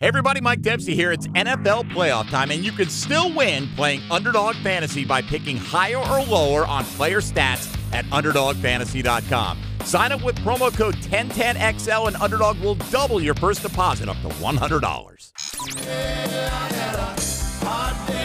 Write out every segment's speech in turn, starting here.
Hey everybody, Mike Dempsey here. It's NFL playoff time, and you can still win playing Underdog Fantasy by picking higher or lower on player stats at UnderdogFantasy.com. Sign up with promo code 1010XL, and Underdog will double your first deposit up to $100.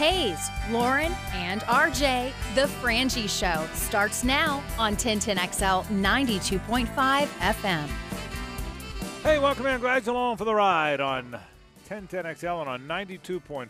Hayes, Lauren, and RJ, The Frangie Show starts now on 1010XL 92.5 FM. Hey, welcome in. Glad you're along for the ride on 1010XL and on 92.5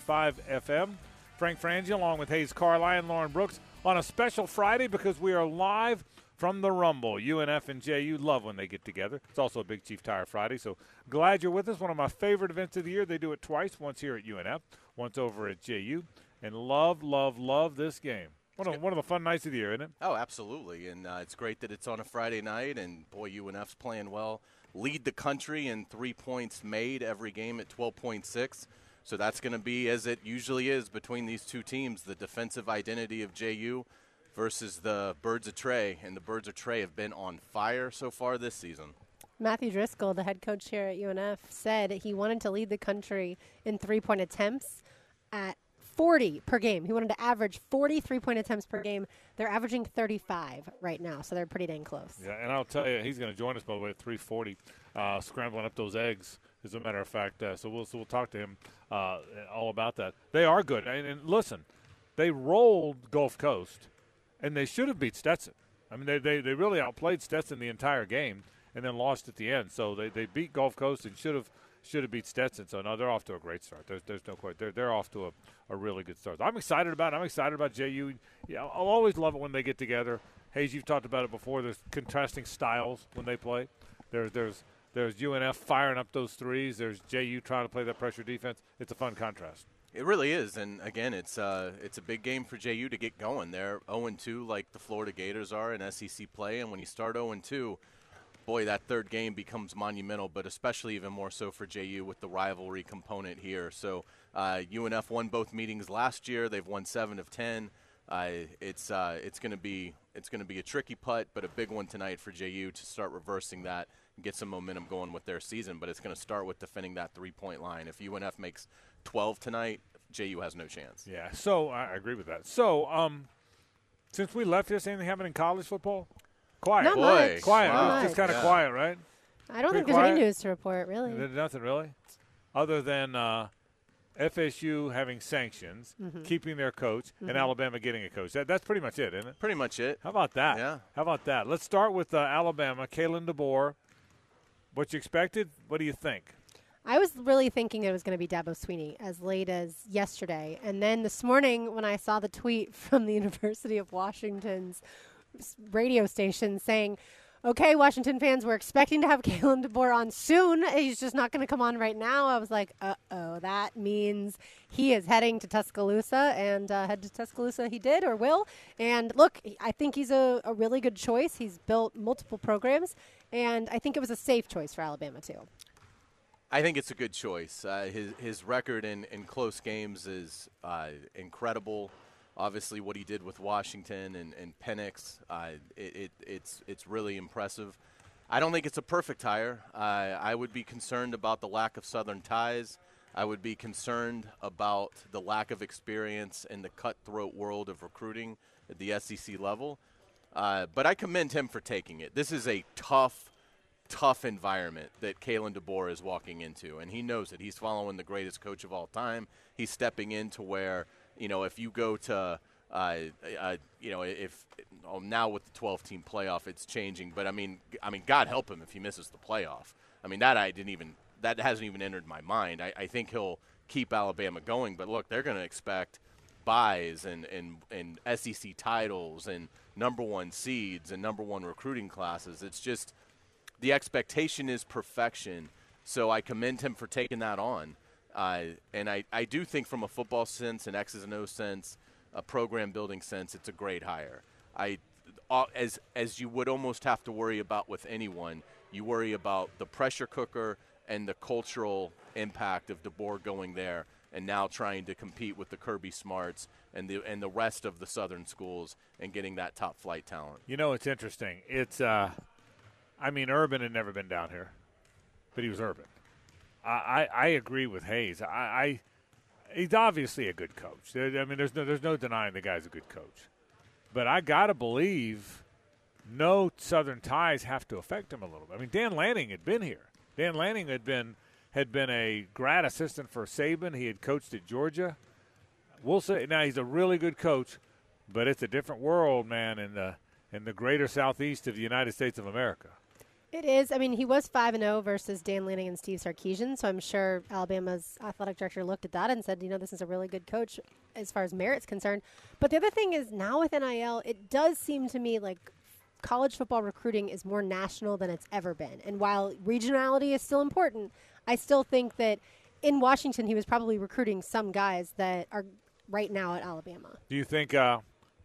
FM. Frank Frangie along with Hayes Carline, Lauren Brooks on a special Friday because we are live from the Rumble. UNF and JU love when they get together. It's also a Big Chief Tire Friday, so glad you're with us. One of my favorite events of the year. They do it twice, once here at UNF, once over at JU, and love, love, love this game. One of, one of the fun nights of the year, isn't it? Oh, absolutely. And uh, it's great that it's on a Friday night, and boy, UNF's playing well. Lead the country in three points made every game at 12.6. So that's going to be, as it usually is between these two teams, the defensive identity of JU versus the Birds of Trey. And the Birds of Trey have been on fire so far this season. Matthew Driscoll, the head coach here at UNF, said he wanted to lead the country in three point attempts at 40 per game. He wanted to average 43 point attempts per game. They're averaging 35 right now, so they're pretty dang close. Yeah, and I'll tell you, he's going to join us by the way at 3:40, uh, scrambling up those eggs. As a matter of fact, uh, so we'll so we'll talk to him uh, all about that. They are good, and, and listen, they rolled Gulf Coast, and they should have beat Stetson. I mean, they, they, they really outplayed Stetson the entire game, and then lost at the end. So they, they beat Gulf Coast and should have should have beat Stetson. So no, they're off to a great start. There's there's no question. They're they're off to a, a really good start. I'm excited about. It. I'm excited about JU. Yeah, I'll always love it when they get together. Hayes, you've talked about it before. There's contrasting styles when they play. There's there's there's UNF firing up those threes. There's JU trying to play that pressure defense. It's a fun contrast. It really is, and again, it's uh, it's a big game for JU to get going. They're 0-2, like the Florida Gators are in SEC play, and when you start 0-2, boy, that third game becomes monumental. But especially even more so for JU with the rivalry component here. So uh, UNF won both meetings last year. They've won seven of ten. Uh, it's uh, it's going to be it's going to be a tricky putt, but a big one tonight for JU to start reversing that and get some momentum going with their season. But it's going to start with defending that three point line. If UNF makes 12 tonight, JU has no chance. Yeah, so I agree with that. So, um, since we left here, anything happen in college football? Quiet, Not Boy, much. quiet. Wow. It's just kind of Yeah. quiet, right? I don't Pretty think there's any news to report, really. There's nothing really, other than uh, FSU having sanctions, Mm-hmm. keeping their coach, and Alabama getting a coach. That, that's pretty much it, isn't it? Pretty much it. How about that? Yeah. How about that? Let's start with uh, Alabama. Kalen DeBoer. What you expected? What do you think? I was really thinking it was going to be Dabo Swinney as late as yesterday. And then this morning, when I saw the tweet from the University of Washington's s- radio station saying, okay, Washington fans, we're expecting to have Kalen DeBoer on soon. He's just not going to come on right now. I was like, uh oh, that means he is heading to Tuscaloosa. And uh, head to Tuscaloosa he did or will. And look, I think he's a, a really good choice. He's built multiple programs. And I think it was a safe choice for Alabama, too. I think it's a good choice. Uh, his his record in, in close games is uh, incredible. Obviously, what he did with Washington and, and Penix, uh, it, it, it's it's really impressive. I don't think it's a perfect hire. Uh, I would be concerned about the lack of Southern ties. I would be concerned about the lack of experience in the cutthroat world of recruiting at the SEC level. Uh, but I commend him for taking it. This is a tough, tough environment that Kalen DeBoer is walking into, and he knows it. He's following the greatest coach of all time. He's stepping into where you know if you go to uh, uh, you know if oh, now with the 12-team playoff, it's changing. But I mean, I mean, God help him if he misses the playoff. I mean, that I didn't even that hasn't even entered my mind. I, I think he'll keep Alabama going. But look, they're going to expect buys and, and, and SEC titles and number one seeds and number one recruiting classes. It's just the expectation is perfection. So I commend him for taking that on. Uh, and I, I do think from a football sense, an X's and O's sense, a program building sense, it's a great hire. I as as you would almost have to worry about with anyone, you worry about the pressure cooker and the cultural impact of DeBoer going there and now trying to compete with the Kirby Smarts and the and the rest of the Southern schools and getting that top flight talent. You know, it's interesting. It's, uh, I mean, Urban had never been down here, but he was Urban. I, I, agree with Hayes. I, I, he's obviously a good coach. I mean, there's no, there's no denying the guy's a good coach. But I gotta believe no Southern ties have to affect him a little bit. I mean, Dan Lanning had been here. Dan Lanning had been had been a grad assistant for Saban. He had coached at Georgia. We'll say now he's a really good coach, but it's a different world, man, in the in the greater southeast of the United States of America. It is. I mean, he was five and zero versus Dan Lanning and Steve Sarkisian. So I'm sure Alabama's athletic director looked at that and said, you know, this is a really good coach as far as merit's concerned. But the other thing is now with NIL, it does seem to me like college football recruiting is more national than it's ever been. And while regionality is still important, I still think that in Washington he was probably recruiting some guys that are right now at Alabama. Do you think uh,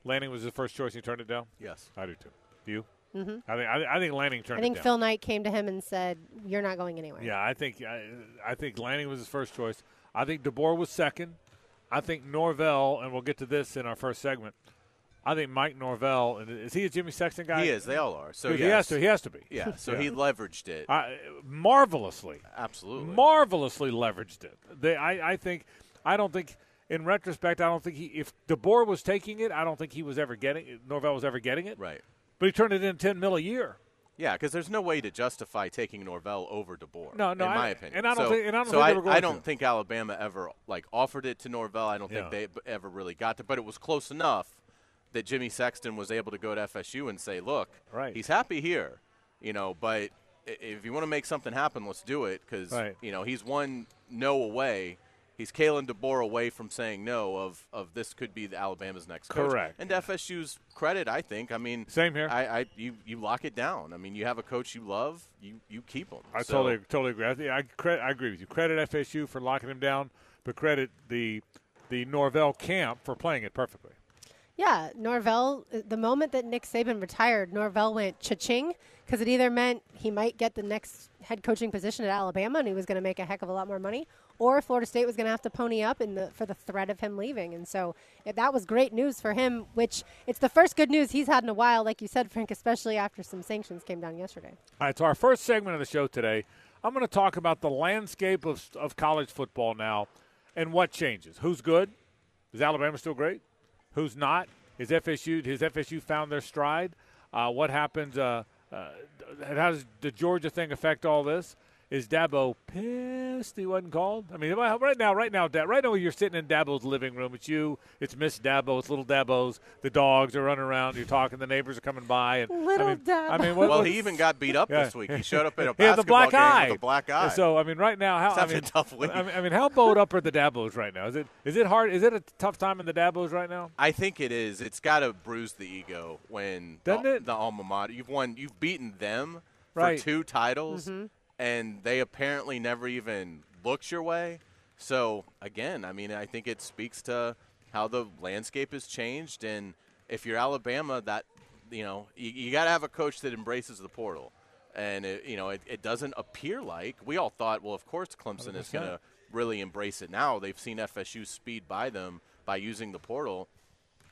Lanning was his first choice? and He turned it down. Yes. I do too. Do you? Mm-hmm. I think I, I think Lanning turned I think it down. Phil Knight came to him and said, "You're not going anywhere." Yeah, I think I, I think Lanning was his first choice. I think DeBoer was second. I think Norvell, and we'll get to this in our first segment. I think Mike Norvell, and is he a Jimmy Sexton guy? He is. They all are. So He yes. has to. He has to be. Yeah. So Yeah. he leveraged it. I, marvelously, Absolutely. marvelously leveraged it. They, I, I think, I don't think, in retrospect, I don't think he. If DeBoer was taking it, I don't think he was ever getting. Norvell was ever getting it. right. But he turned it in ten mil a year. Yeah, because there's no way to justify taking Norvell over DeBoer. No, no, in I- my opinion. and I don't so, think- and I don't so think I, they were going I don't to. think Alabama ever like offered it to Norvell. I don't Yeah. think they ever really got to, but it was close enough that Jimmy Sexton was able to go to FSU and say, "Look, Right. he's happy here, you know, but if you want to make something happen, let's do it." Because Right. you know he's one no away. He's Kalen DeBoer away from saying no of, of this could be the Alabama's next coach. Correct. And FSU's credit, I think. I mean, Same here. I, I you you lock it down. I mean, you have a coach you love, you you keep him. I So- totally totally agree. I, think- I, cre- I agree with you. Credit FSU for locking him down, but credit the the Norvell camp for playing it perfectly. Yeah, Norvell, uh, the moment that Nick Saban retired, Norvell went cha-ching because it either meant he might get the next head coaching position at Alabama and he was going to make a heck of a lot more money, or Florida State was going to have to pony up in the, for the threat of him leaving. And so that was great news for him, which it's the first good news he's had in a while, like you said, Frank, especially after some sanctions came down yesterday. All right, so our first segment of the show today, I'm going to talk about the landscape of, of college football now and what changes. Who's good? Is Alabama still great? Who's not? Is FSU has FSU found their stride? Uh, what happens? Uh, uh, how does the Georgia thing affect all this? Is Dabo pissed he wasn't called? I mean, right now, right now, right now, you're sitting in Dabo's living room. It's you, it's Miss Dabo, it's little Dabo's. The dogs are running around. You're talking. The neighbors are coming by, and Little I mean, I mean, what, Well, he even got beat up Yeah. this week. He showed up at a he had the basketball black game eye. with a black eye. So I mean, right now, how He's I mean, a tough week. I mean, I mean, how bowed up are the Dabos right now? Is it is it hard? Is it a tough time in the Dabos right now? I think it is. It's got to bruise the ego when Doesn't the, it? the alma mater. You've won. You've beaten them Right. for two titles, Mm-hmm. And they apparently never even looked your way. So again, I mean, I think it speaks to how the landscape has changed, and if you're Alabama, that you know you, you got to have a coach that embraces the portal. And it, you know, it, it doesn't appear like we all thought. Well, of course, Clemson is 100%. going to really embrace it now. They've seen FSU speed by them by using the portal.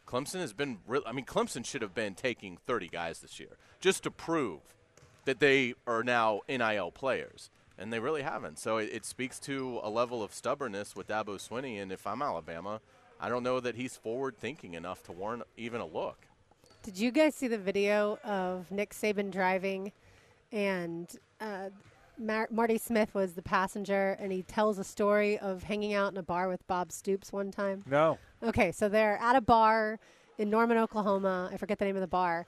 Clemson has been real. I mean, Clemson should have been taking 30 guys this year just to prove that they are now NIL players, and they really haven't. So it, it speaks to a level of stubbornness with Dabo Swinney. And if I'm Alabama, I don't know that he's forward thinking enough to warrant even a look. Did you guys see the video of Nick Saban driving and uh, Mar- Marty Smith was the passenger and he tells a story of hanging out in a bar with Bob Stoops one time? No. Okay, so they're at a bar in Norman, Oklahoma. I forget the name of the bar.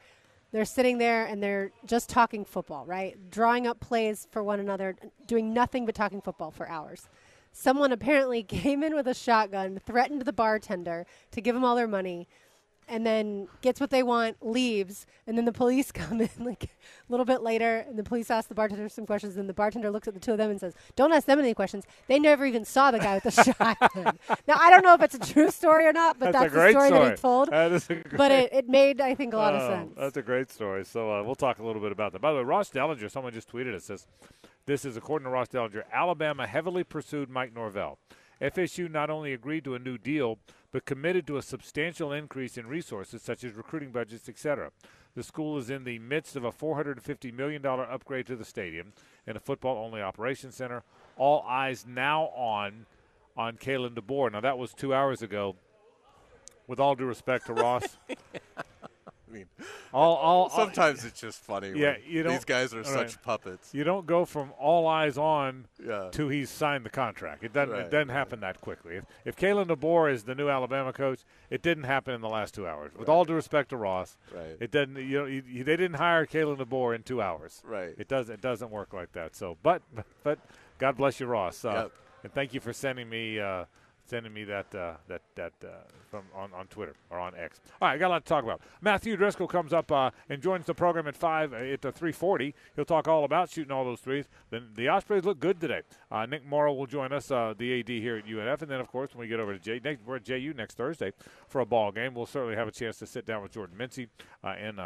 They're sitting there and they're just talking football, right? Drawing up plays for one another, doing nothing but talking football for hours. Someone apparently came in with a shotgun, threatened the bartender to give them all their money, and then gets what they want, leaves, and then the police come in like a little bit later, and the police ask the bartender some questions, and the bartender looks at the two of them and says, "Don't ask them any questions. They never even saw the guy with the shotgun." now I don't know if it's a true story or not, but That's that's, a great the story, story. that he told. That is a great but it, it made I think a lot of Oh, sense. That's a great story. So uh, we'll talk a little bit about that. By the way, Ross Dellenger, someone just tweeted it says, "This is according to Ross Dellenger. Alabama heavily pursued Mike Norvell. FSU not only agreed to a new deal, but committed to a substantial increase in resources such as recruiting budgets, etc. The school is in the midst of a $450 million upgrade to the stadium and a football-only operations center. All eyes now on on Kalen DeBoer. Now that was two hours ago. With all due respect to Ross, mean, all, all, all sometimes it's just funny. Yeah, you don't- These guys are all such right. puppets. you don't go from all eyes on Yeah. to he's signed the contract. It doesn't. Right, it doesn't happen that quickly. If, if Kalen DeBoer is the new Alabama coach, it didn't happen in the last two hours. With all due respect to Ross, Right. it doesn't. You know, you, they didn't hire Kalen DeBoer in two hours. Right. It does. It doesn't work like that. So, but but God bless you, Ross. Uh, Yep. And thank you for sending me. Uh, Sending me that uh, that that uh, from on, on Twitter or on X. All right, I got a lot to talk about. Matthew Driscoll comes up uh, and joins the program at five uh, at uh, three forty. He'll talk all about shooting all those threes. Then the Ospreys look good today. Uh, Nick Morrow will join us, uh, the AD here at UNF, and then of course when we get over to J, next, we're at JU next Thursday for a ball game. We'll certainly have a chance to sit down with Jordan Mincy and.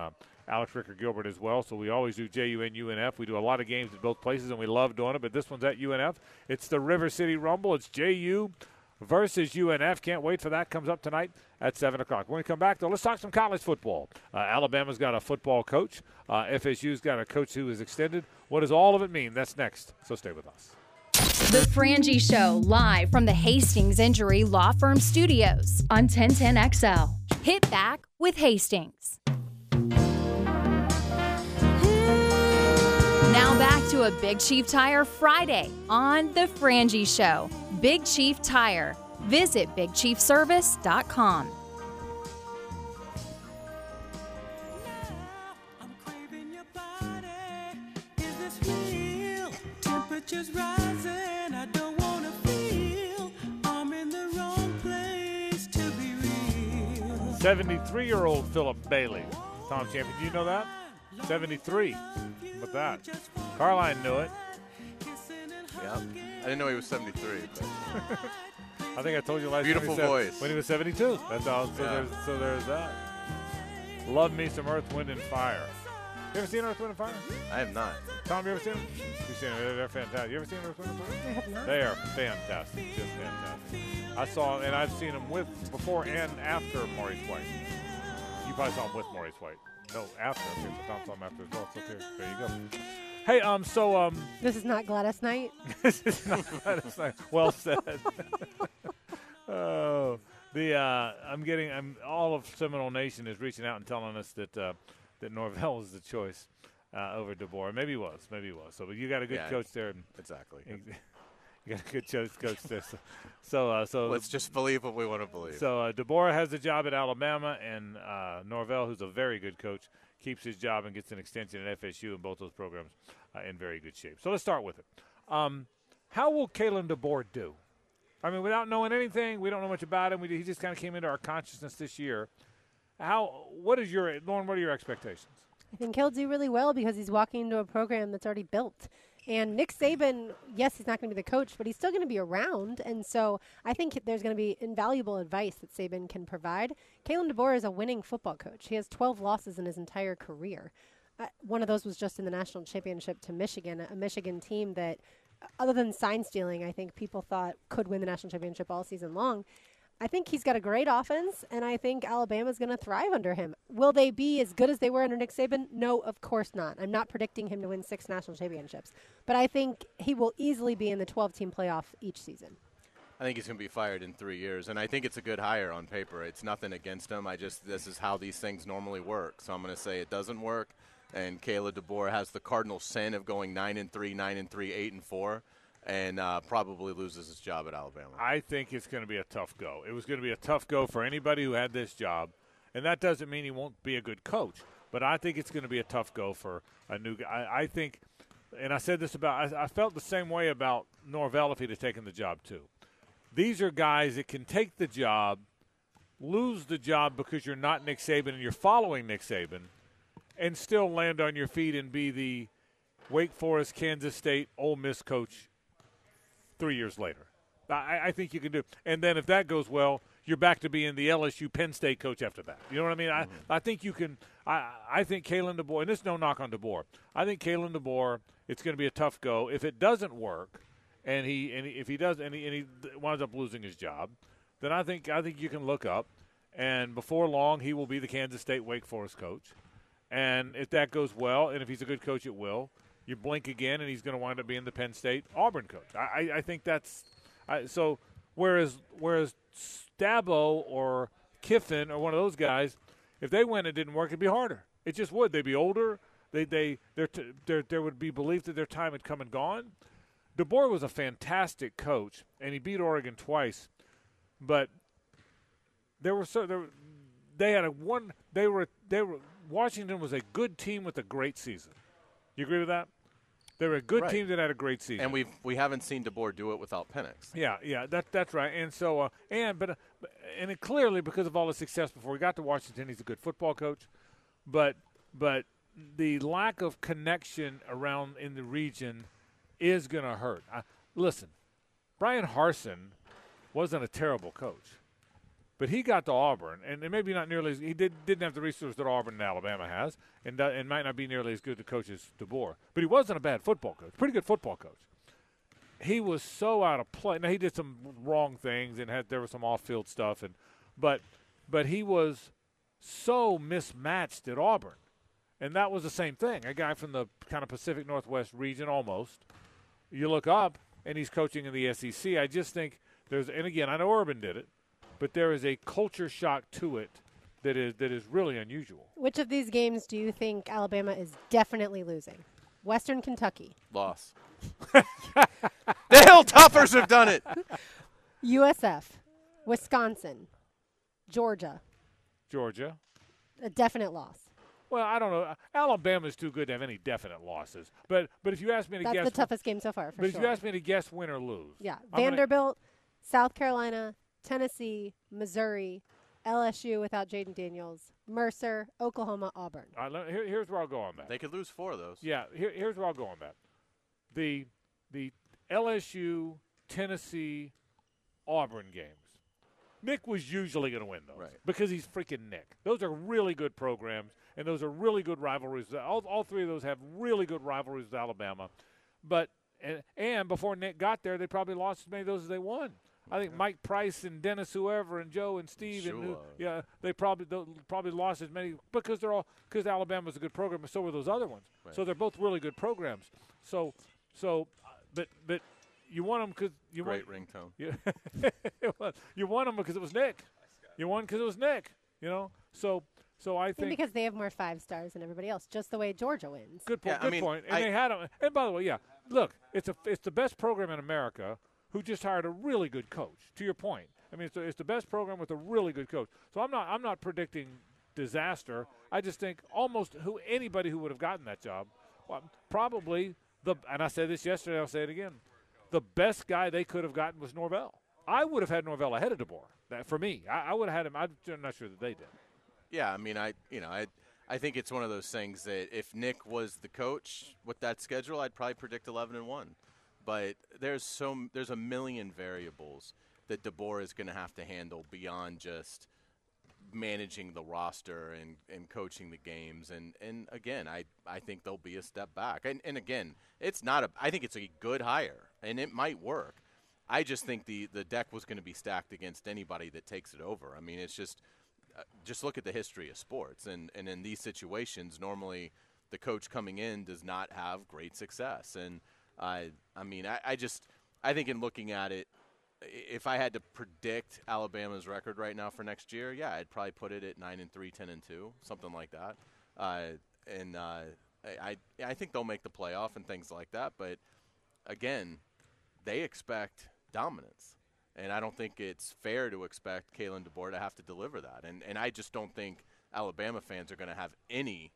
Alex Ricker Gilbert as well. So we always do JU and UNF. We do a lot of games at both places, and we love doing it. But this one's at UNF. It's the River City Rumble. It's JU versus UNF. Can't wait for that. Comes up tonight at 7 o'clock. When we come back, though, let's talk some college football. Uh, Alabama's got a football coach. Uh, FSU's got a coach who is extended. What does all of it mean? That's next. So stay with us. The Frangie Show, live from the Hastings Injury Law Firm Studios on 1010XL. Hit back with Hastings. Now back to a Big Chief Tire Friday on The Frangie Show. Big Chief Tire. Visit BigChiefService.com. I'm craving your body. Is this real? Temperatures rising. I don't wanna feel. I'm in the wrong place to be real. 73 year old Philip Bailey, Tom Champion. Do you know that? 73. But that. Carline knew it. Yeah. I didn't know he was 73. But I think I told you last Beautiful time he voice. when he was 72. That's all. So, Yeah. there's, so there's that. Love me some Earth, Wind, and Fire. You ever seen Earth, Wind, and Fire? I have not. Tom, you ever seen them? You've seen them. They're, they're fantastic. You ever seen Earth, Wind, and Fire? I have not. They are fantastic. Just fantastic. I saw, and I've seen them with, before and after Maurice White. You probably saw them with Maurice White. No, after. Okay, so Tom saw them after as well. So there, there you go. Hey, um, so, um, This is not Gladys Knight. this is not, Gladys not well said. oh, the uh, I'm getting. I'm all of Seminole Nation is reaching out and telling us that uh, that Norvell is the choice uh, over DeBoer. Maybe he was. Maybe he was. So, but you got a good Yeah. coach there. And Exactly. you got a good coach, coach there. So, so, uh, so Let's just believe what we want to believe. so uh, DeBoer has a job at Alabama, and uh, Norvell, who's a very good coach, keeps his job and gets an extension at FSU, and both those programs uh, in very good shape. So let's start with it. Um, how will Kalen DeBoer do? I mean, without knowing anything, we don't know much about him. We, he just kind of came into our consciousness this year. How? What is your Lauren? What are your expectations? I think he'll do really well because he's walking into a program that's already built. And Nick Saban, yes, he's not going to be the coach, but he's still going to be around. And so I think there's going to be invaluable advice that Saban can provide. Kalen DeBoer is a winning football coach. He has 12 losses in his entire career. Uh, one of those was just in the national championship to Michigan, a Michigan team that, uh, other than sign stealing, I think people thought could win the national championship all season long. I think he's got a great offense, and I think Alabama's going to thrive under him. Will they be as good as they were under Nick Saban? No, of course not. I'm not predicting him to win six national championships, but I think he will easily be in the 12 team playoff each season. I think he's going to be fired in three years, and I think it's a good hire on paper. It's nothing against him. I just this is how these things normally work. So I'm going to say it doesn't work, and Kalen DeBoer has the cardinal sin of going nine and three, nine and three, eight and four, and uh, probably loses his job at Alabama. I think it's going to be a tough go. It was going to be a tough go for anybody who had this job, and that doesn't mean he won't be a good coach. But I think it's going to be a tough go for a new guy. I, I think, and I said this about, I, I felt the same way about Norvell if he'd have taken the job too. These are guys that can take the job lose the job because you're not Nick Saban and you're following Nick Saban, and still land on your feet and be the Wake Forest, Kansas State, Ole Miss coach three years later. I, I think you can do. And then if that goes well, you're back to being the LSU Penn State coach after that. You know what I mean? I, mm-hmm. I think you can. I, I think Kalen DeBoer, and this is no knock on DeBoer. I think Kalen DeBoer, it's going to be a tough go. If it doesn't work, and he and he, if he does and he, and he winds up losing his job, then I think I think you can look up, and before long he will be the Kansas State Wake Forest coach. And if that goes well, and if he's a good coach, it will. You blink again, and he's going to wind up being the Penn State Auburn coach. I, I, think that's I, so. Whereas whereas Dabo or Kiffin or one of those guys, if they went and didn't work, it'd be harder. It just would. They'd be older. They they there t- there there would be belief that their time had come and gone. DeBoer was a fantastic coach, and he beat Oregon twice, but there were so there, they had a one. They were they were Washington was a good team with a great season. You agree with that? They were a good Right. team that had a great season. And we've we haven't seen DeBoer do it without Penix. Yeah, yeah, that that's right. And so, uh, and but, uh, and it clearly because of all the success before he got to Washington, he's a good football coach. But but the lack of connection around in the region is going to hurt. I, listen, Bryan Harsin wasn't a terrible coach, but he got to Auburn, and, maybe not nearly as he did didn't have the resources that Auburn and Alabama has, and do- and might not be nearly as good a coach as DeBoer. But he wasn't a bad football coach, pretty good football coach he was so out of play. Now he did some wrong things and had there was some off-field stuff, and but but he was so mismatched at Auburn, and that was the same thing. A guy from the kind of Pacific Northwest region, almost. You look up, and he's coaching in the SEC. I just think there's, and again, I know Urban did it, but there is a culture shock to it that is that is really unusual. Which of these games do you think Alabama is definitely losing? Western Kentucky, Loss. the Hilltoppers have done it. USF, Wisconsin, Georgia. Georgia. A definite loss. Well, I don't know. Alabama's too good to have any definite losses. But but if you ask me to That's guess, the toughest game so far, for but sure. if you ask me to guess win or lose, yeah, I'm gonna- Vanderbilt, South Carolina, Tennessee, Missouri, LSU without Jayden Daniels, Mercer, Oklahoma, Auburn. All right, let- here, here's where I'll go on that. They could lose four of those. Yeah, here, here's where I'll go on that. The the LSU, Tennessee, Auburn games. Nick was usually going to win those Right. because he's freaking Nick. Those are really good programs, and those are really good rivalries. All, all three of those have really good rivalries with Alabama. But and, and before Nick got there, they probably lost as many of those as they won. I think Mike Price and Dennis whoever and Joe and Steve and who, yeah, they probably probably lost as many because they're all because Alabama's a good program, and so were those other ones. So they're both really good programs. So so, but but you want them because you Great want ringtone. you, you won them because it was Nick. You won because it was Nick. You know. So so I And think because they have more five stars than everybody else, just the way Georgia wins. Good point. Yeah, I good mean, point. And I- they had 'em- And by the way, yeah. Look, it's a it's the best program in America who just hired a really good coach. To your point, I mean, it's, the- it's the best program with a really good coach. So I'm not I'm not predicting disaster. I just think almost who anybody who would have gotten that job, well, probably the and I said this yesterday. I'll say it again. The best guy they could have gotten was Norvell. I would have had Norvell ahead of DeBoer. That for me, I, I would have had him. I'm not sure that they did. Yeah, I mean, I you know, I I think it's one of those things that if Nick was the coach with that schedule, I'd probably predict 11 and one. But there's so there's a million variables that DeBoer is going to have to handle beyond just managing the roster and, and coaching the games. And, and again I, I think there'll be a step back. And, and again it's not a I think it's a good hire and it might work. I just think the, the deck was going to be stacked against anybody that takes it over. I mean it's just uh, just look at the history of sports. And, and in these situations normally the coach coming in does not have great success. And I I mean I, I just I think in looking at it if I had to predict Alabama's record right now for next year, yeah, I'd probably put it at nine and three, 10 and two, something like that. Uh, and uh, I, I think they'll make the playoff and things like that. But again, they expect dominance, and I don't think it's fair to expect Kalen DeBoer to have to deliver that. And and I just don't think Alabama fans are going to have any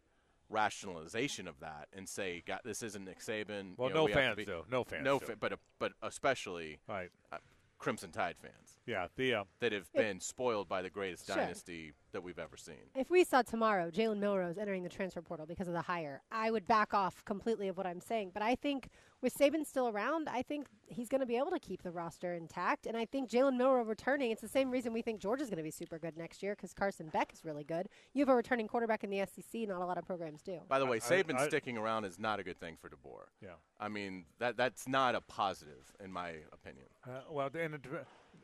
rationalization of that and say, "God, this isn't Nick Saban." Well, you know, no we fans be-" do. No fans No, fa- but but especially Right. uh, Crimson Tide fans Yeah, the uh, that have been spoiled by the greatest Sure. dynasty that we've ever seen. If we saw tomorrow Jalen Milroe entering the transfer portal because of the hire, I would back off completely of what I'm saying. But I think with Saban still around, I think he's going to be able to keep the roster intact. And I think Jalen Milroe returning, it's the same reason we think Georgia's going to be super good next year because Carson Beck is really good. You have a returning quarterback in the SEC, not a lot of programs do. By the way, I- Saban I- sticking around is not a good thing for DeBoer. yeah. I mean, that that's not a positive in my opinion. Uh, well, and it,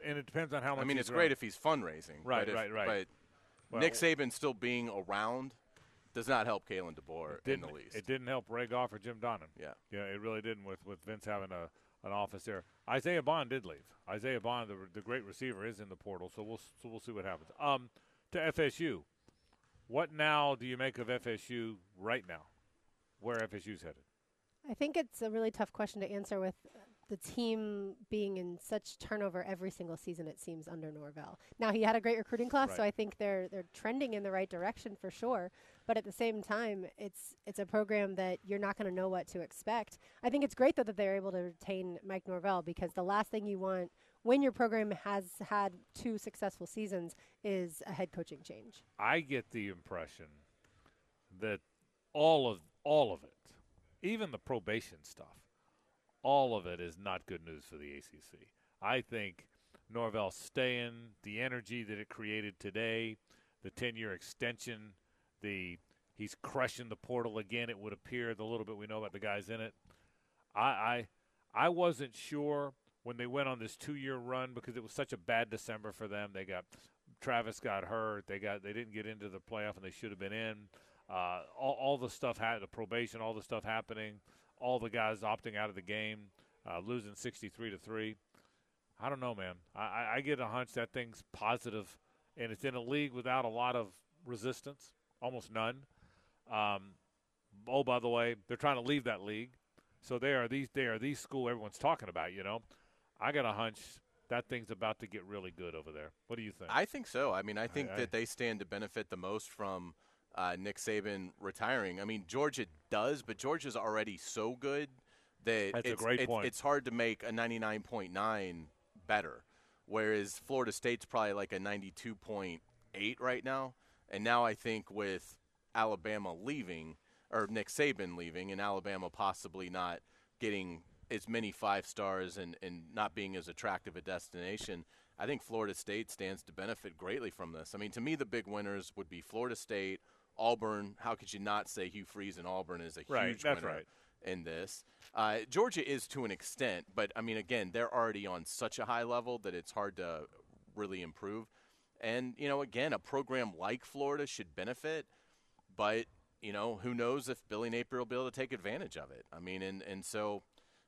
and it depends on how much. I mean, he's it's great around. if he's fundraising. Right, but if- right, right. But Well- Nick Saban still being around does not help Kalen DeBoer in the least. It didn't help Ray Goff or Jim Donnan. Yeah. Yeah, it really didn't with, with Vince having a an office there. Isaiah Bond did leave. Isaiah Bond, the, the great receiver, is in the portal, so we'll so we'll see what happens. Um, to FSU, what now do you make of FSU right now? Where FSU's headed? I think it's a really tough question to answer with the team being in such turnover every single season. It seems under Norvell. Now he had a great recruiting class, so I think they're they're trending in the right direction for sure. But at the same time, it's it's a program that you're not going to know what to expect. I think it's great though that they're able to retain Mike Norvell because the last thing you want when your program has had two successful seasons is a head coaching change. I get the impression that all of all of it, even the probation stuff, all of it is not good news for the ACC. I think Norvell staying, the energy that it created today, the 10-year extension, the he's crushing the portal again. It would appear the little bit we know about the guys in it. I I, I wasn't sure when they went on this two-year run because it was such a bad December for them. They got Travis got hurt. They got they didn't get into the playoff and they should have been in. Uh, all, all the stuff had the probation, all the stuff happening, all the guys opting out of the game, uh, losing sixty-three to three. I don't know, man. I, I, I get a hunch that thing's positive, and it's in a league without a lot of resistance, almost none. Um, oh, by the way, they're trying to leave that league, so they are these they are these school everyone's talking about. You know, I got a hunch that thing's about to get really good over there. What do you think? I think so. I mean, I think I- that they stand to benefit the most from uh, Nick Saban retiring. I mean, Georgia does, but Georgia's already so good that That's a it's, great it's, point. it's hard to make a 99.9 better. Whereas Florida State's probably like a 92.8 right now. And now I think with Alabama leaving, or Nick Saban leaving, and Alabama possibly not getting as many five stars and, and not being as attractive a destination, I think Florida State stands to benefit greatly from this. I mean, to me, the big winners would be Florida State, Auburn. How could you not say Hugh Freeze and Auburn is a Right, huge that's winner right. in this? Uh, Georgia is to an extent, but I mean, again, they're already on such a high level that it's hard to really improve. And you know, again, a program like Florida should benefit, but you know, who knows if Billy Napier will be able to take advantage of it? I mean, and and so,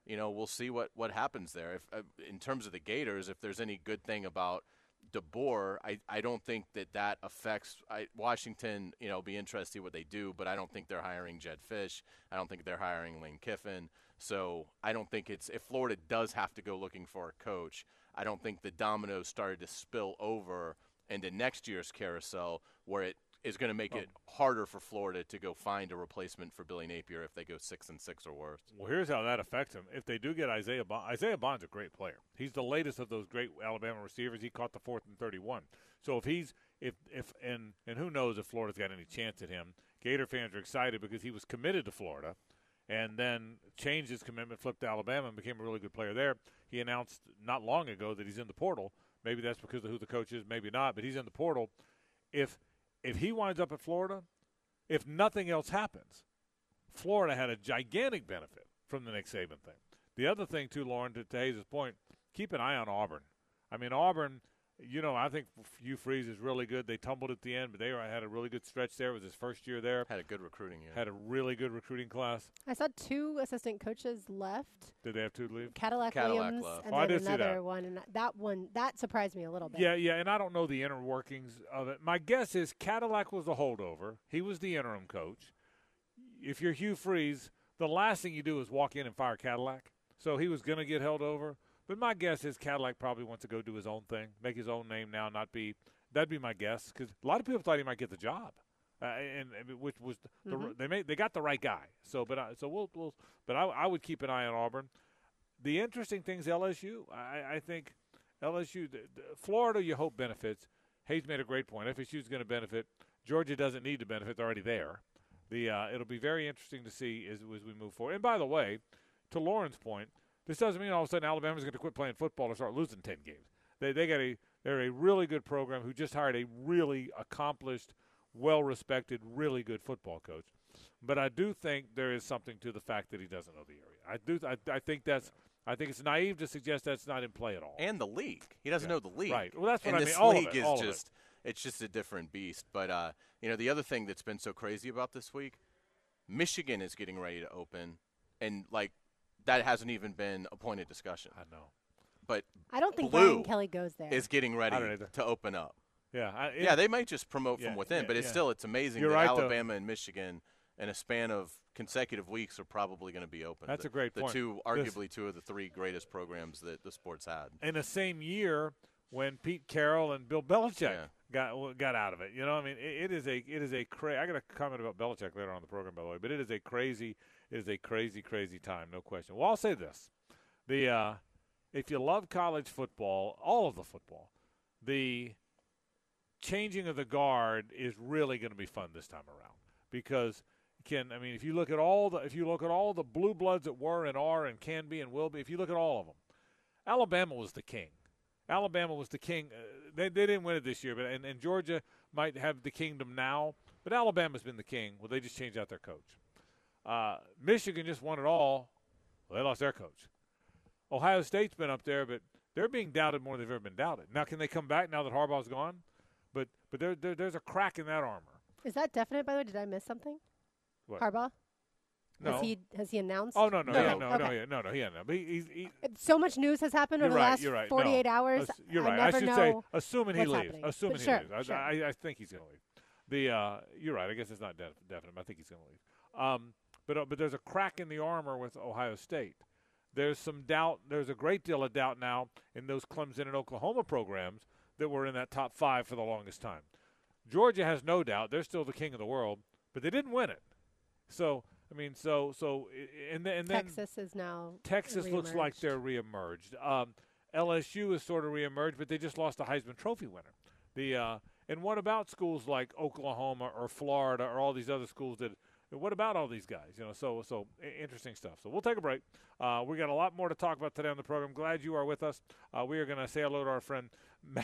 you know, we'll see what what happens there. If uh, in terms of the Gators, if there's any good thing about DeBoer, I, I don't think that that affects I, Washington. You know, be interested see what they do, but I don't think they're hiring Jedd Fisch. I don't think they're hiring Lane Kiffin. So I don't think it's if Florida does have to go looking for a coach. I don't think the dominoes started to spill over into next year's carousel, where it is going to make oh. it harder for Florida to go find a replacement for Billy Napier if they go six and six or worse. Well, here's how that affects him. If they do get Isaiah Bond, Isaiah Bond's a great player. He's the latest of those great Alabama receivers. He caught the fourth and 31. So if he's if if and and who knows if Florida's got any chance at him. Gator fans are excited because he was committed to Florida, and then changed his commitment, flipped to Alabama, and became a really good player there. He announced not long ago that he's in the portal. Maybe that's because of who the coach is, maybe not, but he's in the portal. If if he winds up at Florida, if nothing else happens, Florida had a gigantic benefit from the Nick Saban thing. The other thing, too, Lauren, to, to Hayes' point, keep an eye on Auburn. I mean, Auburn, you know, I think Hugh Freeze is really good. They tumbled at the end, but they were, had a really good stretch there. It was his first year there. Had a good recruiting year. Had a really good recruiting class. I saw two assistant coaches left. Did they have two leave? Cadillac, Cadillac Williams left. and Oh, I then did see another that. one, and that one that surprised me a little bit. Yeah, yeah, and I don't know the inner workings of it. My guess is Cadillac was the holdover. He was the interim coach. If you're Hugh Freeze, the last thing you do is walk in and fire Cadillac. So he was going to get held over. But my guess is Cadillac probably wants to go do his own thing, make his own name now, not be. That'd be my guess because a lot of people thought he might get the job, uh, and, and which was the, Mm-hmm. they made they got the right guy. So, but I, so we'll, we'll but I, I would keep an eye on Auburn. The interesting things LSU, I, I think LSU, the, the, Florida, you hope benefits. Hayes made a great point. FSU is going to benefit. Georgia doesn't need to benefit; they're already there. The uh, it'll be very interesting to see as, as we move forward. And by the way, to Lauren's point, this doesn't mean all of a sudden Alabama's going to quit playing football or start losing ten games. They they got a they're a really good program who just hired a really accomplished, well respected, really good football coach. But I do think there is something to the fact that he doesn't know the area. I do I, I think that's I think it's naive to suggest that's not in play at all. and the league. He doesn't Yeah. know the league. Right. Well, that's what and I this mean. All of league it, is of it. just it's just a different beast. But uh, you know, the other thing that's been so crazy about this week, Michigan is getting ready to open, and like that hasn't even been a point of discussion. I know. But I don't think Blue Brian Kelly goes there. is getting ready I don't either. to open up. Yeah. I, it- yeah, they might just promote Yeah, from within, yeah, but it's yeah. still it's amazing You're that right, though. Alabama and Michigan, in a span of consecutive weeks, are probably going to be open. That's the, a great the point. two, This- arguably two of the three greatest programs that the sports had. in the same year when Pete Carroll and Bill Belichick Yeah. got got out of it. You know, I mean, it, it is a it is a cra- I got a comment about Belichick later on in the program, by the way, but it is a crazy is a crazy crazy time, no question. Well, I'll say this: the uh, if you love college football, all of the football, the changing of the guard is really going to be fun this time around. Because can I mean if you look at all the if you look at all the blue bloods that were and are and can be and will be if you look at all of them Alabama was the king. Alabama was the king uh, they, they didn't win it this year but and, and Georgia might have the kingdom now but Alabama's been the king well they just changed out their coach uh, Michigan just won it all well they lost their coach Ohio State's been up there but they're being doubted more than they've ever been doubted now can they come back now that Harbaugh's gone but but there, there there's a crack in that armor Is that definite? By the way, did I miss something? What? Harbaugh. no Has he has he announced? Oh no no No. yeah, no no Okay. yeah, no no yeah no. But he, he's he, So much news has happened over right. the last right. 48 no. hours. You're I right. I, should know say assuming he leaves. happening. Assuming But he sure, leaves. I, sure. I, I think he's going to leave. The uh, you're right. I guess it's not def- definite. I think he's going to leave. Um, but uh, but there's a crack in the armor with Ohio State. There's some doubt. There's a great deal of doubt now in those Clemson and Oklahoma programs that were in that top five for the longest time. Georgia has no doubt. They're still the king of the world, but they didn't win it. So I mean, so so and then and then Texas is now. Texas looks like they're reemerged. Um, LSU is sort of reemerged, but they just lost a Heisman Trophy winner. The uh, and what about schools like Oklahoma or Florida or all these other schools that? What about all these guys? You know, so so interesting stuff. So we'll take a break. Uh, we got a lot more to talk about today on the program. Glad you are with us. Uh, we are going to say hello to our friend Ma-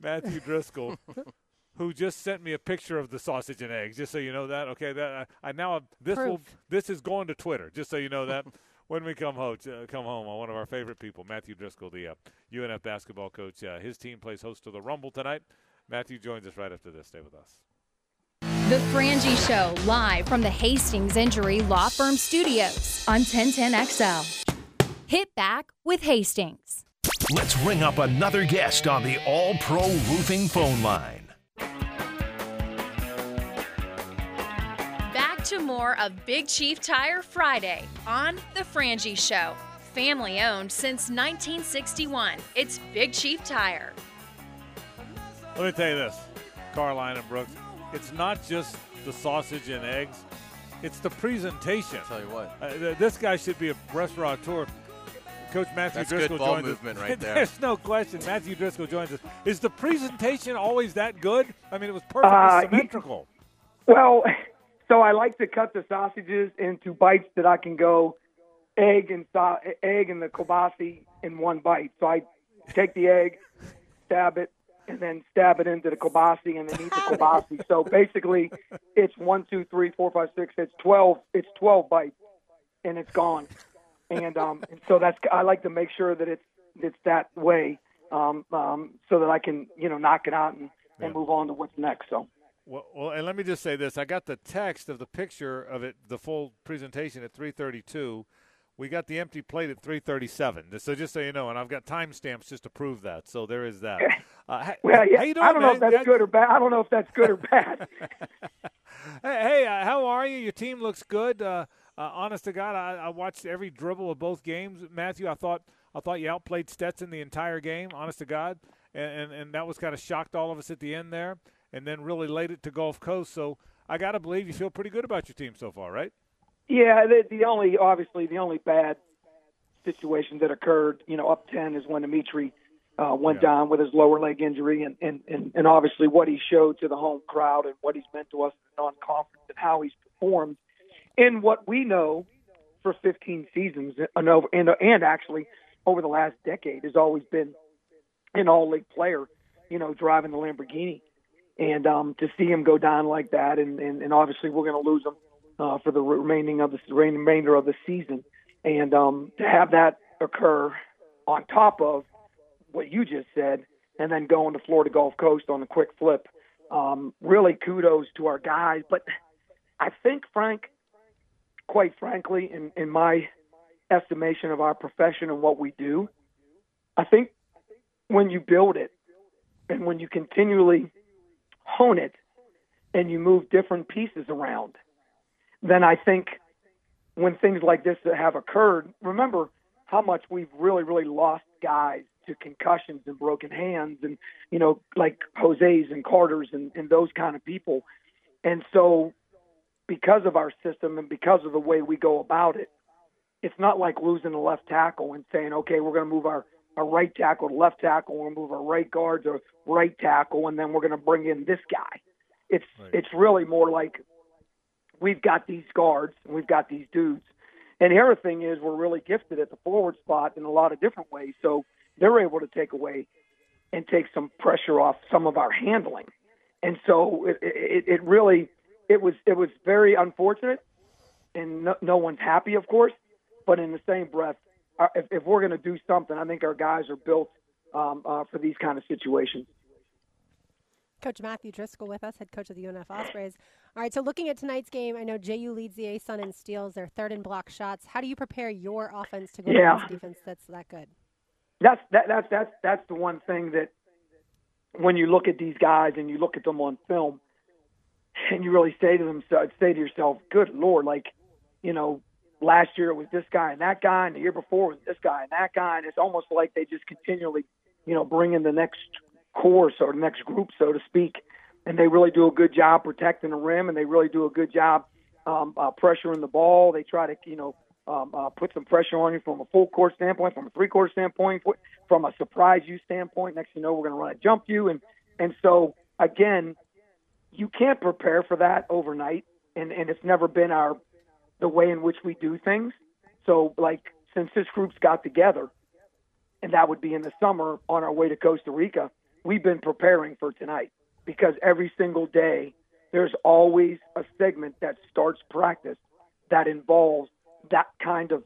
Matthew Driscoll. Who just sent me a picture of the sausage and eggs? Just so you know that, okay? That uh, I now this will this is going to Twitter. Just so you know that when we come home, uh, come home, uh, one of our favorite people, Matthew Driscoll, the uh, UNF basketball coach. Uh, his team plays host to the Rumble tonight. Matthew joins us right after this. Stay with us. The Frangie Show, live from the Hastings Injury Law Firm Studios on 1010XL. Hit back with Hastings. Let's ring up another guest on the All Pro Roofing phone line. Back to more of Big Chief Tire Friday on The Frangie Show. Family owned since 1961. It's Big Chief Tire. Let me tell you this, Carline and Brooks. It's not just the sausage and eggs; it's the presentation. I'll Tell you what, Uh, th- this guy should be a restaurateur. Coach Matthew That's good Driscoll ball joins movement us. right there. There's no question. Matthew Driscoll joins us. Is the presentation always that good? I mean, it was perfectly Uh, y- symmetrical. Well, so I like to cut the sausages into bites that I can go egg and so- egg and the kielbasa in one bite. So I take the egg, stab it, and then stab it into the kielbasa and then eat the kielbasa. so basically, it's one, two, three, four, five, six. It's twelve. It's twelve bites, and it's gone. And um, and so that's I like to make sure that it's it's that way, um, um, so that I can you know knock it out and, and move on to what's next. So. Well, well, and let me just say this: I got the text of the picture of it, the full presentation at 3:32. We got the empty plate at 3:37. So just so you know, and I've got timestamps just to prove that. So there is that. Uh, Well, yeah, how you doing, I don't know if that's good or bad. I don't know if that's good or bad. Hey, hey uh, how are you? Your team looks good. Uh, uh, honest to God, I, I watched every dribble of both games. Matthew, I thought I thought you outplayed Stetson the entire game. Honest to God, and and, and that was kind of shocked all of us at the end there, and then really laid it to Gulf Coast. So I got to believe you feel pretty good about your team so far, right? Yeah, the, the only obviously the only bad situations that occurred. You know, up ten is when Dimitri uh, went Yeah. down with his lower leg injury, and, and and and obviously what he showed to the home crowd and what he's meant to us in non-conference and how he's performed in what we know for 15 seasons and over and, and actually over the last decade has always been an all-league player. You know, driving the Lamborghini, and um, to see him go down like that, and and, and obviously we're going to lose him uh, for the remaining of the remainder of the season, and um, to have that occur on top of what you just said, and then going to Florida Gulf Coast on a quick flip. Um, really, kudos to our guys. But I think, Frank, quite frankly, in, in my estimation of our profession and what we do, I think when you build it and when you continually hone it and you move different pieces around, then I think when things like this have occurred, remember how much we've really, really lost guys to concussions and broken hands and, you know, like Jose's and Carter's and, and those kind of people. And so because of our system and because of the way we go about it, it's not like losing a left tackle and saying, okay, we're going to move our, our right tackle to left tackle, we're going to move our right guard to right tackle, and then we're going to bring in this guy. It's Right. it's really more like we've got these guards and we've got these dudes. And here the other thing is we're really gifted at the forward spot in a lot of different ways. So they're able to take away and take some pressure off some of our handling. And so it, it, it really it was it was very unfortunate, and no, no one's happy, of course. But in the same breath, uh, if, if we're going to do something, I think our guys are built um, uh, for these kind of situations. Coach Matthew Driscoll with us, head coach of the UNF Ospreys. All right, so looking at tonight's game, I know JU leads the ASUN in steals. They're third in block shots. How do you prepare your offense to go Yeah. against defense that's that good? that's that, that's that's that's the one thing that when you look at these guys and you look at them on film and you really say to them say to yourself good lord like you know last year it was this guy and that guy and the year before it was this guy and that guy and it's almost like they just continually you know bring in the next course or the next group so to speak and they really do a good job protecting the rim and they really do a good job um, uh, pressuring the ball they try to you know um, uh, put some pressure on you from a full court standpoint, from a three quarter standpoint, from a surprise you standpoint. Next, you know, we're going to run a jump you, and and so again, you can't prepare for that overnight, and and it's never been our the way in which we do things. So like since this group's got together, and that would be in the summer on our way to Costa Rica, we've been preparing for tonight because every single day there's always a segment that starts practice that involves that kind of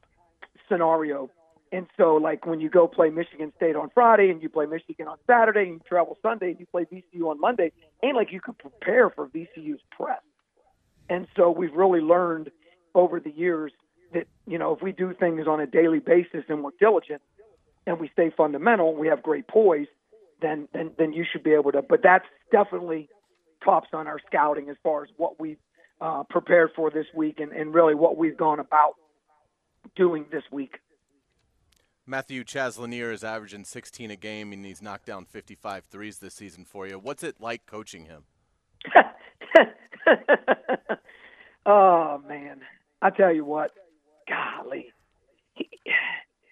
scenario. And so, like when you go play Michigan State on Friday and you play Michigan on Saturday and you travel Sunday and you play VCU on Monday, ain't like you could prepare for VCU's press. And so we've really learned over the years that, you know, if we do things on a daily basis and we're diligent and we stay fundamental, we have great poise, then then then you should be able to. But that's definitely tops on our scouting as far as what we've uh, prepared for this week and, and really what we've gone about doing this week. Matthew Chaz Lanier is averaging 16 a game, and he's knocked down 55 threes this season for you. What's it like coaching him? oh man, I tell you what, golly, he,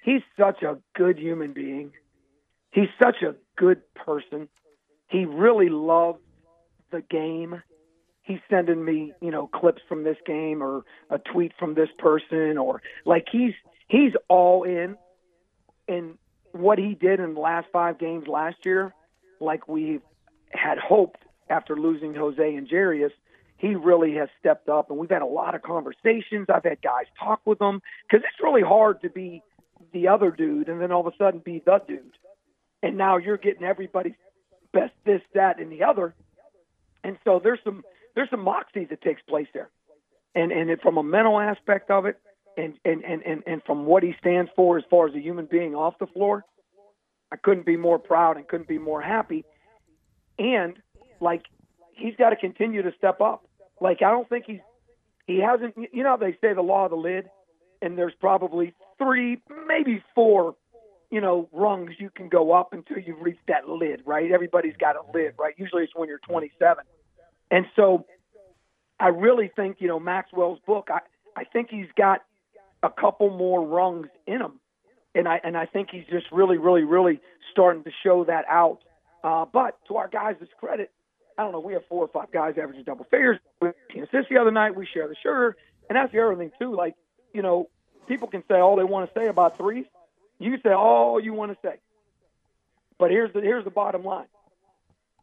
he's such a good human being. He's such a good person. He really loves the game. He's sending me, you know, clips from this game or a tweet from this person or like he's he's all in. And what he did in the last five games last year, like we had hoped after losing Jose and Jarius, he really has stepped up. And we've had a lot of conversations. I've had guys talk with him because it's really hard to be the other dude and then all of a sudden be the dude. And now you're getting everybody's best this, that, and the other. And so there's some there's some moxie that takes place there. And and it, from a mental aspect of it, and, and, and, and, and from what he stands for as far as a human being off the floor, I couldn't be more proud and couldn't be more happy. And like he's got to continue to step up. Like I don't think he's he hasn't. You know they say the law of the lid, and there's probably three, maybe four, you know, rungs you can go up until you've reached that lid. Right? Everybody's got a lid. Right? Usually it's when you're 27. And so I really think you know Maxwell's book. I I think he's got a couple more rungs in him and I and I think he's just really, really, really starting to show that out. Uh, but to our guys' credit, I don't know. We have four or five guys averaging double figures. We assists the other night. We share the sugar, and that's the other thing too. Like you know, people can say all they want to say about threes. You say all you want to say, but here's the here's the bottom line.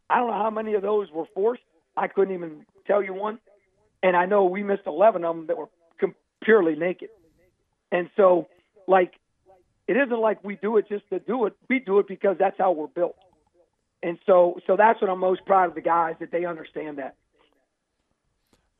I don't know how many of those were forced. I couldn't even tell you one, and I know we missed 11 of them that were purely naked. And so, like, it isn't like we do it just to do it. We do it because that's how we're built. And so, so that's what I'm most proud of the guys that they understand that.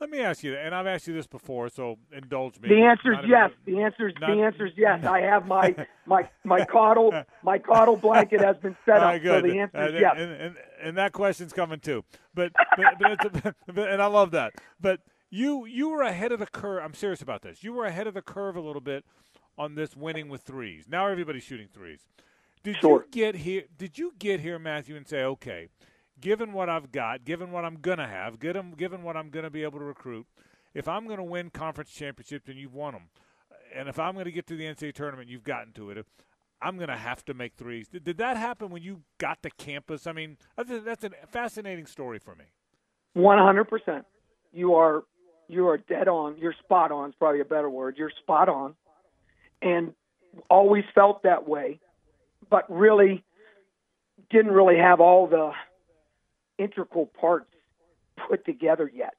Let me ask you, that and I've asked you this before, so indulge me. The answer is yes. The answer is the answer is yes. I have my my my coddle my coddle blanket has been set up. right, good. So the answer is and, yes. and, and, and that question's coming too. But but, but, a, but and I love that. But you you were ahead of the curve. I'm serious about this. You were ahead of the curve a little bit on this winning with threes. Now everybody's shooting threes. Did Sure. you get here? Did you get here, Matthew, and say, okay, given what I've got, given what I'm gonna have, given given what I'm gonna be able to recruit, if I'm going to win conference championships and you've won them, and if I'm going to get to the NCAA tournament, you've gotten to it. I'm going to have to make threes. Did, did that happen when you got to campus? I mean, that's a, fascinating story for me. One hundred percent. You are you are dead on. You're spot on. Is probably a better word. You're spot on, and always felt that way, but really didn't really have all the integral parts put together yet.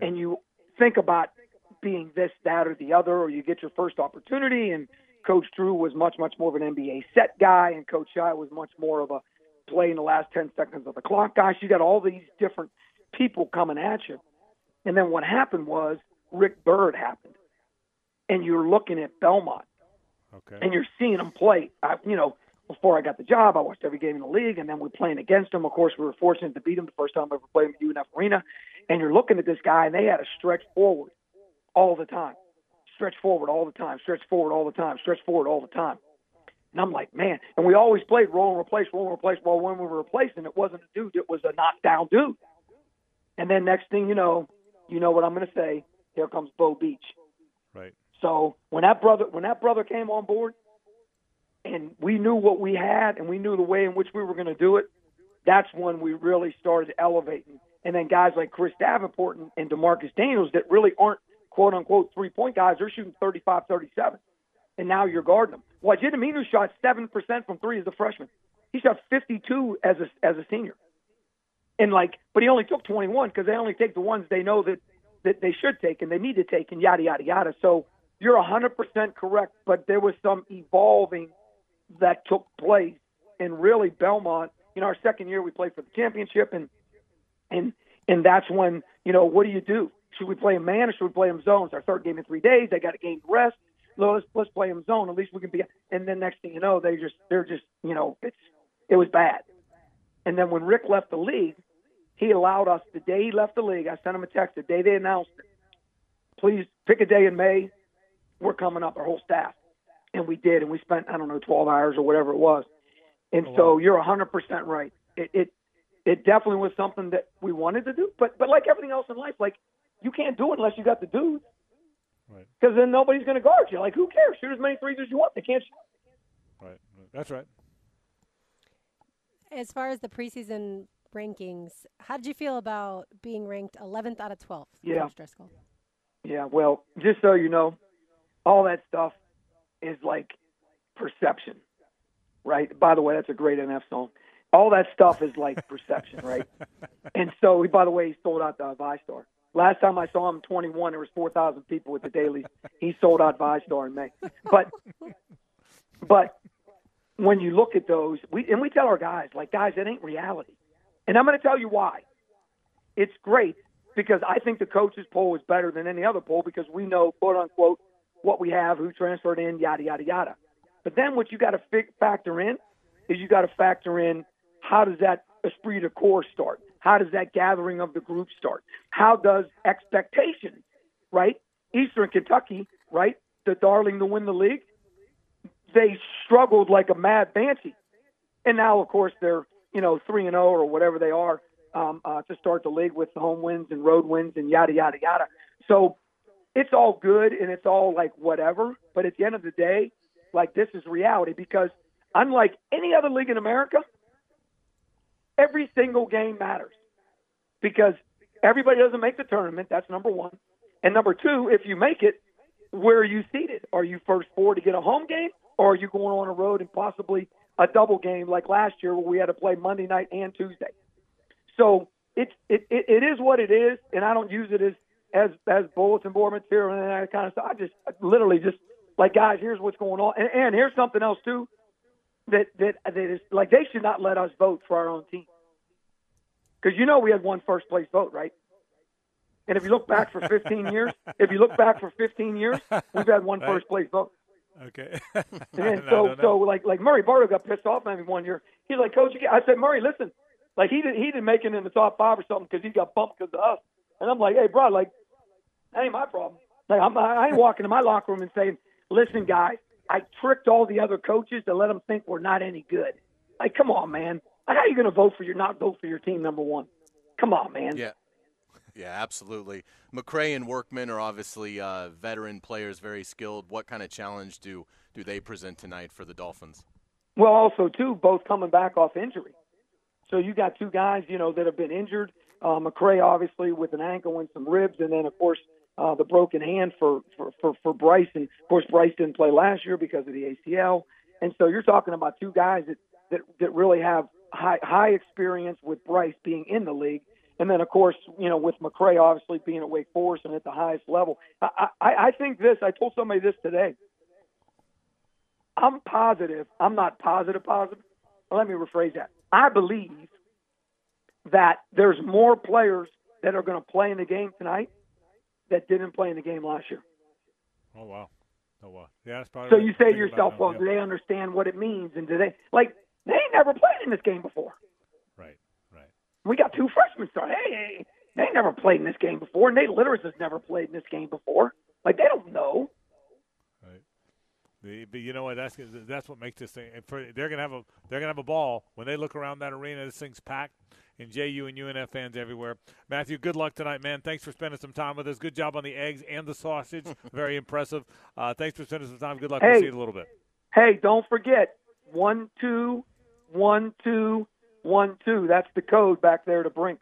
And you think about being this, that, or the other, or you get your first opportunity. And Coach Drew was much, much more of an NBA set guy, and Coach Shy was much more of a play in the last 10 seconds of the clock guy. So you got all these different people coming at you. And then what happened was Rick Byrd happened. And you're looking at Belmont Okay. and you're seeing them play. I, you know, before I got the job, I watched every game in the league, and then we're playing against them. Of course, we were fortunate to beat them the first time I ever played them at UNF Arena. And you're looking at this guy, and they had to stretch forward all the time, stretch forward all the time, stretch forward all the time, stretch forward all the time. And I'm like, man. And we always played roll and replace, roll and replace. Well, when we were replacing, it wasn't a dude; it was a knockdown dude. And then next thing you know, you know what I'm going to say. Here comes Beau Beech. right. So when that brother when that brother came on board, and we knew what we had, and we knew the way in which we were going to do it, that's when we really started elevating. And then guys like Chris Davenport and, and Demarcus Daniels that really aren't quote unquote three point guys, they're shooting 35, 37. And now you're guarding them. Well, Aminu shot seven percent from three as a freshman. He shot 52 as a as a senior. And like, but he only took 21 because they only take the ones they know that that they should take and they need to take, and yada yada yada. So you're 100% correct, but there was some evolving that took place. And really, Belmont, you know, our second year we played for the championship, and and and that's when you know what do you do? Should we play them man or should we play them zones? Our third game in three days, they got a game rest. Let's let's play them zone. At least we can be. And then next thing you know, they just they're just you know it's it was bad. And then when Rick left the league, he allowed us the day he left the league. I sent him a text the day they announced it. Please pick a day in May. We're coming up, our whole staff, and we did, and we spent I don't know 12 hours or whatever it was. And oh, so you're 100% right. It, it it definitely was something that we wanted to do, but but like everything else in life, like you can't do it unless you got the dudes. Right. Because then nobody's going to guard you. Like, who cares? Shoot as many threes as you want. They can't shoot. Right. That's right. As far as the preseason rankings, how did you feel about being ranked 11th out of 12? Yeah. Coach Driscoll? Yeah, well, just so you know, all that stuff is like perception, right? By the way, that's a great NF song. All that stuff is like perception, right? And so, by the way, he sold out the VyStar. Last time I saw him, 21, there was 4,000 people at the dailies. He sold out VyStar in May. But, but when you look at those, we and we tell our guys, like, guys, it ain't reality. And I'm going to tell you why. It's great because I think the coaches poll is better than any other poll because we know, quote unquote, what we have, who transferred in, yada yada yada. But then what you got to fi- factor in is you got to factor in how does that esprit de corps start? How does that gathering of the group start? How does expectation, right? Eastern Kentucky, right? The darling to win the league. They struggled like a mad banshee, and now of course they're you know three and zero or whatever they are um, uh, to start the league with the home wins and road wins and yada yada yada. So it's all good and it's all like whatever. But at the end of the day, like this is reality because unlike any other league in America, every single game matters because everybody doesn't make the tournament. That's number one. And number two, if you make it, where are you seated? Are you first four to get a home game, or are you going on a road and possibly a double game like last year where we had to play Monday night and Tuesday? So it's it, it, it is what it is, and I don't use it as as as bulletin board material and that kind of stuff. I just literally just like guys, here's what's going on, and, and here's something else too that that that is like they should not let us vote for our own team because you know we had one first place vote, right? And if you look back for 15 years, if you look back for 15 years, we've had one Right. first place vote. Okay. And then so know. so like like Murray Bartow got pissed off at me one year. He's like, Coach, you get-" I said, Murray, listen, like he didn't he didn't make it in the top five or something because he got bumped because of us. And I'm like, hey, bro, like that ain't my problem. Like I'm I ain't walking to my locker room and saying, listen, guys, I tricked all the other coaches to let them think we're not any good. Like, come on, man. Like, how are you going to vote for your not vote for your team number one? Come on, man. Yeah. Yeah, absolutely. McCray and Workman are obviously uh, veteran players, very skilled. What kind of challenge do do they present tonight for the Dolphins? Well, also too, both coming back off injury. So you got two guys, you know, that have been injured. Uh, McCray obviously with an ankle and some ribs, and then of course uh, the broken hand for for for, for Bryce. And of course Bryce didn't play last year because of the ACL. And so you're talking about two guys that that, that really have high high experience with Bryce being in the league. And then, of course, you know, with McCray obviously being at Wake Forest and at the highest level, I, I, I think this. I told somebody this today. I'm positive. I'm not positive. Positive. Let me rephrase that. I believe that there's more players that are going to play in the game tonight that didn't play in the game last year. Oh wow. Oh wow. Yeah, that's probably. So you say to yourself, well, yeah. do they understand what it means? And do they like they ain't never played in this game before? Right. Right. We got two freshmen starting. Hey, hey, they never played in this game before. Nate Lliteras has never played in this game before. Like they don't know. Right. The, but you know what? That's that's what makes this thing. For, they're gonna have a they're gonna have a ball when they look around that arena. This thing's packed, and JU and UNF fans everywhere. Matthew, good luck tonight, man. Thanks for spending some time with us. Good job on the eggs and the sausage. Very impressive. Uh, thanks for spending some time. Good luck. We'll Hey. see you in a little bit. Hey, don't forget one two one two one two. That's the code back there to Brink.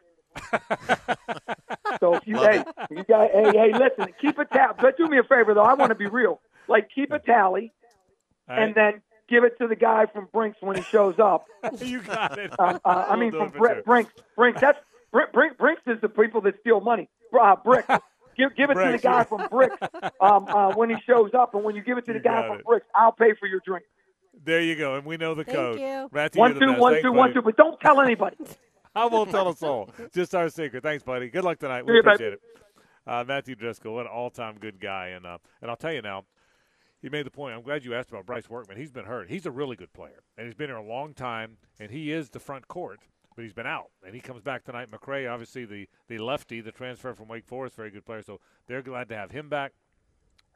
so if you hey you got hey hey listen keep a tally. But do me a favor though. I want to be real. Like keep a tally All and then give it to the guy from Brinks when he shows up. you got it. Uh, uh, I mean from it Br- Brinks. Brinks. That's Br- Brink, Brinks is the people that steal money. Uh, Brick. Give, give it to the guy yeah. from Bricks um, uh, when he shows up, and when you give it to the You guy from it. Bricks, I'll pay for your drink. There you go, and we know the Thank code. you. Matthew, One you're two best. one two one buddy. two, but don't tell anybody. I won't tell us all. Just our secret. Thanks, buddy. Good luck tonight. We See you, appreciate it. Uh, Matthew Driscoll, what an all-time good guy, and uh, and I'll tell you now, he made the point. I'm glad you asked about Bryce Workman. He's been hurt. He's a really good player, and he's been here a long time, and he is the front court. But he's been out, and he comes back tonight. McCray, obviously the the lefty, the transfer from Wake Forest, very good player. So they're glad to have him back,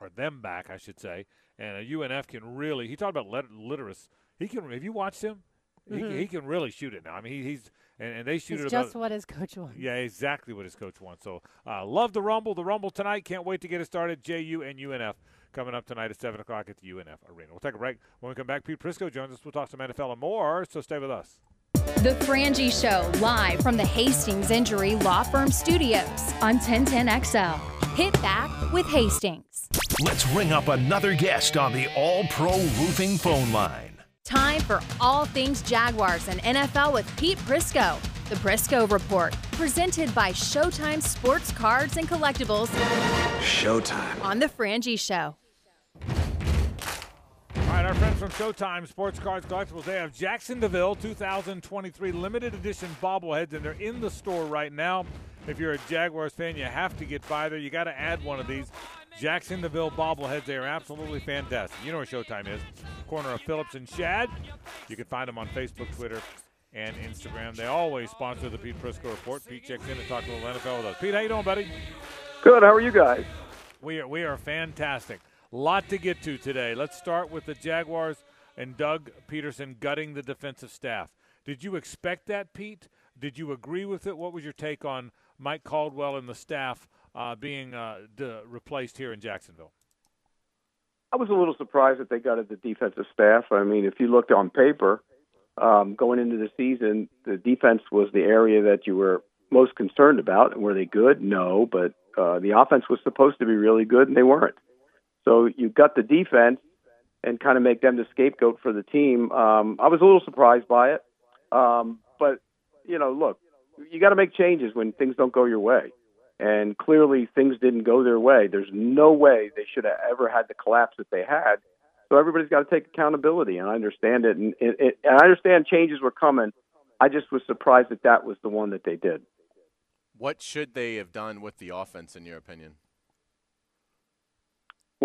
or them back, I should say. And uh, UNF can really. He talked about lit- Lliteras. He can. Have you watched him? He, can- he can really shoot it now. I mean, he, he's and, and they shoot It's it about just what his coach wants. yeah, exactly what his coach wants. So, uh, love the Rumble. The Rumble tonight. Can't wait to get it started. JU and UNF coming up tonight at 7 o'clock at the UNF Arena. We'll take a break. When we come back, Pete Prisco joins us. We'll talk some NFL and more, so stay with us. The Frangie Show, live from the Hastings Injury Law Firm Studios on 1010XL. Hit back with Hastings. Let's ring up another guest on the All Pro Roofing phone line. Time for all things Jaguars and NFL with Pete Prisco. The Prisco Report, presented by Showtime Sports Cards and Collectibles Showtime. on The Frangie Show. Right, our friends from Showtime Sports Cards Collectibles, they have Jaxson de Ville 2023 limited edition bobbleheads, and they're in the store right now. If you're a Jaguars fan, you have to get by there. You got to add one of these. Jaxson de Ville bobbleheads, they are absolutely fantastic. You know where Showtime is. Corner of Phillips and Shad. You can find them on Facebook, Twitter, and Instagram. They always sponsor the Pete Prisco Report. Pete checks in and talks a little NFL with us. Pete, how you doing, buddy? Good. How are you guys? We are we are fantastic. Lot to get to today. Let's start with the Jaguars and Doug Pederson gutting the defensive staff. Did you expect that, Pete? Did you agree with it? What was your take on Mike Caldwell and the staff uh, being uh, d- replaced here in Jacksonville? I was a little surprised that they at the defensive staff. I mean, if you looked on paper, um, going into the season, the defense was the area that you were most concerned about. Were they good? No, but uh, the offense was supposed to be really good, and they weren't. So you got the defense and kind of make them the scapegoat for the team. Um, I was a little surprised by it, um, but you know, look, you got to make changes when things don't go your way. And clearly, things didn't go their way. There's no way they should have ever had the collapse that they had. So everybody's got to take accountability, and I understand it. And, it, it, and I understand changes were coming. I just was surprised that that was the one that they did. What should they have done with the offense, in your opinion?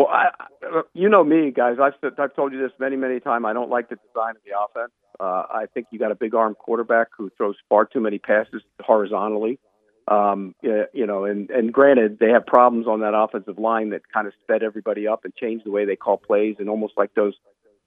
Well, I, I- you know me, guys. I've I've told you this many, many times. I don't like the design of the offense. Uh, I think you got a big arm quarterback who throws far too many passes horizontally. Um, you know, and and granted, they have problems on that offensive line that kind of sped everybody up and changed the way they call plays, and almost like those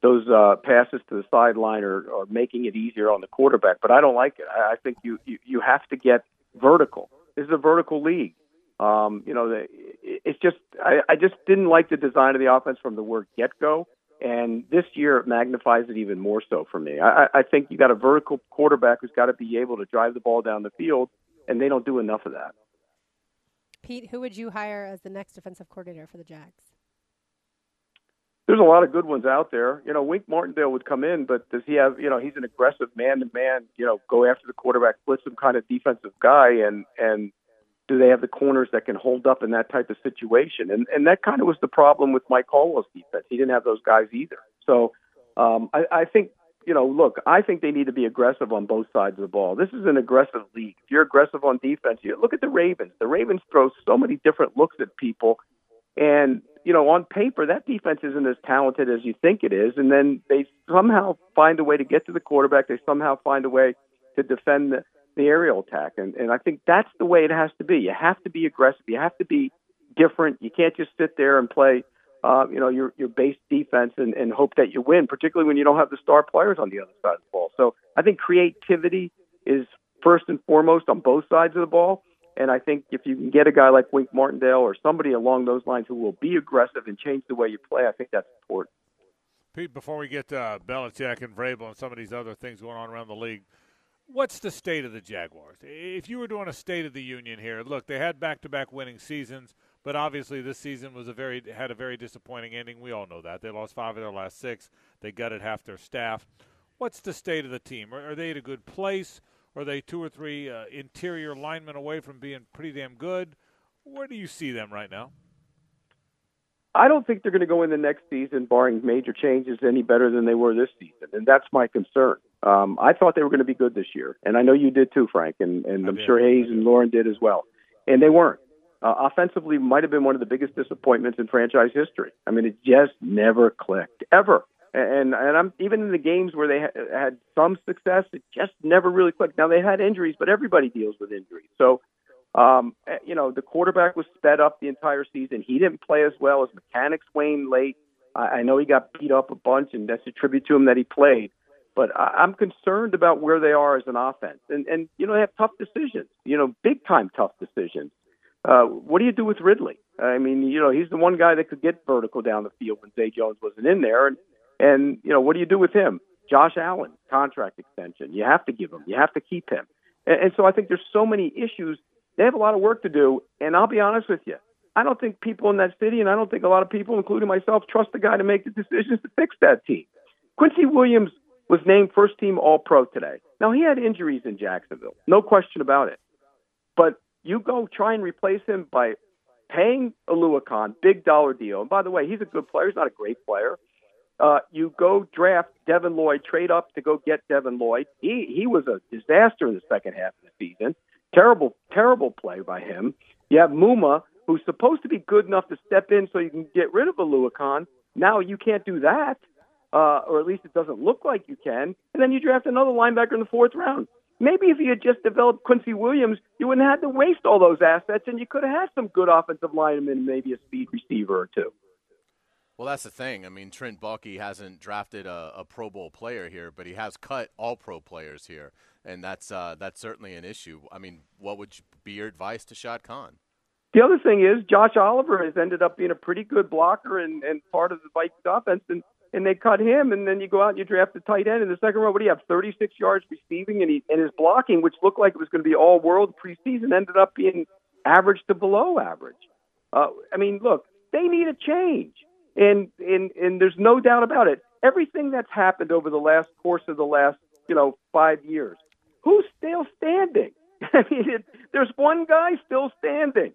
those uh, passes to the sideline are, are making it easier on the quarterback. But I don't like it. I, I think you, you you have to get vertical. This is a vertical league. Um, you know, the, it's just I, I just didn't like the design of the offense from the word get go, and this year it magnifies it even more so for me. I, I I think you got a vertical quarterback who's got to be able to drive the ball down the field, and they don't do enough of that. Pete, who would you hire as the next defensive coordinator for the Jags? There's a lot of good ones out there. You know, Wink Martindale would come in, but does he have? You know, he's an aggressive man-to-man. You know, go after the quarterback, blitz him kind of defensive guy, and and do they have the corners that can hold up in that type of situation? And and that kind of was the problem with Mike Caldwell's defense. He didn't have those guys either. So um, I, I think you know, look, I think they need to be aggressive on both sides of the ball. This is an aggressive league. If you're aggressive on defense, you look at the Ravens. The Ravens throw so many different looks at people, and you know, on paper, that defense isn't as talented as you think it is. And then they somehow find a way to get to the quarterback. They somehow find a way to defend the, the aerial attack. And, and I think that's the way it has to be. You have to be aggressive. You have to be different. You can't just sit there and play, uh, you know, your your base defense and, and hope that you win, particularly when you don't have the star players on the other side of the ball. So I think creativity is first and foremost on both sides of the ball. And I think if you can get a guy like Wink Martindale or somebody along those lines who will be aggressive and change the way you play, I think that's important. Pete, before we get to Belichick and Vrabel and some of these other things going on around the league, what's the state of the Jaguars? If you were doing a state of the union here, look, they had back-to-back winning seasons, but obviously this season was a very had a very disappointing ending. We all know that they lost five of their last six. They gutted half their staff. What's the state of the team? Are, are they at a good place? Are they two or three uh, interior linemen away from being pretty damn good? Where do you see them right now? I don't think they're going to go in the next season, barring major changes, any better than they were this season, and that's my concern. Um, I thought they were going to be good this year, and I know you did too, Frank, and, and I'm sure Hayes and Lauren did as well, and they weren't. Uh, offensively, might have been one of the biggest disappointments in franchise history. I mean, it just never clicked ever. And and I'm even in the games where they ha- had some success, it just never really clicked. Now they had injuries, but everybody deals with injuries. So um, eh, you know, the quarterback was sped up the entire season. He didn't play as well. His mechanics waned late. I, I know he got beat up a bunch, and that's a tribute to him that he played. But I, I'm concerned about where they are as an offense, and and you know they have tough decisions. You know, big time tough decisions. Uh, what do you do with Ridley? I mean, you know, he's the one guy that could get vertical down the field when Zay Jones wasn't in there, and and you know, what do you do with him? Josh Allen contract extension. You have to give him. You have to keep him. And, and so I think there's so many issues they have a lot of work to do. And I'll be honest with you, I don't think people in that city, and I don't think a lot of people, including myself, trust the guy to make the decisions to fix that team. Quincy Williams was named first team All Pro today. Now, he had injuries in Jacksonville, no question about it. But you go try and replace him by paying Oluokun, big dollar deal. And by the way, he's a good player, he's not a great player. Uh, you go draft Devin Lloyd, trade up to go get Devin Lloyd. He he was a disaster in the second half of the season. Terrible, terrible play by him. You have Muma, who's supposed to be good enough to step in so you can get rid of Oluokun. Now you can't do that, uh, or at least it doesn't look like you can. And then you draft another linebacker in the fourth round. Maybe if you had just developed Quincy Williams, you wouldn't have had to waste all those assets, and you could have had some good offensive linemen, and maybe a speed receiver or two. Well, that's the thing. I mean, Trent Baalke hasn't drafted a, a Pro Bowl player here, but he has cut all Pro players here, and that's uh, that's certainly an issue. I mean, what would be your advice to Shad Khan? The other thing is Josh Oliver has ended up being a pretty good blocker and, and part of the Vikings offense, and and they cut him, and then you go out and you draft a tight end in the second round. What do you have? 36 yards receiving, and he and his blocking, which looked like it was going to be all world preseason, ended up being average to below average. Uh, I mean, look, they need a change, and and and there's no doubt about it. Everything that's happened over the last course of the last you know five years, who's still standing? I mean, it, there's one guy still standing.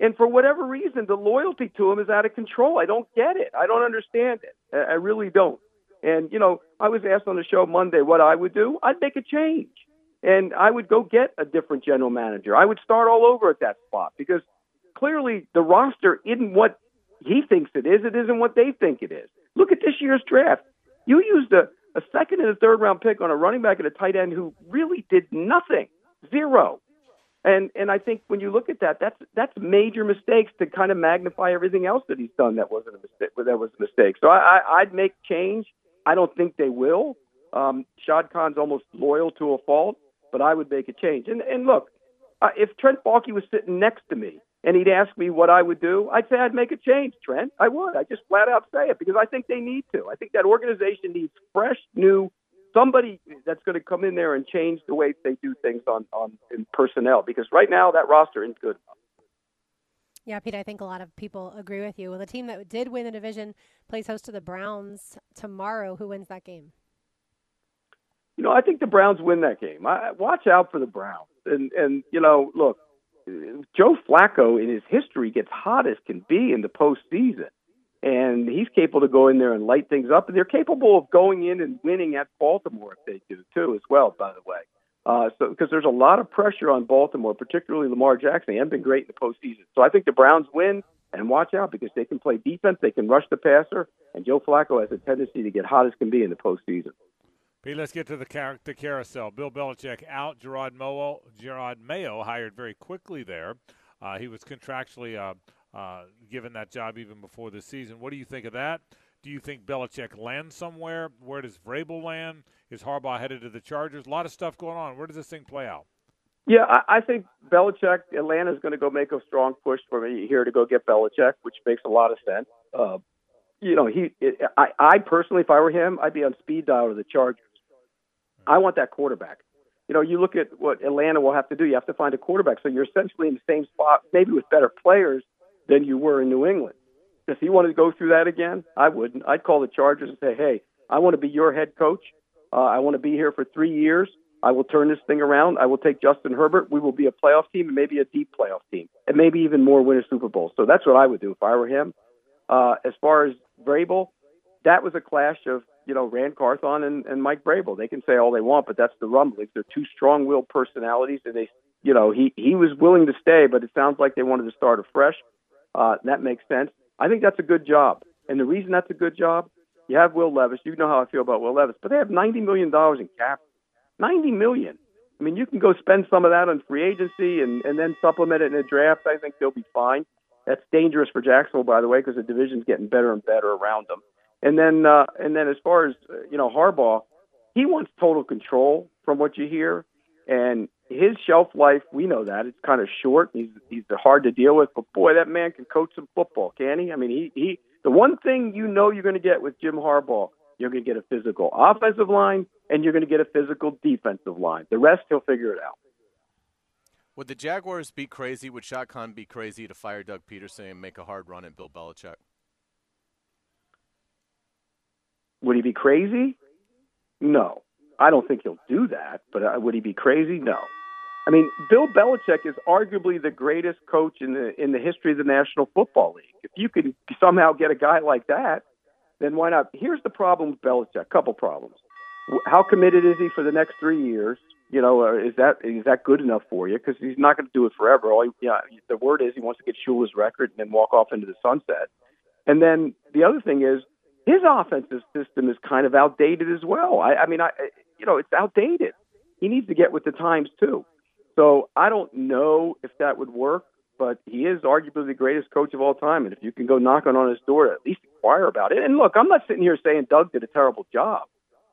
And for whatever reason, the loyalty to him is out of control. I don't get it. I don't understand it. I really don't. And, you know, I was asked on the show Monday what I would do. I'd make a change. And I would go get a different general manager. I would start all over at that spot because clearly the roster isn't what he thinks it is. It isn't what they think it is. Look at this year's draft. You used a, a second and a third round pick on a running back and a tight end who really did nothing. Zero. And and I think when you look at that, that's that's major mistakes to kind of magnify everything else that he's done that wasn't a mistake. That was a mistake. So I, I I'd make change. I don't think they will. Um, Shad Khan's almost loyal to a fault, but I would make a change. And and look, uh, if Trent Baalke was sitting next to me and he'd ask me what I would do, I'd say I'd make a change, Trent. I would. I just flat out say it because I think they need to. I think that organization needs fresh, new somebody that's going to come in there and change the way they do things on on in personnel because right now that roster isn't good. Yeah, Pete, I think a lot of people agree with you. Well, the team that did win the division plays host to the Browns tomorrow. Who wins that game? You know, I think the Browns win that game. I, watch out for the Browns. And and you know, look, Joe Flacco in his history gets hot as can be in the postseason and he's capable to go in there and light things up. And they're capable of going in and winning at Baltimore if they do too, as well. By the way, uh, so because there's a lot of pressure on Baltimore, particularly Lamar Jackson. He hasn't been great in the postseason, so I think the Browns win. And watch out because they can play defense, they can rush the passer, and Joe Flacco has a tendency to get hot as can be in the postseason. Pete, let's get to the, the carousel. Bill Belichick out. Jerod Mayo, Jerod Mayo hired very quickly there. Uh, he was contractually uh, uh, given that job even before the season. What do you think of that? Do you think Belichick lands somewhere? Where does Vrabel land? Is Harbaugh headed to the Chargers? A lot of stuff going on. Where does this thing play out? Yeah, I, I think Belichick, Atlanta's going to go make a strong push for me here to go get Belichick, which makes a lot of sense. Uh, you know, he, it, I, I personally, if I were him, I'd be on speed dial to the Chargers. I want that quarterback. You know, you look at what Atlanta will have to do. You have to find a quarterback, so you're essentially in the same spot, maybe with better players than you were in New England. If he wanted to go through that again, I wouldn't. I'd call the Chargers and say, "Hey, I want to be your head coach. Uh, I want to be here for three years. I will turn this thing around. I will take Justin Herbert. We will be a playoff team and maybe a deep playoff team, and maybe even more win a Super Bowl. So that's what I would do if I were him. Uh, as far as Vrabel, that was a clash of you know Ran Carthon and, and Mike Vrabel. They can say all they want, but that's the rumblings. They're two strong-willed personalities, and they, you know, he he was willing to stay, but it sounds like they wanted to start afresh. Uh, that makes sense. I think that's a good job, and the reason that's a good job, you have Will Levis. You know how I feel about Will Levis, but they have ninety million dollars in cap. Ninety million. I mean, you can go spend some of that on free agency and, and then supplement it in a draft. I think they'll be fine. That's dangerous for Jacksonville, by the way, because the division's getting better and better around them. And then, uh, and then as far as uh, you know, Harbaugh, he wants total control, from what you hear, and his shelf life, we know that it's kind of short. He's he's hard to deal with, but boy, that man can coach some football, can he? I mean, he he. The one thing you know you're going to get with Jim Harbaugh, you're going to get a physical offensive line, and you're going to get a physical defensive line. The rest, he'll figure it out. Would the Jaguars be crazy? Would Shad Khan be crazy to fire Doug Pederson and make a hard run at Bill Belichick? Would he be crazy? No, I don't think he'll do that. But uh, would he be crazy? No. I mean, Bill Belichick is arguably the greatest coach in the in the history of the National Football League. If you could somehow get a guy like that, then why not? Here's the problem with Belichick. Couple problems. How committed is he for the next three years? You know, uh, is that is that good enough for you? Because he's not going to do it forever. All he, yeah, the word is he wants to get Shula's record and then walk off into the sunset. And then the other thing is his offensive system is kind of outdated as well. I, I mean, I you know, it's outdated. He needs to get with the times too. So I don't know if that would work, but he is arguably the greatest coach of all time. And if you can go knocking on his door to at least inquire about it. And look, I'm not sitting here saying Doug did a terrible job.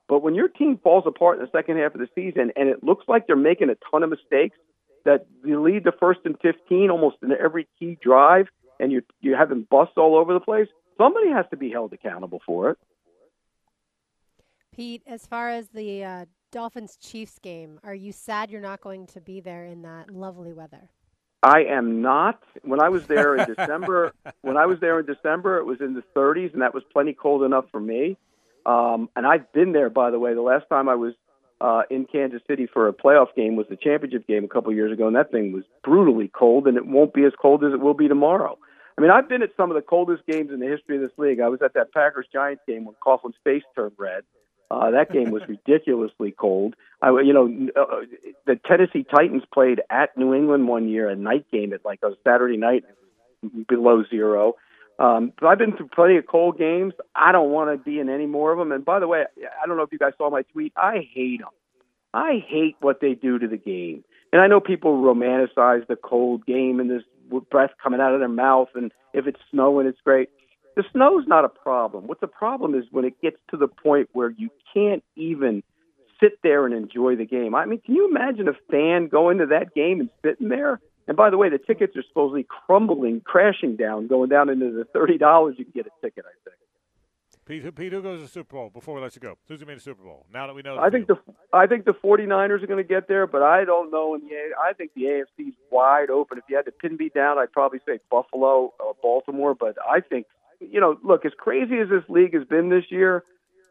But when your team falls apart in the second half of the season and it looks like they're making a ton of mistakes, that you lead the first and 15 almost in every key drive, and you you having busts all over the place. Somebody has to be held accountable for it. Pete, as far as the uh, Dolphins Chiefs game, are you sad you're not going to be there in that lovely weather? I am not. When I was there in December, when I was there in December, it was in the 30s, and that was plenty cold enough for me. Um, and I've been there, by the way. The last time I was uh, in Kansas City for a playoff game was the championship game a couple years ago, and that thing was brutally cold, and it won't be as cold as it will be tomorrow. I mean, I've been at some of the coldest games in the history of this league. I was at that Packers Giants game when Coughlin's face turned red. Uh, that game was ridiculously cold. I, you know, uh, the Tennessee Titans played at New England one year, a night game at like a Saturday night, below zero. Um, but I've been through plenty of cold games. I don't want to be in any more of them. And by the way, I don't know if you guys saw my tweet. I hate them. I hate what they do to the game. And I know people romanticize the cold game and this breath coming out of their mouth, and if it's snowing, it's great. The snow's not a problem. What the problem is when it gets to the point where you can't even sit there and enjoy the game. I mean, can you imagine a fan going to that game and sitting there? And by the way, the tickets are supposedly crumbling, crashing down, going down into the thirty dollars you can get a ticket. I think. Pete, who- Pete, who goes to the Super Bowl? Before we let you go, who's going to be in the Super Bowl? Now that we know, I think the I think the 49ers are going to get there, but I don't know. In the A- I think the AFC is wide open. If you had to pin me down, I'd probably say Buffalo or Baltimore. But I think you know, look, as crazy as this league has been this year,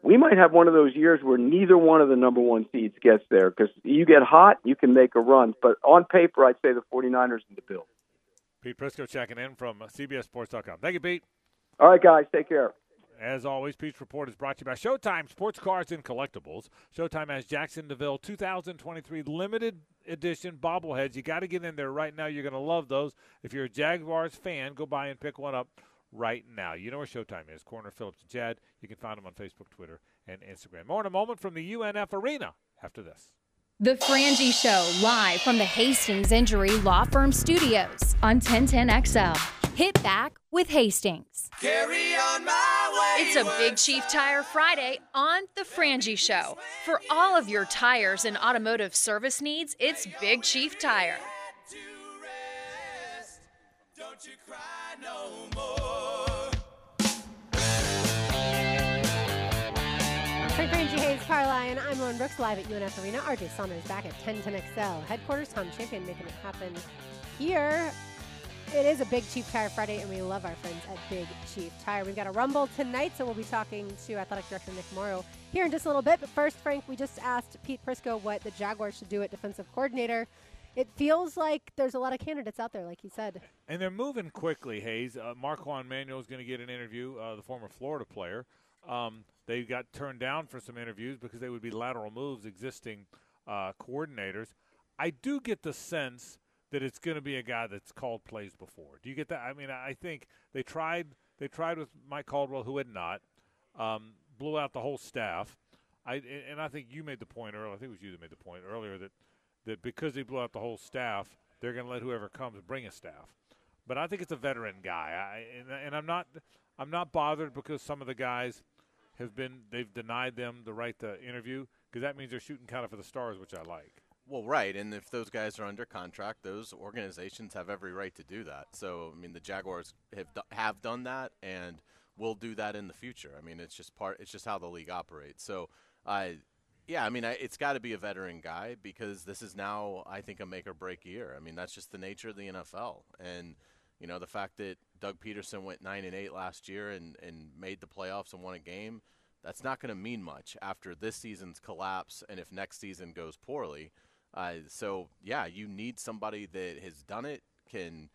we might have one of those years where neither one of the number one seeds gets there because you get hot, you can make a run. But on paper, I'd say the 49ers and the Bills. Pete Prisco checking in from CBSSports.com. Thank you, Pete. All right, guys, take care. As always, Pete's Report is brought to you by Showtime Sports Cars and Collectibles. Showtime has Jaxson de Ville 2023 limited edition bobbleheads. You got to get in there right now. You're going to love those. If you're a Jaguars fan, go by and pick one up right now. You know where Showtime is. Corner Phillips and Shad. You can find them on Facebook, Twitter, and Instagram. More in a moment from the UNF Arena after this. The Frangie Show, live from the Hastings Injury Law Firm Studios on 1010XL. Hit back with Hastings. Carry on my way. It's a Big Chief Tire Friday on The Frangie Show. For all of your tires and automotive service needs, it's Big Chief Tire. Don't you cry no more. Carline. I'm Lauren Brooks, live at UNF Arena. RJ Saunders back at 1010XL. Headquarters, Tom Champion making it happen here. It is a Big Chief Tire Friday, and we love our friends at Big Chief Tire. We've got a Rumble tonight, so we'll be talking to Athletic Director Nick Morrow here in just a little bit. But first, Frank, we just asked Pete Prisco what the Jaguars should do at defensive coordinator. It feels like there's a lot of candidates out there, like he said. And they're moving quickly, Hayes. Uh, Marquand Manuel is going to get an interview, uh, the former Florida player. Um, they got turned down for some interviews because they would be lateral moves, existing uh, coordinators. I do get the sense that it's going to be a guy that's called plays before. Do you get that? I mean, I think they tried. They tried with Mike Caldwell, who had not, um, blew out the whole staff. I and I think you made the point earlier. I think it was you that made the point earlier that that because they blew out the whole staff, they're going to let whoever comes bring a staff. But I think it's a veteran guy, I, and, and I'm not I'm not bothered because some of the guys have been they've denied them the right to interview because that means they're shooting kind of for the stars, which I like. Well, right, and if those guys are under contract, those organizations have every right to do that. So, I mean, the Jaguars have have done that and will do that in the future. I mean, it's just part. It's just how the league operates. So, I, yeah, I mean, I, it's got to be a veteran guy because this is now, I think, a make or break year. I mean, that's just the nature of the NFL, and you know, the fact that Doug Pederson went nine and eight last year and and made the playoffs and won a game. That's not going to mean much after this season's collapse, and if next season goes poorly. Uh, so yeah, you need somebody that has done it, can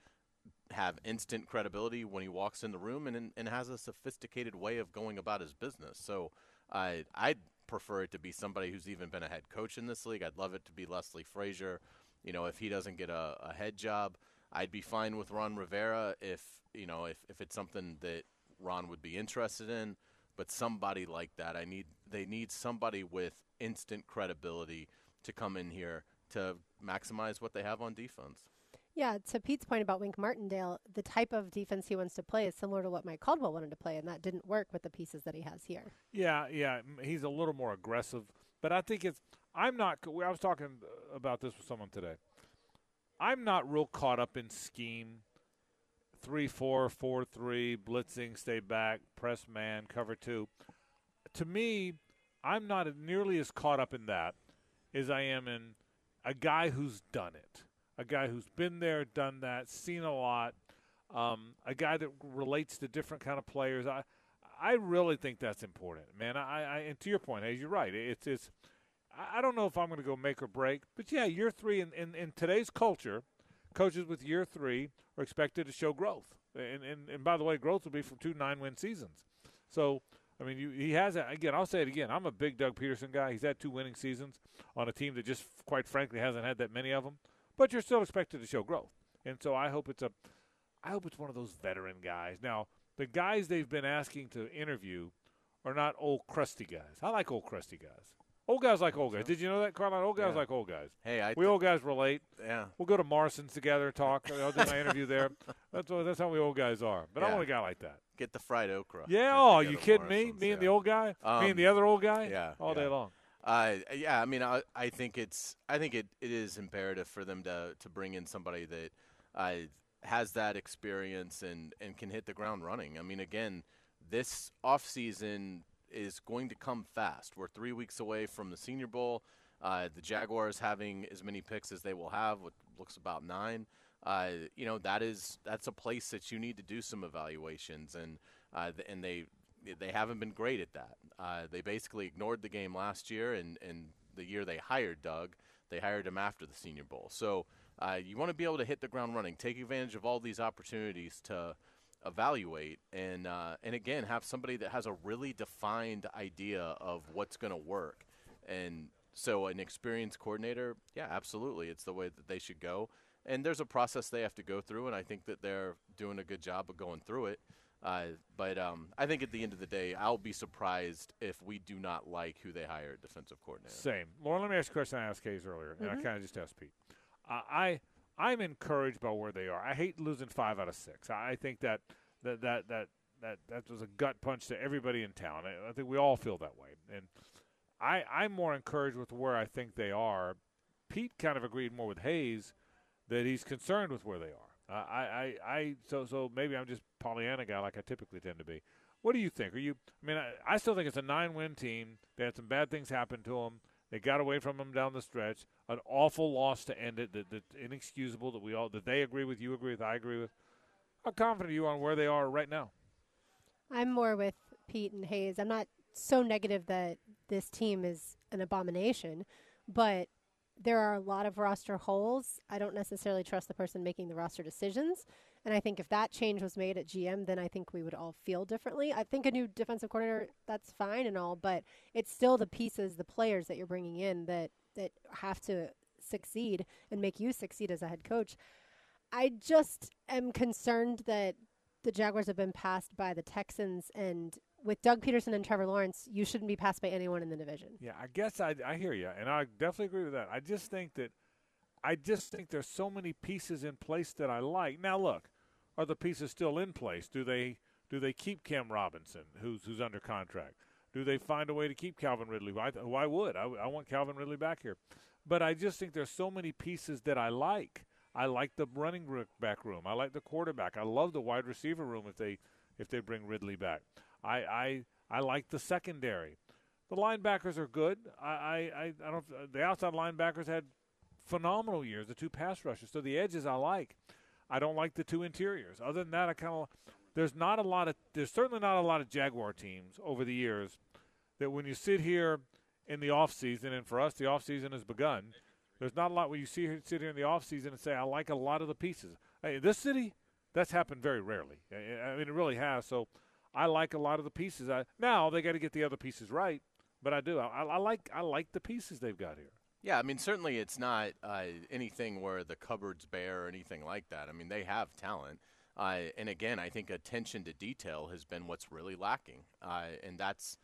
have instant credibility when he walks in the room, and and has a sophisticated way of going about his business. So I I'd prefer it to be somebody who's even been a head coach in this league. I'd love it to be Leslie Frazier. You know, if he doesn't get a, a head job, I'd be fine with Ron Rivera if you know if, if it's something that Ron would be interested in. But somebody like that, I need they need somebody with instant credibility to come in here to maximize what they have on defense. Yeah, to Pete's point about Wink Martindale, the type of defense he wants to play is similar to what Mike Caldwell wanted to play, and that didn't work with the pieces that he has here. Yeah, yeah, he's a little more aggressive, but I think it's. I'm not. I was talking about this with someone today. I'm not real caught up in scheme. Three four four three blitzing, stay back, press man, cover two. To me, I'm not nearly as caught up in that as I am in a guy who's done it, a guy who's been there, done that, seen a lot, um, a guy that relates to different kind of players. I I really think that's important, man. I, I and to your point, as you're right. It's it's. I don't know if I'm going to go make or break, but yeah, year three in, in, in today's culture, coaches with year three are expected to show growth. And and, and by the way, growth will be from two nine win seasons. So I mean, you, he has a, again. I'll say it again. I'm a big Doug Pederson guy. He's had two winning seasons on a team that just, quite frankly, hasn't had that many of them. But you're still expected to show growth, and so I hope it's a, I hope it's one of those veteran guys. Now, the guys they've been asking to interview are not old crusty guys. I like old crusty guys. Old guys like old guys. Did you know that, Carline? Old guys Yeah. like old guys. Hey, I we old guys relate. Yeah. We'll go to Morrison's together, and talk. I'll do my interview there. That's what, that's how we old guys are. But I want a guy like that. Get the fried okra. Yeah. Oh, you kidding me? Morrison's, Me and yeah. the old guy. me Um, and the other old guy. Yeah. All yeah. day long. Uh, yeah, I mean, I, I think it's I think it, it is imperative for them to to bring in somebody that uh, has that experience and, and can hit the ground running. I mean, again, this offseason is going to come fast. We're three weeks away from the Senior Bowl. Uh, the Jaguars having as many picks as they will have, what looks about nine. Uh, you know that is that's a place that you need to do some evaluations, and uh, and they they haven't been great at that. Uh, they basically ignored the game last year, and, and the year they hired Doug, they hired him after the Senior Bowl. So uh, you want to be able to hit the ground running, take advantage of all these opportunities to evaluate, and uh, and again have somebody that has a really defined idea of what's going to work. And so an experienced coordinator, yeah, absolutely, it's the way that they should go. And there's a process they have to go through, and I think that they're doing a good job of going through it. Uh, but um, I think at the end of the day, I'll be surprised if we do not like who they hire at defensive coordinator. Same. Lauren, let me ask you a question I asked Hayes earlier, and I Mhm. kind of just asked Pete. Uh, I I'm encouraged by where they are. I hate losing five out of six. I think that that that that that, that was a gut punch to everybody in town. I, I think we all feel that way, and I I'm more encouraged with where I think they are. Pete kind of agreed more with Hayes that he's concerned with where they are. Uh, I, I, I, so, so maybe I'm just Pollyanna guy like I typically tend to be. What do you think? Are you? I mean, I, I still think it's a nine-win team. They had some bad things happen to them. They got away from them down the stretch. An awful loss to end it. That, that's inexcusable. That we all that they agree with. You agree with. I agree with. How confident are you on where they are right now? I'm more with Pete and Hayes. I'm not so negative that this team is an abomination, but there are a lot of roster holes. I don't necessarily trust the person making the roster decisions. And I think if that change was made at GM, then I think we would all feel differently. I think a new defensive coordinator, that's fine and all, but it's still the pieces, the players that you're bringing in that, that have to succeed and make you succeed as a head coach. I just am concerned that the Jaguars have been passed by the Texans, and with Doug Pederson and Trevor Lawrence, you shouldn't be passed by anyone in the division. Yeah, I guess I, I hear you, and I definitely agree with that. I just think that I just think there's so many pieces in place that I like. Now, look, are the pieces still in place? Do they do they keep Cam Robinson, who's who's under contract? Do they find a way to keep Calvin Ridley? Why, who I would. I, I want Calvin Ridley back here, but I just think there's so many pieces that I like. I like the running back room. I like the quarterback. I love the wide receiver room if they if they bring Ridley back. I I, I like the secondary. The linebackers are good. I, I, I don't. The outside linebackers had phenomenal years. The two pass rushers. So the edges I like. I don't like the two interiors. Other than that, I kind of there's not a lot of there's certainly not a lot of Jaguar teams over the years that when you sit here in the off season, and for us the off season has begun. There's not a lot where you see sit here in the off season and say I like a lot of the pieces. Hey, this city, that's happened very rarely. I, I mean, it really has. So I like a lot of the pieces. I, now they got to get the other pieces right, but I do. I, I like I like the pieces they've got here. Yeah, I mean, certainly it's not uh, anything where the cupboard's bare or anything like that. I mean, they have talent. Uh, and again, I think attention to detail has been what's really lacking. Uh, and that's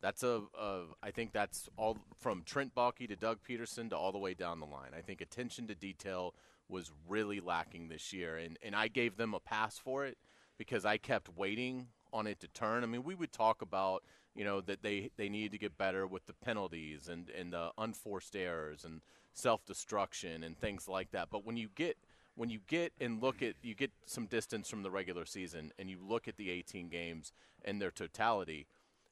that's a, a I think that's all from Trent Baalke to Doug Pederson to all the way down the line. I think attention to detail was really lacking this year, and and I gave them a pass for it because I kept waiting on it to turn. I mean, we would talk about you know that they they needed to get better with the penalties and and the unforced errors and self-destruction and things like that. But when you get when you get and look at you get some distance from the regular season and you look at the 18 games and their totality,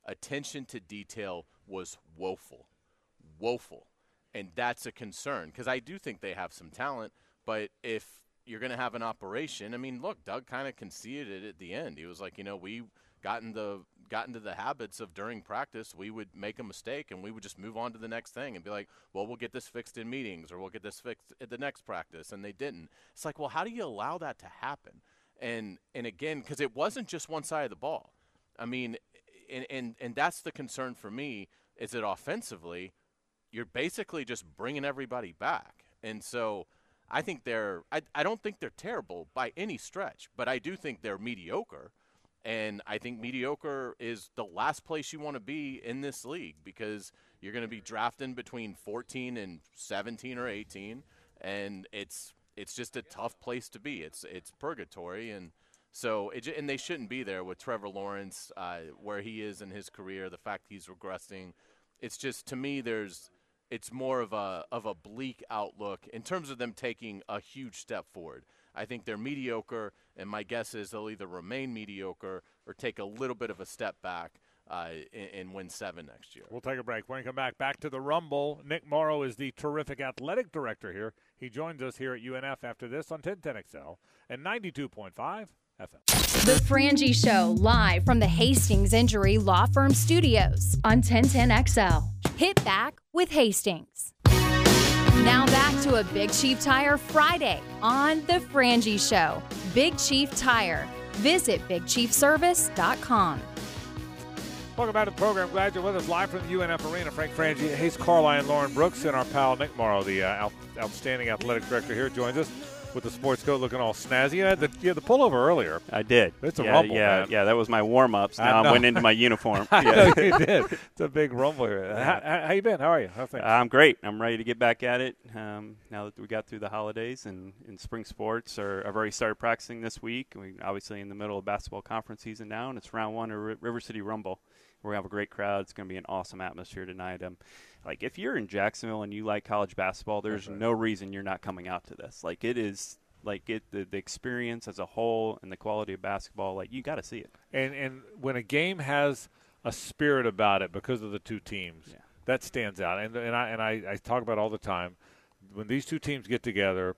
attention to detail was woeful, woeful, and that's a concern because I do think they have some talent. But if you're going to have an operation, I mean, look, Doug kind of conceded it at the end. He was like, you know, we got into got into the habits of during practice we would make a mistake and we would just move on to the next thing and be like, well, we'll get this fixed in meetings or we'll get this fixed at the next practice, and they didn't. It's like, well, how do you allow that to happen? And and again, because it wasn't just one side of the ball. I mean, and and and that's the concern for me is that offensively, you're basically just bringing everybody back, and so. I think they're. I, I don't think they're terrible by any stretch, but I do think they're mediocre. And I think mediocre is the last place you want to be in this league because you're going to be drafting between 14 and 17 or 18, and it's it's just a tough place to be. It's it's purgatory, and so it, and they shouldn't be there with Trevor Lawrence uh, where he is in his career. The fact he's regressing, it's just to me there's it's more of a of a bleak outlook in terms of them taking a huge step forward. I think they're mediocre, and my guess is they'll either remain mediocre or take a little bit of a step back uh, and, and win seven next year. We'll take a break. When we come back, back to the Rumble. Nick Morrow is the terrific athletic director here. He joins us here at UNF after this on 1010XL and 92.5 FM. The Frangie Show, live from the Hastings Injury Law Firm Studios on 1010XL. Hit back with Hastings. Now back to a Big Chief Tire Friday on The Frangie Show. Big Chief Tire. Visit BigChiefService.com. Welcome back to the program. Glad you're with us live from the UNF Arena. Frank Frangie, Hayes Carline, Lauren Brooks, and our pal Nick Morrow, the uh, outstanding athletic director here, joins us with the sports coat looking all snazzy. You had the, you had the pullover earlier. I did. It's a yeah, rumble, Yeah, man. yeah, that was my warm ups. I Now I, know. went into my uniform. I Yeah. know you did. It's a big rumble here. How, how, you been? How are you? How things? I'm great. I'm ready to get back at it um, now that we got through the holidays and in spring sports. Are, I've already started practicing this week. We obviously in the middle of basketball conference season now, and it's round one of Ri- River City Rumble. We're gonna have a great crowd. It's gonna be an awesome atmosphere tonight. Um, like if you're in Jacksonville and you like college basketball, there's no reason you're not coming out to this. Like it is. Like it, the, the experience as a whole and the quality of basketball, like you got to see it. And and when a game has a spirit about it because of the two teams, that stands out. And and I and I, I talk about it all the time. When these two teams get together,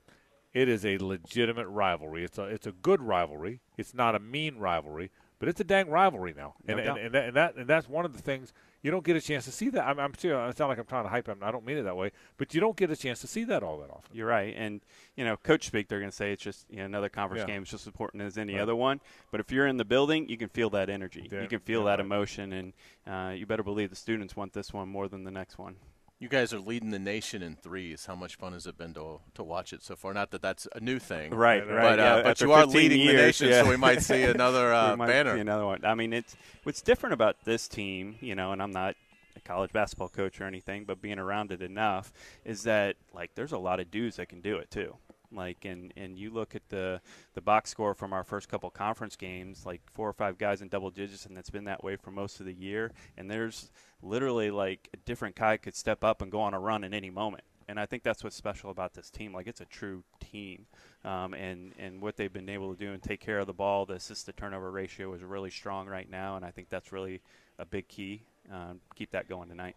it is a legitimate rivalry. It's a it's a good rivalry. It's not a mean rivalry, but it's a dang rivalry now. And, doubt. and, and, that, and that and that's one of the things you don't get a chance to see that. I'm, I'm sure I sound like I'm trying to hype them. I don't mean it that way, but you don't get a chance to see that all that often. You're right, and you know, coach speak. They're going to say it's just you know, another conference Yeah. game. It's just as important as any Right. other one. But if you're in the building, you can feel that energy. Yeah, you can feel yeah, that right. emotion, and uh, you better believe the students want this one more than the next one. You guys are leading the nation in threes. How much fun has it been to to watch it so far? Not that that's a new thing, Right, right. But, uh, yeah, but you are 15 leading the nation, yeah. so we might see another uh, we might banner. See another one. I mean, it's what's different about this team, you know, and I'm not a college basketball coach or anything, but being around it enough is that like there's a lot of dudes that can do it too. Like and and you look at the the box score from our first couple conference games, like four or five guys in double digits, and that's been that way for most of the year. And there's literally like a different guy could step up and go on a run at any moment. And I think that's what's special about this team. Like it's a true team, um, and and what they've been able to do and take care of the ball. The assist to turnover ratio is really strong right now, and I think that's really a big key. Um, keep that going tonight.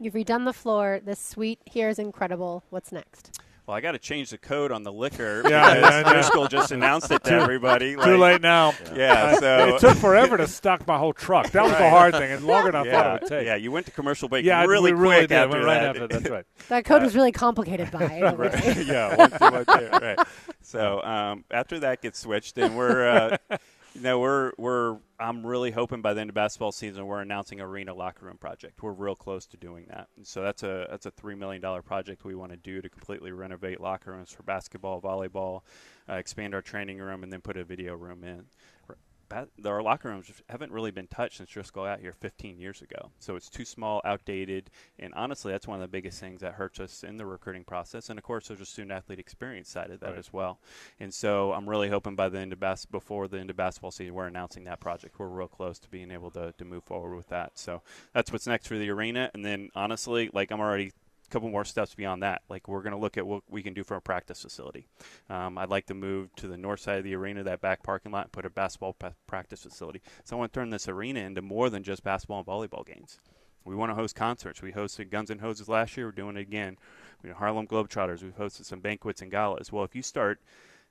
You've redone the floor. This suite here is incredible. What's next? Well, I got to change the code on the liquor Yeah, because yeah, yeah. Driscoll just announced it to Too- everybody. Too late now. Yeah, I- so it took forever to stock my whole truck. That was the hard thing, and longer than I yeah, thought it would take. Yeah, you went to commercial break Yeah, really we really quick did. after Went right that. after- that's right. That code was really complicated by it. right. yeah, one too much there. Right. So um, after that gets switched, then we're, uh, you know, we're we're. I'm really hoping by the end of basketball season we're announcing arena locker room project. We're real close to doing that. And so that's a that's a three million dollar project we want to do to completely renovate locker rooms for basketball, volleyball, uh, expand our training room, and then put a video room in. Our locker rooms haven't really been touched since Driscoll got here 15 years ago. So it's too small, outdated, and honestly, that's one of the biggest things that hurts us in the recruiting process. And of course, there's a student athlete experience side of that Right. as well. And so I'm really hoping by the end of bas- before the end of basketball season, we're announcing that project. We're real close to being able to, to move forward with that. So that's what's next for the arena. And then honestly, like I'm already couple more steps beyond that. Like we're going to look at what we can do for a practice facility. Um, I'd like to move to the north side of the arena, that back parking lot, and put a basketball practice facility. So I want to turn this arena into more than just basketball and volleyball games. We want to host concerts. We hosted Guns N' Hoses last year. We're doing it again. We Harlem Globetrotters. We've hosted some banquets and galas. Well, if you start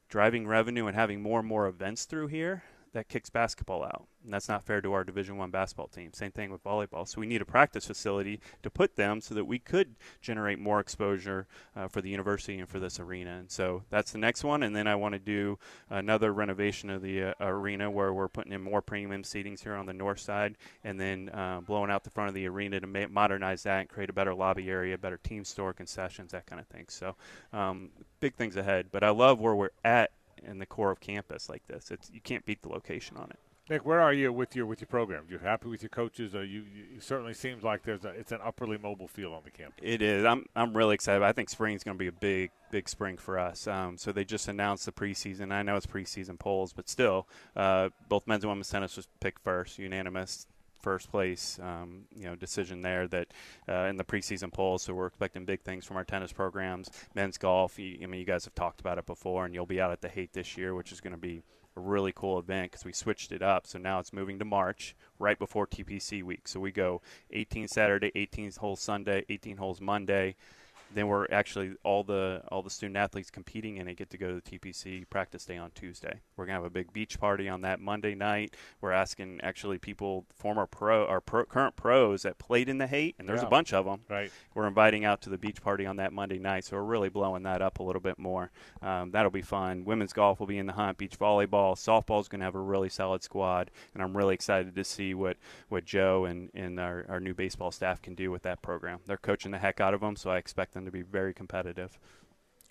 driving revenue and having more and more events through here, that kicks basketball out, and that's not fair to our Division One basketball team. Same thing with volleyball. So we need a practice facility to put them so that we could generate more exposure uh, for the university and for this arena. And so that's the next one. And then I want to do another renovation of the uh, arena where we're putting in more premium seatings here on the north side, and then uh, blowing out the front of the arena to ma- modernize that and create a better lobby area, better team store concessions, that kind of thing. So um, big things ahead. But I love where we're at in the core of campus like this. It's you can't beat the location on it. Nick, where are you with your with your program? You happy with your coaches? Or you, you certainly seems like there's a it's an upperly mobile feel on the campus. It is. I'm I'm really excited. I think spring is going to be a big big spring for us. Um, so they just announced the preseason. I know it's preseason polls, but still, uh, both men's and women's tennis was picked first, unanimous first place, um, you know, decision there that uh, in the preseason polls. So we're expecting big things from our tennis programs, men's golf. You, I mean, you guys have talked about it before, and you'll be out at the Hayt this year, which is going to be a really cool event because we switched it up. So now it's moving to March, right before TPC week. So we go 18 Saturday, 18 holes Sunday, 18 holes Monday then we're actually all the all the student athletes competing in it get to go to the TPC practice day on Tuesday. We're gonna have a big beach party on that Monday night. We're asking actually people, former pro or pro, current pros that played in the Hayt, and there's Yeah. a bunch of them. Right. We're inviting out to the beach party on that Monday night, so we're really blowing that up a little bit more. Um, that'll be fun. Women's golf will be in the hunt. Beach volleyball, softball's going to have a really solid squad, and I'm really excited to see what, what Joe and, and our, our new baseball staff can do with that program. They're coaching the heck out of them, so I expect them to be very competitive.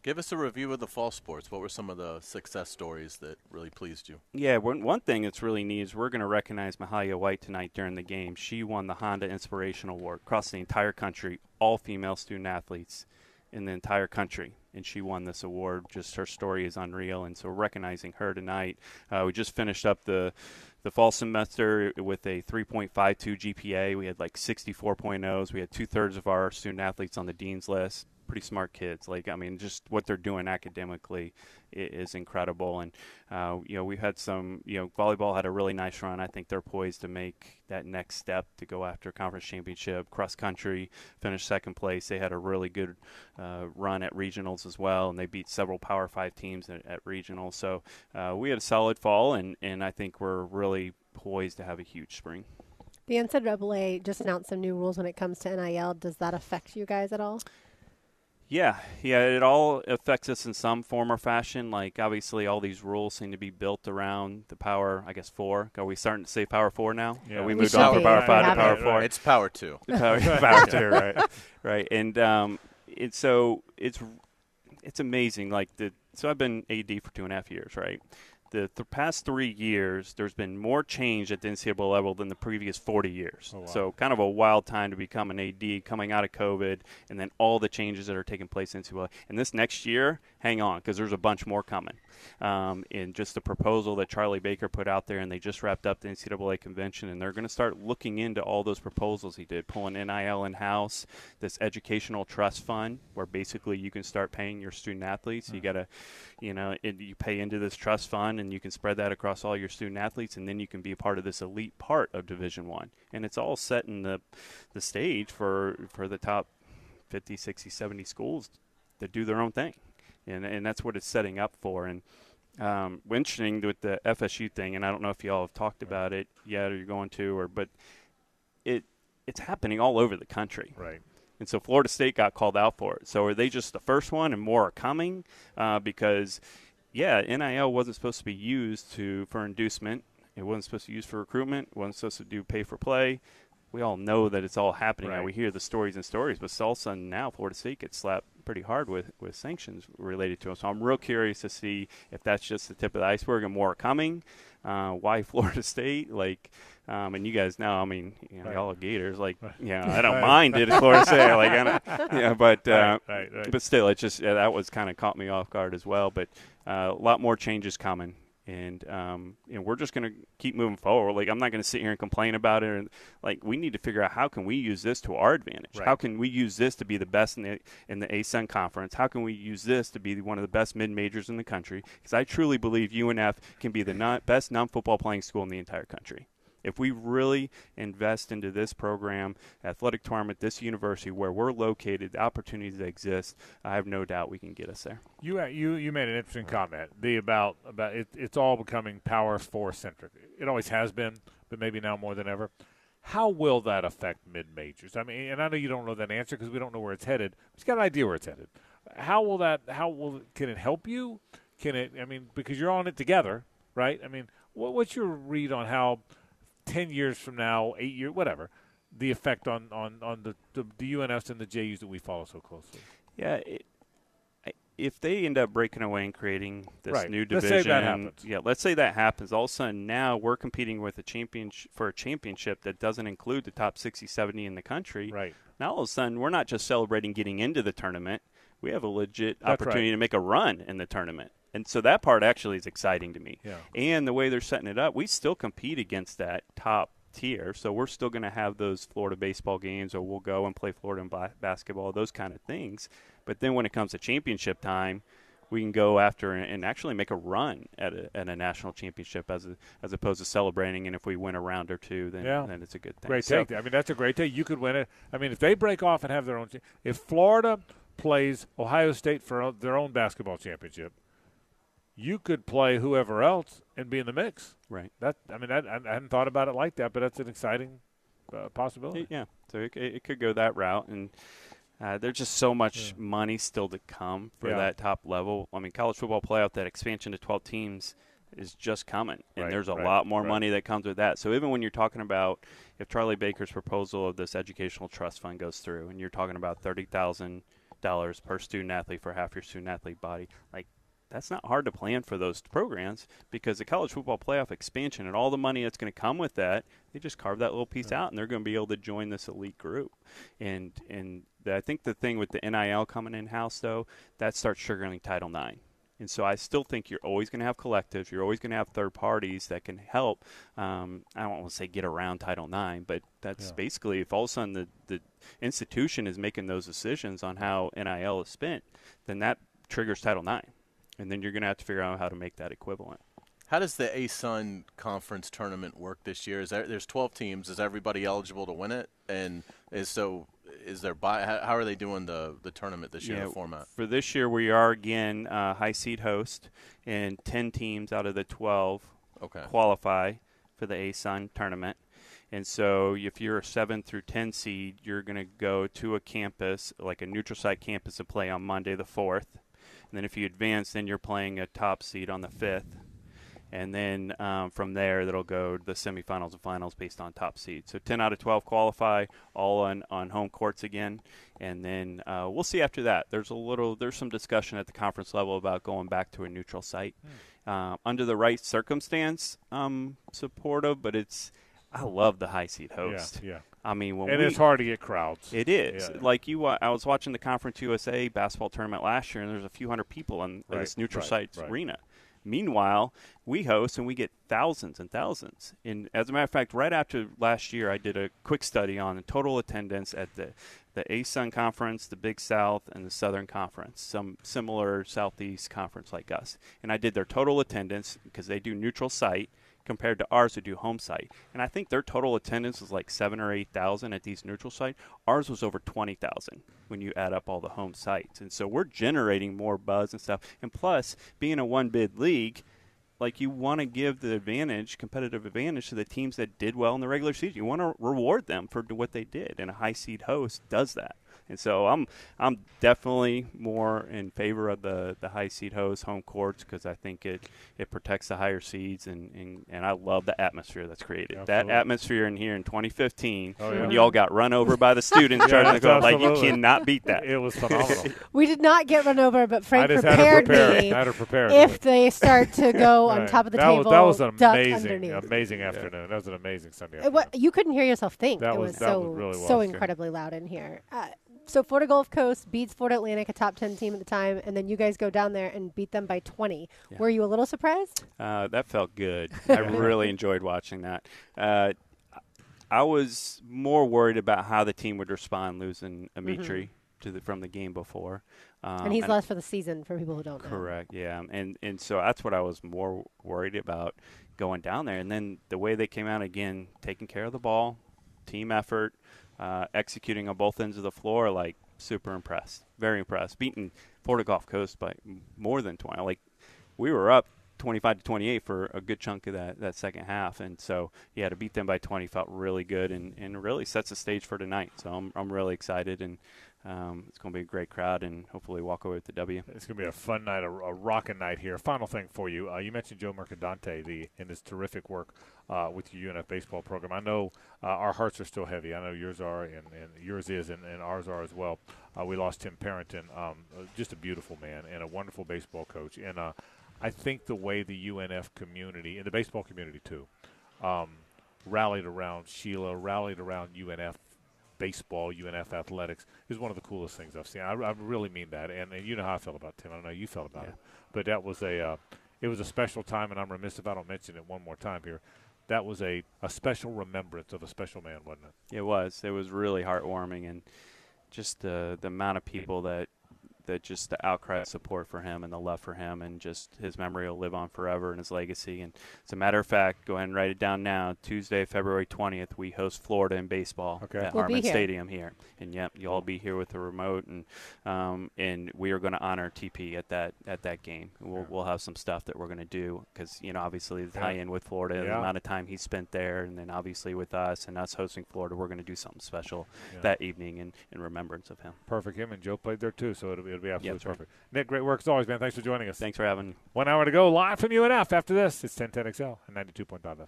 Give us a review of the fall sports. What were some of the success stories that really pleased you? Yeah, one, one thing that's really neat is we're going to recognize Mahalia White tonight during the game. She won the Honda Inspiration Award across the entire country, all female student athletes in the entire country. And she won this award. Just her story is unreal. And so recognizing her tonight. Uh, we just finished up the the fall semester with a 3.52 GPA. We had like 64.0s. We had two thirds of our student athletes on the dean's list. Pretty smart kids. Like I mean, just what they're doing academically is incredible. And uh, you know, we've had some. You know, volleyball had a really nice run. I think they're poised to make that next step to go after conference championship. Cross country finished second place. They had a really good uh, run at regionals as well, and they beat several Power Five teams at, at regionals. So uh, we had a solid fall, and and I think we're really poised to have a huge spring. The NCAA just announced some new rules when it comes to NIL. Does that affect you guys at all? Yeah, yeah, it all affects us in some form or fashion. Like obviously, all these rules seem to be built around the power. I guess four. Are we starting to say power four now? Yeah. Are we We moved on from power five to power it. four. It's power two. power, power two, right? Right, and um, it's so it's it's amazing. Like the so I've been AD for two and a half years, right? The, the past three years, there's been more change at the NCAA level than the previous 40 years. Oh, wow. So, kind of a wild time to become an AD coming out of COVID, and then all the changes that are taking place in NCAA. And this next year, hang on, because there's a bunch more coming. Um, and just the proposal that Charlie Baker put out there, and they just wrapped up the NCAA convention, and they're going to start looking into all those proposals he did, pulling NIL in house, this educational trust fund, where basically you can start paying your student athletes. You got to, you know, it, you pay into this trust fund, and you can spread that across all your student athletes, and then you can be a part of this elite part of Division One. And it's all setting the the stage for for the top 50, 60, 70 schools to do their own thing. And, and that's what it's setting up for. And um, interesting with the FSU thing, and I don't know if y'all have talked about it yet or you're going to, or but it it's happening all over the country. Right. And so Florida State got called out for it. So are they just the first one, and more are coming? Uh, because yeah, NIL wasn't supposed to be used to for inducement. It wasn't supposed to be used for recruitment. It wasn't supposed to do pay for play. We all know that it's all happening. now. We hear the stories and stories, but all of a sudden now Florida State gets slapped pretty hard with, with sanctions related to them. So I'm real curious to see if that's just the tip of the iceberg and more coming. Uh, why Florida State? Like, um, and you guys know, I mean, you know, Right. y'all are Gators. Like, Right. yeah, I don't Right. mind it, Florida State. Like, I don't, yeah, but uh, but still, it just yeah, that was kind of caught me off guard as well. But uh, a lot more changes coming, and um, and we're just going to keep moving forward. Like I'm not going to sit here and complain about it. And, like we need to figure out how can we use this to our advantage. How can we use this to be the best in the in the ASUN conference? How can we use this to be one of the best mid majors in the country? Because I truly believe UNF can be the non- best non football playing school in the entire country. If we really invest into this program, athletic tournament, this university where we're located, the opportunities that exist, I have no doubt we can get us there. You uh, you you made an interesting comment the about about it, it's all becoming power four centric. It always has been, but maybe now more than ever. How will that affect mid majors? I mean, and I know you don't know that answer because we don't know where it's headed. But you got an idea where it's headed. How will that? How will can it help you? Can it? I mean, because you're on it together, right? I mean, what, what's your read on how ten years from now, eight years, whatever, the effect on on on the the, the UNFs and the JUs that we follow so closely? Yeah, it, if they end up breaking away and creating this Right. new Let's division, say that happens. yeah, let's say that happens. All of a sudden, now we're competing with a championship for a championship that doesn't include the top 60, 70 in the country. Right. Now all of a sudden, we're not just celebrating getting into the tournament. We have a legit That's opportunity right. to make a run in the tournament. And so that part actually is exciting to me. Yeah. And the way they're setting it up, we still compete against that top tier. So we're still going to have those Florida baseball games, or we'll go and play Florida ba- basketball, those kind of things. But then when it comes to championship time, we can go after and, and actually make a run at a, at a national championship as a, as opposed to celebrating. And if we win a round or two, then, Yeah. then it's a good thing. Great So- take. I mean, that's a great take. You could win it. I mean, if they break off and have their own, if Florida plays Ohio State for their own basketball championship, you could play whoever else and be in the mix. Right. That I mean, that, I, I hadn't thought about it like that, but that's an exciting uh, possibility. Yeah, so it, it could go that route, and uh, there's just so much money still to come for Yeah. that top level. I mean, college football playoff, that expansion to 12 teams is just coming, and Right, there's a right, lot more right. money that comes with that. So even when you're talking about if Charlie Baker's proposal of this educational trust fund goes through, and you're talking about thirty thousand dollars per student athlete for half your student athlete body, like that's not hard to plan for those programs because the college football playoff expansion and all the money that's going to come with that, they just carve that little piece out and they're going to be able to join this elite group. And and the, I think the thing with the NIL coming in house though, that starts triggering Title IX. And so I still think you're always going to have collectives. You're always going to have third parties that can help. Um, I don't want to say get around Title IX, but that's Yeah. basically if all of a sudden the, the institution is making those decisions on how NIL is spent, then that triggers Title IX. And then you're going to have to figure out how to make that equivalent. How does the ASUN conference tournament work this year? Is there, there's 12 teams. Is everybody eligible to win it? And is so is there by how, are they doing the the tournament this year? Yeah, the format. For this year, we are again uh, high seed host, and 10 teams out of the 12 Okay. qualify for the ASUN tournament. And so, if you're a 7 through 10 seed, you're going to go to a campus, like a neutral site campus, and play on Monday the 4th. And then, if you advance, then you're playing a top seed on the 5th. And then um, from there, that'll go to the semifinals and finals based on top seed. So 10 out of 12 qualify, all on, on home courts again. And then uh, we'll see after that. There's a little, there's some discussion at the conference level about going back to a neutral site. Uh, under the right circumstance, um, supportive, but it's, I love the high seed host. yeah. I mean, when And we, it's hard to get crowds. It is Yeah. like you. Uh, I was watching the Conference USA basketball tournament last year, and there's a few hundred people in Right, this neutral right, site right. arena. Meanwhile, we host and we get thousands and thousands. And as a matter of fact, right after last year, I did a quick study on the total attendance at the the ASUN conference, the Big South, and the Southern Conference, some similar Southeast conference like us. And I did their total attendance because they do neutral site compared to ours who do home site. And I think their total attendance was like seven or eight thousand at these neutral site. Ours was over twenty thousand when you add up all the home sites. And so we're generating more buzz and stuff. And plus, being a one bid league, like you want to give the advantage, competitive advantage to the teams that did well in the regular season. You want to reward them for what they did, and a high seed host does that. And so I'm I'm definitely more in favor of the, the high seed host home courts because I think it, it protects the higher seeds and, and, and I love the atmosphere that's created. That atmosphere in here in 2015 Oh, yeah. when y'all got run over by the students Yeah, charging the goal, like you cannot beat that. It was phenomenal. We did not get run over, but Frank I just had to prepared prepare. me. I had to prepare. If they start to go on top of the that table, was, that was an amazing, amazing afternoon. That was an amazing Sunday It afternoon. wa- you couldn't hear yourself think. That it was- was, that so was- really so was. incredibly loud in here. Uh, so Florida Gulf Coast beats Florida Atlantic, a top 10 team at the time, and then you guys go down there and beat them by 20. Yeah. Were you a little surprised? Uh, that felt good. I really enjoyed watching that. Uh, I was more worried about how the team would respond losing Amitri to the, from the game before. Um, Mm-hmm. and he's left for the season for people who don't know. Correct. Yeah, and and so that's what I was more worried about going down there. And then the way they came out again, taking care of the ball, team effort, uh, executing on both ends of the floor, like super impressed, very impressed. Beating Florida Gulf Coast by more than twenty. Like we were up. 25 to 28 for a good chunk of that, that second half. And so, yeah, to beat them by 20 felt really good and, and really sets the stage for tonight. So I'm, I'm really excited and um, it's going to be a great crowd and hopefully walk away with the W. It's going to be a fun night, a, a rocking night here. Final thing for you. Uh, you mentioned Joe Mercadante the, in his terrific work uh, with the UNF baseball program. I know uh, our hearts are still heavy. I know yours are, and, and yours is, and, and ours are as well. Uh, we lost Tim Parenton, um, uh, just a beautiful man and a wonderful baseball coach. And uh, I think the way the UNF community, and the baseball community too, um, rallied around Sheila, rallied around UNF baseball, UNF athletics is one of the coolest things I've seen. I, I really mean that, and, and you know how I felt about Tim. I don't know how you felt about Yeah. it, but that was a uh, it was a special time, and I'm remiss if I don't mention it one more time here. That was a, a special remembrance of a special man, wasn't it? It was. It was really heartwarming, and just the the amount of people that that just the outcry of support for him and the love for him, and just his memory will live on forever and his legacy. And as a matter of fact, go ahead and write it down now. Tuesday, February twentieth, we host Florida in baseball Okay. at We'll Harmon here. Stadium here, and yep, you'll all be here with the remote, and um, and we are going to honor TP at that at that game. We'll we'll have some stuff that we're going to do because you know obviously the Yeah. tie-in with Florida, and the amount of time he spent there, and then obviously with us and us hosting Florida, we're going to do something special Yeah. that evening in, in remembrance of him. Perfect. Him and Joe played there too, so it'll be, it'll be absolutely that's right. Nick, great work as always, man. Thanks for joining us. Thanks for having me. One hour to go, live from UNF. After this, it's 1010XL and 92.5 FM.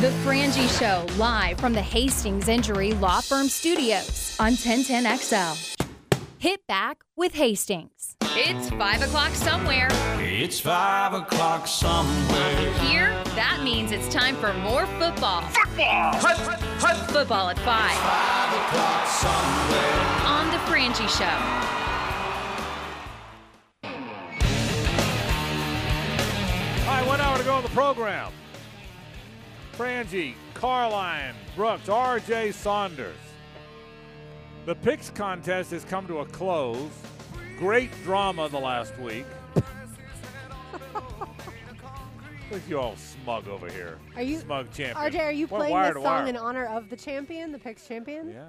The Frangie Show, live from the Hastings Injury Law Firm Studios on 1010XL. Hit back with Hastings. It's 5 o'clock somewhere. It's five o'clock somewhere. Here, that means it's time for more football. Football! Football at 5 Five o'clock somewhere. on The Frangie Show. Go on the program. Frangie, Carline, Brooks, R.J. Saunders. The picks contest has come to a close. Great drama the last week. Look you all smug over here. Are you- smug champion? RJ, are you playing this song in honor of the champion, the Picks champion? Yeah.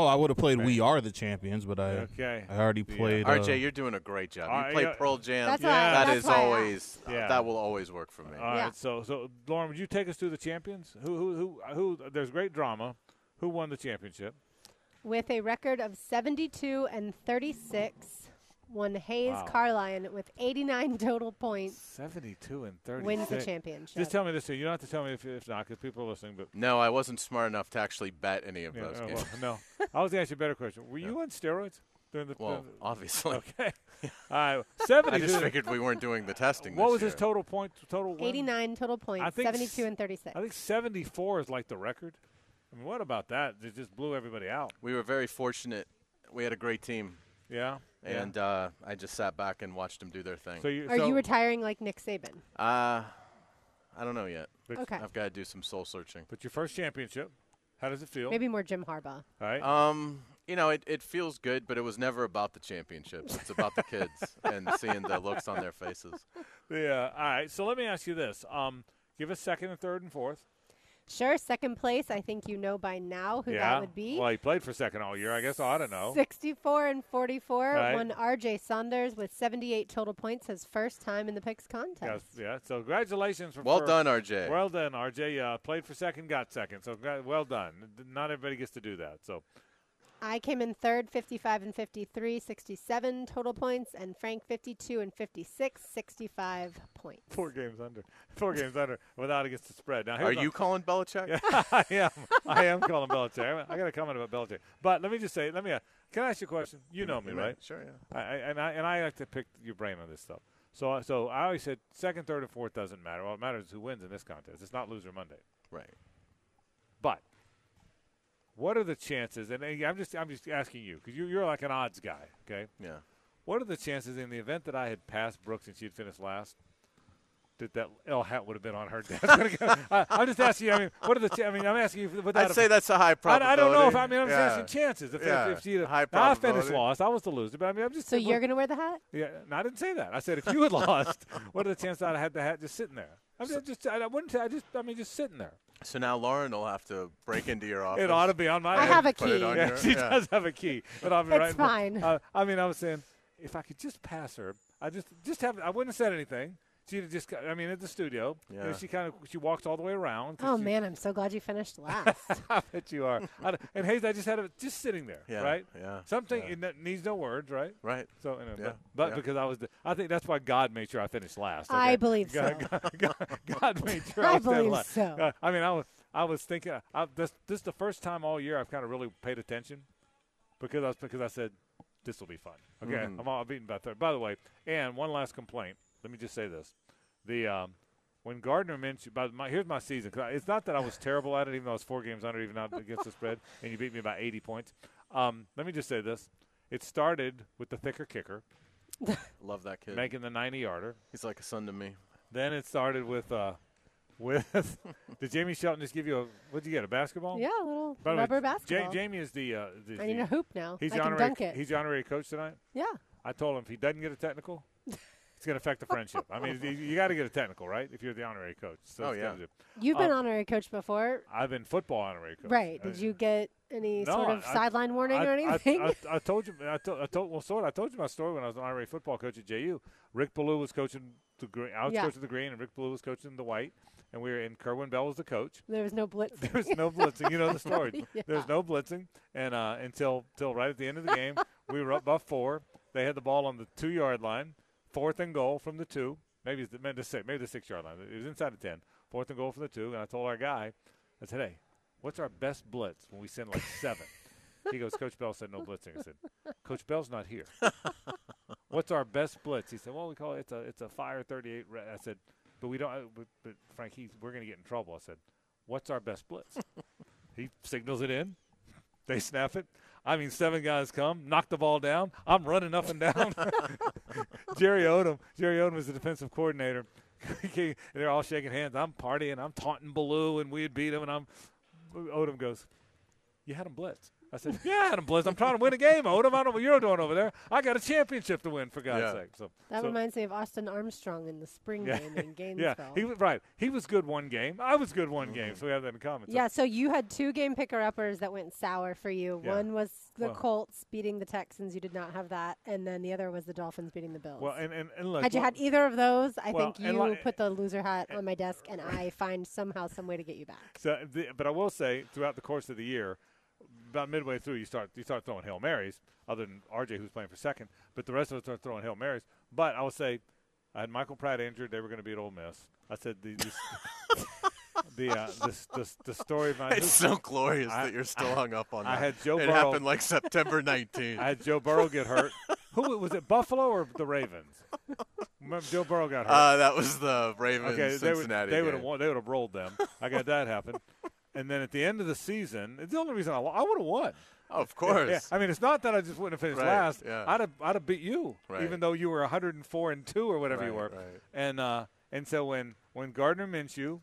Oh, I would have played "We Are the Champions," but I Okay. I already Yeah. played. uh, RJ, you're doing a great job. Uh, You play yeah. Pearl Jam. That's why- That that's is why I always uh, that will always work for me. All right. Yeah. So, so Lauren, would you take us through the champions? Who, who, who, who? There's great drama. Who won the championship? With a record of 72 and 36, won Hayes Wow. Carline with 89 total points, Seventy-two and thirty. wins the championship. Just tell me this. Too you don't have to tell me if, if not, because people are listening. But No, I wasn't smart enough to actually bet any of yeah, those uh, games. well, no, I was going to ask you a better question. Were you on steroids during the? Well, the- obviously. okay. All right, I just figured we weren't doing the testing. what this was year. his total point? Total win? 89 total points, I think 72 s- and 36. I think seventy-four is like the record. I mean, what about that? It just blew everybody out. We were very fortunate. We had a great team, Yeah. Yeah. and uh, I just sat back and watched them do their thing. so you. Are so, you retiring like Nick Saban? uh, I don't know yet. but, Okay. I've got to do some soul searching. but your first championship. How does it feel? Maybe more Jim Harbaugh. All right. Um, you know, it, it feels good, but it was never about the championships. It's about the kids and seeing the looks on their faces. Yeah. All right. So let me ask you this. Um, give us second and third and fourth. Sure, second place. I think you know by now who yeah. that would be. Well, he played for second all year. I guess I ought to know. 64 and 44. Right. Won RJ Saunders with 78 total points, his first time in the picks Yes, contest. yeah. So congratulations for Well for- done, RJ. Well done, RJ. Uh, played for second, got second. So well done. Not everybody gets to do that. So I came in third, 55 and 53, 67 total points, and Frank 52 and 56, 65 points. four games under. Four games under without against the spread. Now Are here's my- you calling Belichick? Yeah, I am. I am calling Belichick. I got a comment about Belichick. But let me just say, let me. Uh, can I ask you a question? You know me, right? Sure, yeah. I, I, and I and I like to pick your brain on this stuff. So uh, so I always said second, third, and fourth doesn't matter. All it matters is who wins in this contest. It's not loser Monday. Right. But What are the chances? And I'm just I'm just asking you because you're, you're like an odds guy, okay? Yeah. What are the chances in the event that I had passed Brooks and she'd finished last? That that L hat would have been on her desk. I, I'm just asking you. I mean, what are the? Ch- I mean, I'm asking you. Without I'd a- say that's a high I, I don't know if I mean I'm just Yeah. asking chances. If, Yeah. if, if she had, High now I finished probability. lost, I was the loser. But I mean, I'm just So you're going to wear the hat? yeah, no, I didn't say that. I said if you had lost, what are the chances I'd have had the hat just sitting there? I mean, just I wouldn't. say- I just I mean, just sitting there. So now Lauren will have to break into your office. It ought to be on my. I have a Put it key. on Yeah, your- she yeah. does have a key. It ought to be It's right fine. Uh, I mean, I was saying if I could just pass her, I just just have. I wouldn't have said anything. She'd just. got- I mean, at the studio, you know, she kind of she walks all the way around. Oh, she- man, I'm so glad you finished last. I bet you are. And Hayes, I just had it just sitting there, Yeah, right? yeah, Something yeah. it needs no words, right? Right. So, you know, Yeah, but, but yeah. because I was, the, I think that's why God made sure I finished last. I believe God, so. God, God, God made sure I, I was dead believe last. so. Uh, I mean, I was, I was thinking. I, this, this is the first time all year I've kind of really paid attention because I was because I said this will be fun. Okay, Mhm. I'm all beaten by third. By the way, and one last complaint. Let me just say this: the um, when Gardner Minshew, by my, here's my season. 'cause I- it's not that I was terrible at it, even though I was four games under, even out against the spread, and you beat me by 80 points. Um, let me just say this: it started with the thicker kicker Love that kid. making the 90 yarder. He's like a son to me. Then it started with uh, with did Jamie Shelton just give you a what'd you get a basketball? yeah, a little By the way, rubber Ja- basketball. Jamie is the, uh, the I need the- a hoop now. He's I the can honorary, dunk it. He's the honorary coach tonight. yeah. I told him if he doesn't get a technical, it's going to affect the friendship. I mean, you, you got to get a technical, right? If you're the honorary coach. So Oh, yeah. You've been Uh, honorary coach before. I've been football honorary coach. Right. Uh, Did you get any no, sort of I- sideline warning I, or anything? I, I, told you. I told, I told. Well, sort. of. I told you my story when I was an honorary football coach at JU. Rick Ballou was coaching the green. I was Yeah. coaching the green, and Rick Ballou was coaching the white. And we were in. Kerwin Bell was the coach. there was no blitz. There was no blitzing. You know the story. Yeah. There was no blitzing, and uh, until until right at the end of the game, we were up by four. They had the ball on the two yard line, fourth and goal from the two. Maybe it's the, maybe the six, maybe the six yard line. It was inside the ten. Fourth and goal from the two. And I told our guy, I said, "Hey, what's our best blitz when we send like seven? He goes, Coach Bell said no blitzing. I said, Coach Bell's not here. What's our best blitz? He said, Well, we call it it's a it's a fire 38. re-" I said, But we don't. uh, But, but Frank, he's, we're going to get in trouble. I said, What's our best blitz? he signals it in. They snap it. I mean, seven guys come, knock the ball down. I'm running up and down. Jerry Odom. Jerry Odom was the defensive coordinator. They're all shaking hands. I'm partying. I'm taunting Ballou, and we had beat him. And I'm Odom goes, "You had him blitz." I said, "Yeah, I had him blitz. I'm trying to win a game, Odom. I don't know what you're doing over there. I got a championship to win, for God's Yeah. sake." So That so- reminds me of Austin Armstrong in the spring yeah, game in Gainesville. yeah, he was right. He was good one game. I was good one game, mm-hmm. so we have that in common. So- Yeah, so you had two game picker uppers that went sour for you. Yeah. One was the Well- Colts beating the Texans. You did not have that. And then the other was the Dolphins beating the Bills. Well, and and, and look, had you well- had either of those, I well, think you li- put the loser hat on my desk and I find somehow some way to get you back. So, the, but I will say, throughout the course of the year, about midway through, you start you start throwing hail marys. Other than RJ, who's playing for second, but the rest of us are throwing hail marys. But I will say, I had Michael Pratt injured; they were going to be beat Ole Miss. I said the this, the, uh, this, this the story of my It's so glorious I- that you're still hung up on I that. had Joe It Burrow. happened like September 19th. I had Joe Burrow get hurt. Who was it? Buffalo or the Ravens? Remember, Joe Burrow got hurt. Uh, that was the Ravens okay, they would Cincinnati they would have they would have rolled them. I got that happen. And then at the end of the season, it's the only reason I, I would have won. Oh, of course. Yeah, I mean, it's not that I just wouldn't have finished Right, last. yeah. I'd have I'd have beat you, Right. even though you were 104 and two or whatever you were. right. And uh, and so when when Gardner Minshew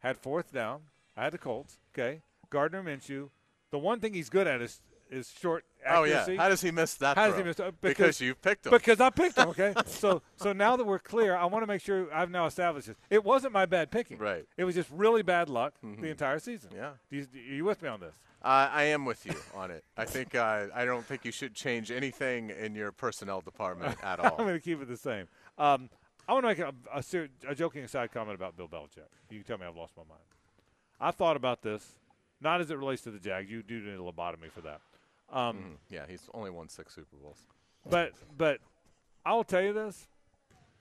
had fourth down, I had the Colts. Okay, Gardner Minshew, the one thing he's good at is is short Oh, yeah. How does he miss that How does he miss? uh, Because you picked him. Because I picked him. Okay, so so now that we're clear, I want to make sure I've now established this. It wasn't my bad picking. Right. It was just really bad luck the entire season. Yeah. Do you, are you with me on this? Uh, I am with you on it. I think uh, I don't think you should change anything in your personnel department at all. I'm going to keep it the same. Um, I want to make a, a, ser- a joking aside comment about Bill Belichick. You can tell me I've lost my mind. I thought about this, not as it relates to the Jags. You do need a lobotomy for that. Um, Mhm. Yeah, he's only won six Super Bowls. But but I will tell you this,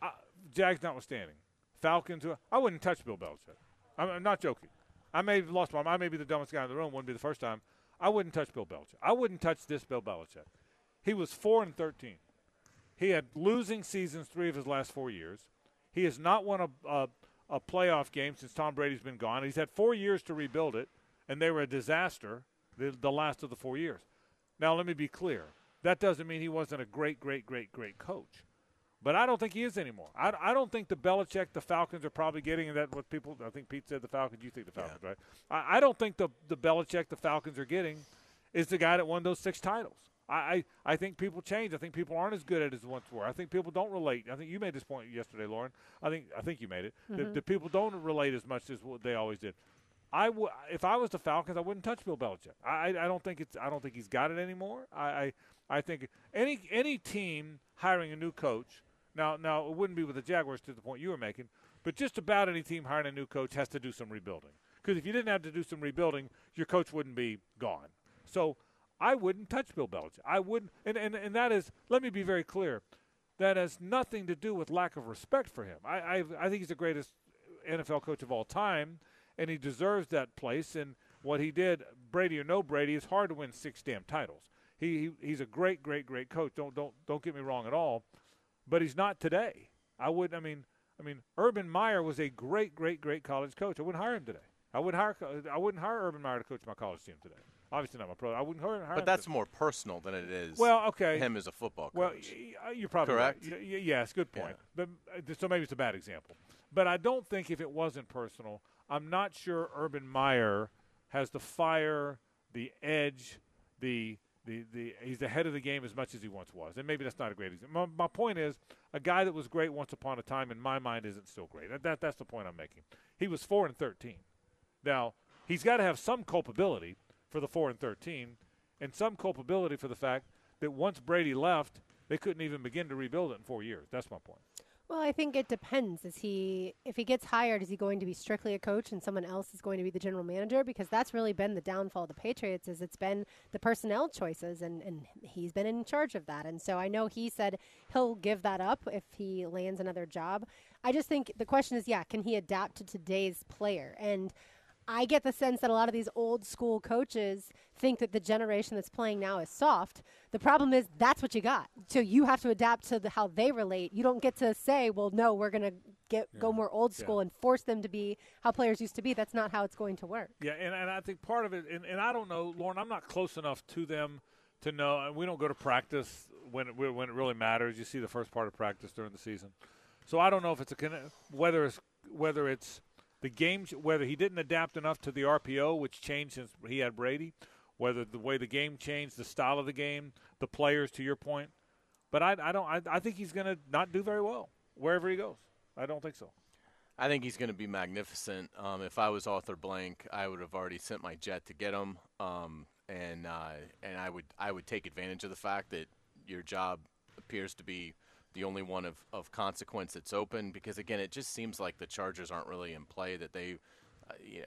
I, Jags notwithstanding, Falcons. I wouldn't touch Bill Belichick. I'm, I'm not joking. I may have lost my. I may be the dumbest guy in the room. Wouldn't be the first time. I wouldn't touch Bill Belichick. I wouldn't touch this Bill Belichick. He was four and thirteen. He had losing seasons three of his last four years. He has not won a, a, a playoff game since Tom Brady's been gone. He's had four years to rebuild it, and they were a disaster. the, the last of the four years. Now, let me be clear. That doesn't mean he wasn't a great, great, great, great coach. But I don't think he is anymore. I, I don't think the Belichick, the Falcons are probably getting that. What people, I think Pete said the Falcons. You think the Falcons, right? I, I don't think the the Belichick, the Falcons are getting is the guy that won those six titles. I, I, I think people change. I think people aren't as good at it as once were. I think people don't relate. I think you made this point yesterday, Lauren. I think I think you made it. The, Mhm. the people don't relate as much as what they always did. If I was the Falcons, I wouldn't touch Bill Belichick. I, I I don't think it's I don't think he's got it anymore. I, I I think any any team hiring a new coach now now it wouldn't be with the Jaguars to the point you were making, but just about any team hiring a new coach has to do some rebuilding. Because if you didn't have to do some rebuilding, your coach wouldn't be gone. So I wouldn't touch Bill Belichick. I wouldn't, and, and, and that is, let me be very clear, that has nothing to do with lack of respect for him. I, I, I think he's the greatest NFL coach of all time, and he deserves that place. And what he did, Brady or no Brady, it's hard to win six damn titles. He, he he's a great, great, great coach. Don't don't don't get me wrong at all, but he's not today. I would. I mean, I mean, Urban Meyer was a great, great, great college coach. I wouldn't hire him today. I wouldn't hire. I wouldn't hire Urban Meyer to coach my college team today. Obviously not my pro. I wouldn't hire, hire him But that's today. more personal than it is. Well, okay. Him as a football coach. Well, you're probably Correct? Right. Yes, good point. But uh, so maybe it's a bad example. But I don't think if it wasn't personal, I'm not sure Urban Meyer has the fire, the edge, the the, the he's ahead of the game as much as he once was. And maybe that's not a great example. My, my point is, a guy that was great once upon a time, in my mind, isn't still great. That, that that's the point I'm making. He was four and thirteen. Now he's got to have some culpability for the four and thirteen, and some culpability for the fact that once Brady left, they couldn't even begin to rebuild it in four years. That's my point. Well, I think it depends. Is he if he gets hired, is he going to be strictly a coach and someone else is going to be the general manager? Because that's really been the downfall of the Patriots is it's been the personnel choices and, and he's been in charge of that. And so I know he said he'll give that up if he lands another job. I just think the question is, yeah, can he adapt to today's player? And I get the sense that a lot of these old school coaches think that the generation that's playing now is soft. The problem is that's what you got. So you have to adapt to the, how they relate. You don't get to say, "Well, no, we're going to get go more old school Yeah. and force them to be how players used to be." That's not how it's going to work. Yeah, and, and I think part of it, and, and I don't know, Lauren, I'm not close enough to them to know. And we don't go to practice when it, when it really matters. You see the first part of practice during the season, so I don't know if it's a whether it's whether it's the game whether he didn't adapt enough to the RPO, which changed since he had Brady, whether the way the game changed, the style of the game, the players. To your point, but I, I don't. I, I think he's going to not do very well wherever he goes. I don't think so. I think he's going to be magnificent. Um, if I was Arthur Blank, I would have already sent my jet to get him, um, and uh, and I would I would take advantage of the fact that your job appears to be the only one of, of consequence that's open. Because again, it just seems like the Chargers aren't really in play. That they, uh, yeah,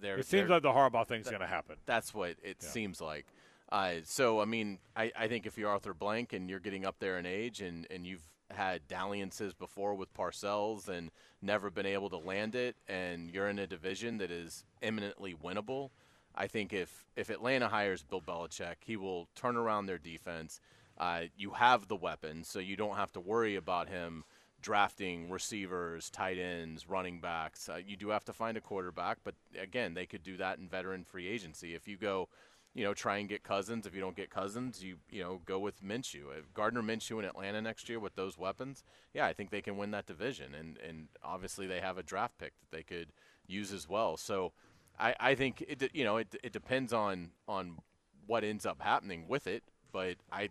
they're. It seems they're- like the Harbaugh thing's that- going to happen. That's what it Yeah. seems like. Uh, so I mean, I, I think if you're Arthur Blank and you're getting up there in age and, and you've had dalliances before with Parcells and never been able to land it, and you're in a division that is eminently winnable, I think if if Atlanta hires Bill Belichick, he will turn around their defense. Uh, you have the weapons, so you don't have to worry about him drafting receivers, tight ends, running backs. Uh, you do have to find a quarterback, but again, they could do that in veteran free agency. If you go, you know, try and get Cousins. If you don't get Cousins, you you know go with Minshew. If Gardner Minshew in Atlanta next year with those weapons, yeah, I think they can win that division. And and obviously they have a draft pick that they could use as well. So I, I think it you know it, it depends on on what ends up happening with it. But I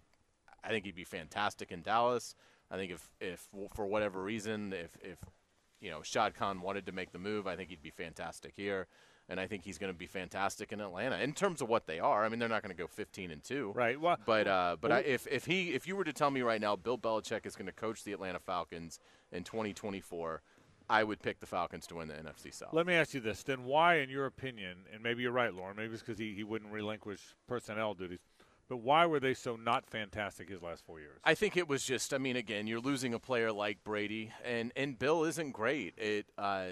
I think he'd be fantastic in Dallas. I think if if for whatever reason if if you know Shad Khan wanted to make the move, I think he'd be fantastic here. And I think he's going to be fantastic in Atlanta in terms of what they are. I mean, they're not going to go 15 and two, right? Well, but uh, but I, if if he if you were to tell me right now, Bill Belichick is going to coach the Atlanta Falcons in 2024, I would pick the Falcons to win the NFC South. Let me ask you this: Then, why, in your opinion, and maybe you're right, Lauren, maybe it's because he, he wouldn't relinquish personnel duties, but why were they so not fantastic his last four years? I think it was just. I mean, again, you're losing a player like Brady, and and Bill isn't great at uh,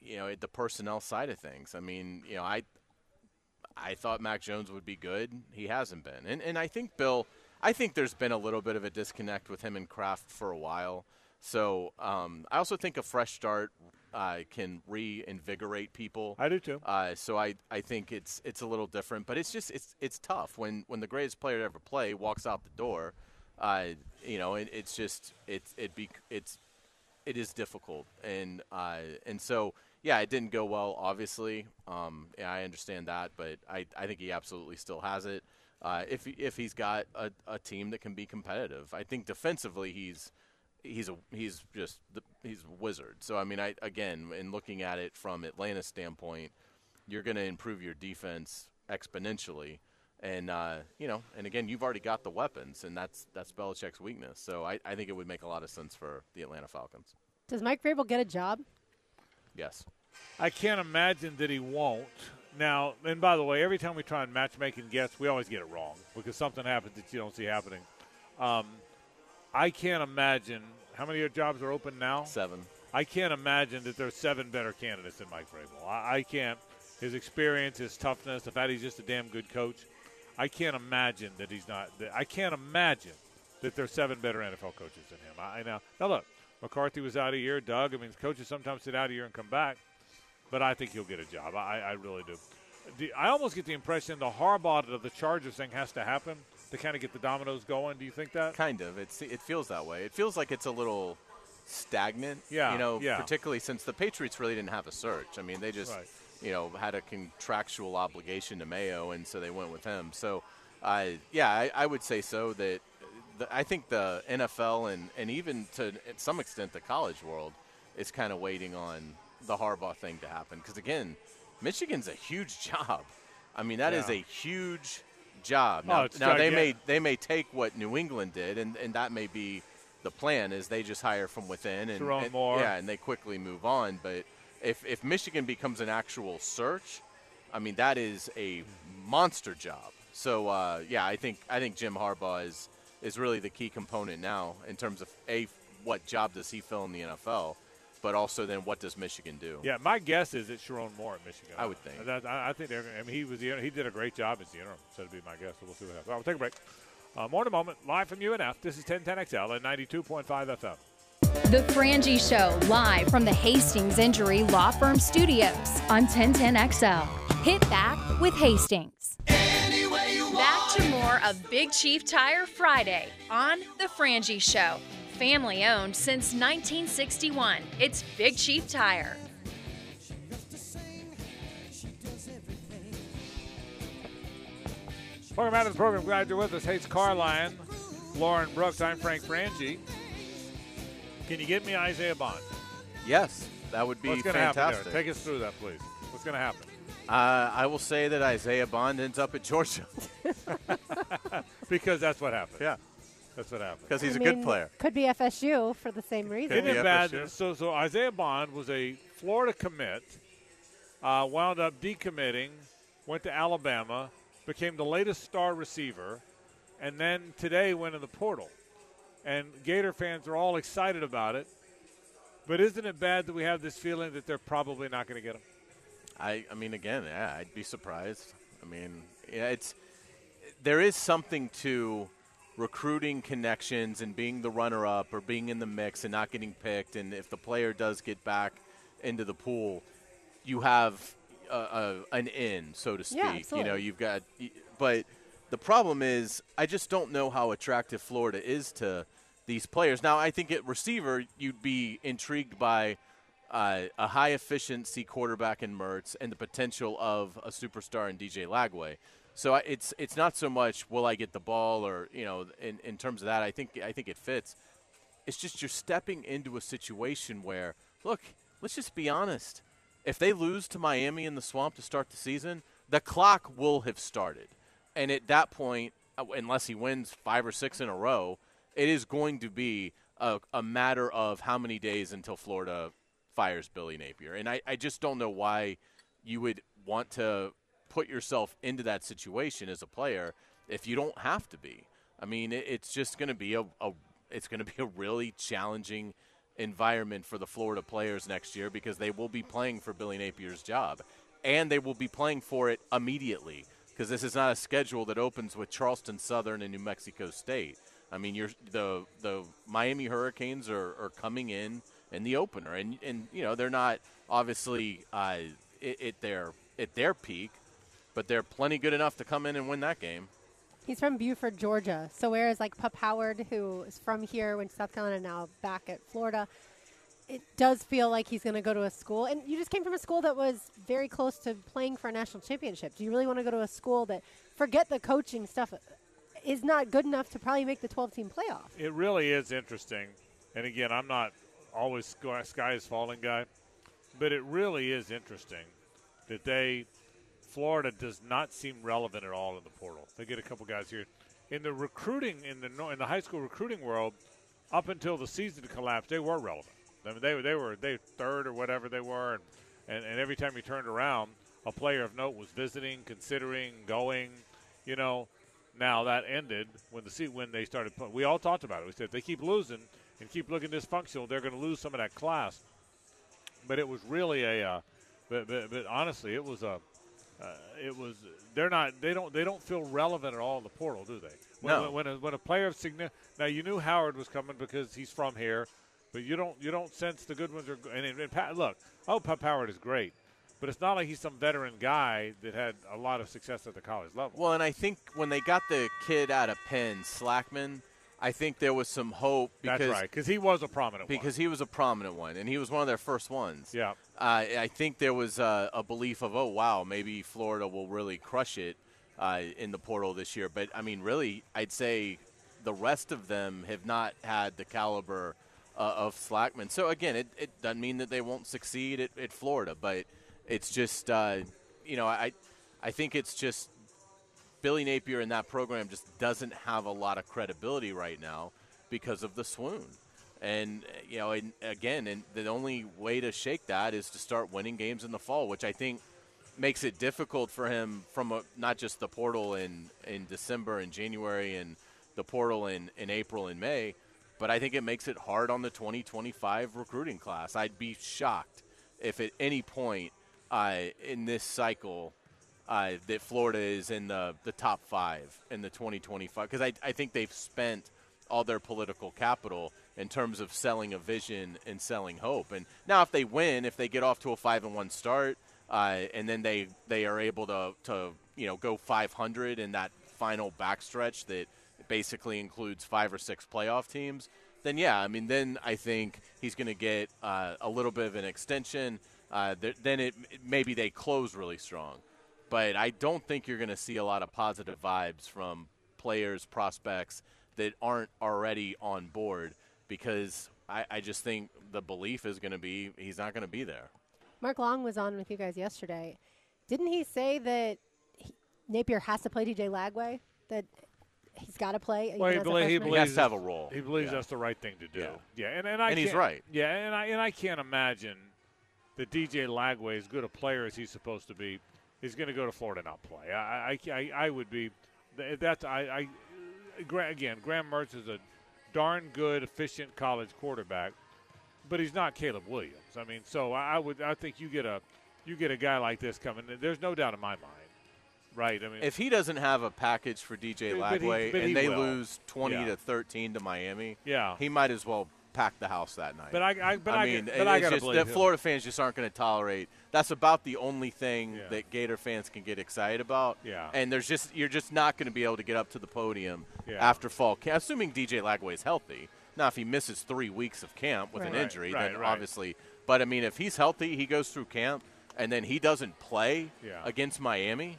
you know at the personnel side of things. I mean, you know, I I thought Mac Jones would be good. He hasn't been, and and I think Bill. I think there's been a little bit of a disconnect with him and Kraft for a while. So um, I also think a fresh start uh, can reinvigorate people. I do too. Uh, so I, I think it's it's a little different, but it's just it's it's tough when when the greatest player to ever play walks out the door. Uh, you know, it, it's just it's it be it's it is difficult, and uh, and so yeah, it didn't go well. Obviously, um, yeah, I understand that, but I, I think he absolutely still has it. Uh, if if he's got a, a team that can be competitive, I think defensively he's he's a he's just the, he's a wizard. So I mean, I again, in looking at it from Atlanta's standpoint, you're going to improve your defense exponentially. And uh, you know, and again, you've already got the weapons, and that's that's Belichick's weakness. So I, I think it would make a lot of sense for the Atlanta Falcons. Does Mike Vrabel get a job? Yes. I can't imagine that he won't. Now, and by the way, every time we try and matchmaking guests, we always get it wrong because something happens that you don't see happening. Um, I can't imagine how many jobs are open now. Seven. I can't imagine that there's seven better candidates than Mike Vrabel. I, I can't. His experience, his toughness, the fact he's just a damn good coach. I can't imagine that he's not. That, I can't imagine that there's seven better NFL coaches than him. I, I know. Now look, McCarthy was out a year. Doug. I mean, coaches sometimes sit out a year and come back, but I think he'll get a job. I, I really do. The, I almost get the impression the Harbaugh of the Chargers thing has to happen to kind of get the dominoes going. Do you think that? Kind of. It's it feels that way. It feels like it's a little stagnant. Yeah, You know, yeah. particularly since the Patriots really didn't have a search. I mean, they just Right. you know had a contractual obligation to Mayo, and so they went with him. So, uh, yeah, I, I would say so. That the, I think the NFL and and even to some extent the college world is kind of waiting on the Harbaugh thing to happen because again, Michigan's a huge job. I mean, that is Yeah. a huge job. Oh, Now, it's now they may they may take what New England did, and, and that may be the plan is they just hire from within and, and- yeah, and they quickly move on. But if if Michigan becomes an actual search, I mean that is a monster job. So uh, yeah, I think I think Jim Harbaugh is is really the key component now in terms of a what job does he fill in the NFL, but also then what does Michigan do? Yeah, my guess is it's Sherrone Moore at Michigan. I would think. That, I, I think they're. I mean, he was the. He did a great job as the interim. So that'd be my guess. So we'll see what happens. All right, we'll take a break. Uh, more in a moment. Live from UNF. This is 1010XL at 92.5 FM. The Frangie Show, live from the Hastings Injury Law Firm Studios on 1010XL. Hit back with Hastings. Back to more of Big Chief Tire Friday on The Frangie Show. Family owned since 1961. It's Big Chief Tire. Welcome back to the program. Glad you're with us. Hays Carlyon, Lauren Brooks. I'm Frank Frangie. Can you get me Isaiah Bond? Yes, that would be What's going to happen fantastic. there? Take us through that, please. What's going to happen? Uh, I will say that Isaiah Bond ends up at Georgia because that's what happened. Yeah, that's what happened. because he's I a good player. Could be FSU for the same reason. Isn't it bad? So, so Isaiah Bond was a Florida commit, uh, wound up decommitting, went to Alabama, became the latest star receiver, and then today went in the portal. And Gator fans are all excited about it. But isn't it bad that we have this feeling that they're probably not going to get him? I, I mean, again, yeah, I'd be surprised. I mean, yeah, it's there is something to recruiting connections and being the runner-up or being in the mix and not getting picked. And if the player does get back into the pool, you have a, a, an in, so to speak. Yeah, you know, you've got, but the problem is, I just don't know how attractive Florida is to these players. Now, I think at receiver, you'd be intrigued by uh, a high efficiency quarterback in Mertz and the potential of a superstar in DJ Lagway. So it's it's not so much will I get the ball or you know in, in terms of that I think I think it fits. It's just you're stepping into a situation where look, let's just be honest. If they lose to Miami in the swamp to start the season, the clock will have started. And at that point, uh, unless he wins five or six in a row, it is going to be a, a matter of how many days until Florida fires Billy Napier. And I, I just don't know why you would want to put yourself into that situation as a player if you don't have to be. I mean, it, it's just going to be a, a it's going to be a really challenging environment for the Florida players next year because they will be playing for Billy Napier's job and they will be playing for it immediately because this is not a schedule that opens with Charleston Southern and New Mexico State. I mean, you're the the Miami Hurricanes are, are coming in in the opener, and and you know they're not obviously uh, at their at their peak, but they're plenty good enough to come in and win that game. He's from Buford, Georgia. So whereas like Pup Howard, who is from here, went to South Carolina, now back at Florida, it does feel like he's going to go to a school. And you just came from a school that was very close to playing for a national championship. Do you really want to go to a school that, forget the coaching stuff, is not good enough to probably make the 12-team playoff? It really is interesting. And again, I'm not always sky sky is falling guy, but it really is interesting that they Florida does not seem relevant at all in the portal. They get a couple guys here in the recruiting in the in the high school recruiting world. Up until the season collapsed, they were relevant. I mean, they they were they third or whatever they were, and, and and every time you turned around, a player of note was visiting, considering, going. You know, now that ended when the se- when they started. We all talked about it. We said if they keep losing and keep looking dysfunctional, they're going to lose some of that class. But it was really a, uh, but, but, but honestly, it was a, uh, it was they're not they don't they don't feel relevant at all in the portal, do they? When, No. When a, when a player of significant now you knew Howard was coming because he's from here, but you don't you don't sense the good ones are. go- And, and, look, oh, Pep Howard is great, but it's not like he's some veteran guy that had a lot of success at the college level. Well, and I think when they got the kid out of Penn, Slackman, I think there was some hope because That's right, because he was a prominent one. because he was a prominent one, and he was one of their first ones. Yeah. Uh, I think there was a, a belief of, oh wow, maybe Florida will really crush it uh, in the portal this year. But I mean, really, I'd say the rest of them have not had the caliber uh, of Slackman. So again, it, it doesn't mean that they won't succeed at, at Florida, but it's just uh, you know I I think it's just Billy Napier in that program just doesn't have a lot of credibility right now because of the swoon. And you know, and again, and the only way to shake that is to start winning games in the fall, which I think makes it difficult for him from a, not just the portal in in December and January and the portal in in April and May, but I think it makes it hard on the 2025 recruiting class. I'd be shocked if at any point uh, in this cycle uh, that Florida is in the, the top five in the 2025 because I, I think they've spent all their political capital in terms of selling a vision and selling hope. And now, if they win, if they get off to a five and one start, uh, and then they they are able to to you know go 500 in that final backstretch that basically includes five or six playoff teams, then yeah, I mean, then I think he's going to get uh, a little bit of an extension. Uh, th- then it maybe they close really strong, but I don't think you're going to see a lot of positive vibes from players, prospects that aren't already on board because I, I just think the belief is going to be he's not going to be there. Mark Long was on with you guys yesterday. Didn't he say that he, Napier has to play DJ Lagway? That he's got to play. Well, he, even as a belie- he freshman? believes to have a that's- role. He believes Yeah. that's the right thing to do. Yeah. Yeah, and, and I And he's right. Yeah, and I and I can't imagine that DJ Lagway, as good a player as he's supposed to be, is going to go to Florida and not play. I I, I, I would be that's I, I again Graham Mertz is a darn good, efficient college quarterback, but he's not Caleb Williams. I mean, so I, would I think you get a you get a guy like this coming. There's no doubt in my mind, right? I mean, If he doesn't have a package for DJ Lagway and they will. lose 20 Yeah. to 13 to Miami, Yeah. he might as well pack the house that night. But I- I- but I mean, but I gotta just believe. Florida fans just aren't going to tolerate. That's about the only thing Yeah. that Gator fans can get excited about. Yeah. And there's just you're just not going to be able to get up to the podium Yeah. after fall camp, assuming DJ Lagway is healthy. Now, if he misses three weeks of camp with an injury, Right, then right. obviously. But I mean, if he's healthy, he goes through camp, and then he doesn't play Yeah. against Miami.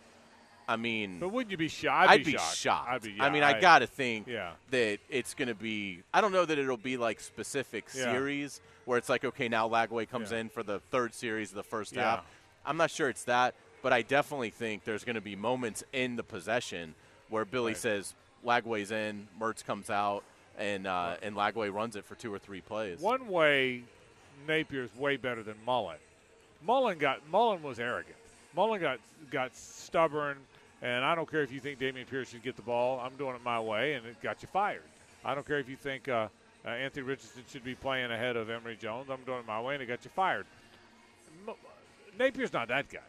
I mean, but wouldn't you be shocked? I'd, I'd, be shocked. shocked. I'd be, I mean, yeah, I, got to think Yeah. that it's going to be. I don't know that it'll be like specific Yeah. series where it's like, okay, now Lagway comes Yeah. in for the third series of the first Yeah. half. I'm not sure it's that, but I definitely think there's going to be moments in the possession where Billy Right. says Lagway's in, Mertz comes out, and uh, and Lagway runs it for two or three plays. One way, Napier's way better than Mullen. Mullen got Mullen was arrogant. Mullen got got stubborn, and I don't care if you think Dameon Pierce should get the ball. I'm doing it my way, and it got you fired. I don't care if you think uh, uh, Anthony Richardson should be playing ahead of Emory Jones. I'm doing it my way, and it got you fired. M- Napier's not that guy.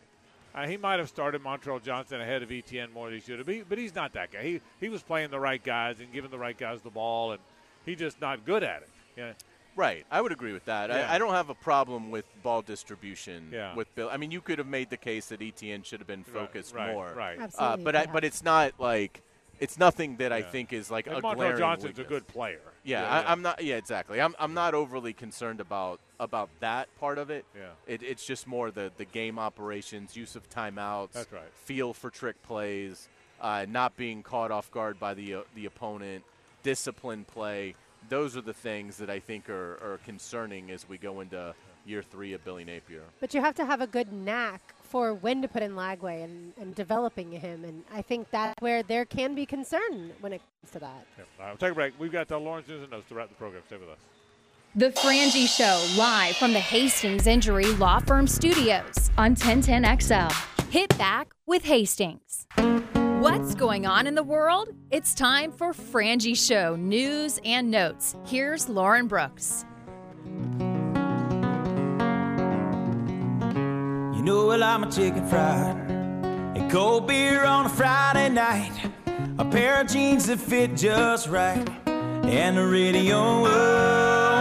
Uh, he might have started Montrell Johnson ahead of ETN more than he should have, but, but he's not that guy. He he was playing the right guys and giving the right guys the ball, and he's just not good at it. Yeah. Right, I would agree with that. Yeah. I, I don't have a problem with ball distribution Yeah. with Bill. I mean, you could have made the case that ETN should have been focused right, more. right. Uh, Absolutely, but I, but it's not like it's nothing that I think is like And a Montrell glaring Johnson's a good player. Yeah, Yeah, I, yeah. I'm not. Yeah, exactly. I'm, I'm not overly concerned about about that part of it. Yeah. It, it's just more the the game operations, use of timeouts. That's right. Feel for trick plays, uh, not being caught off guard by the uh, the opponent, discipline play. Those are the things that I think are, are concerning as we go into year three of Billy Napier. But you have to have a good knack for when to put in Lagway and, and developing him. And I think that's where there can be concern when it comes to that. Yep. All right, we'll take a break. We've got the Lawrence News and Notes to wrap the program. Stay with us. The Frangie Show, live from the Hastings Injury Law Firm Studios on 1010XL. Hit back with Hastings. What's going on in the world? It's time for Frangie Show news and notes. Here's Lauren Brooks. You know, well, I'm a chicken fried. A cold beer on a Friday night. A pair of jeans that fit just right. And the radio. oh,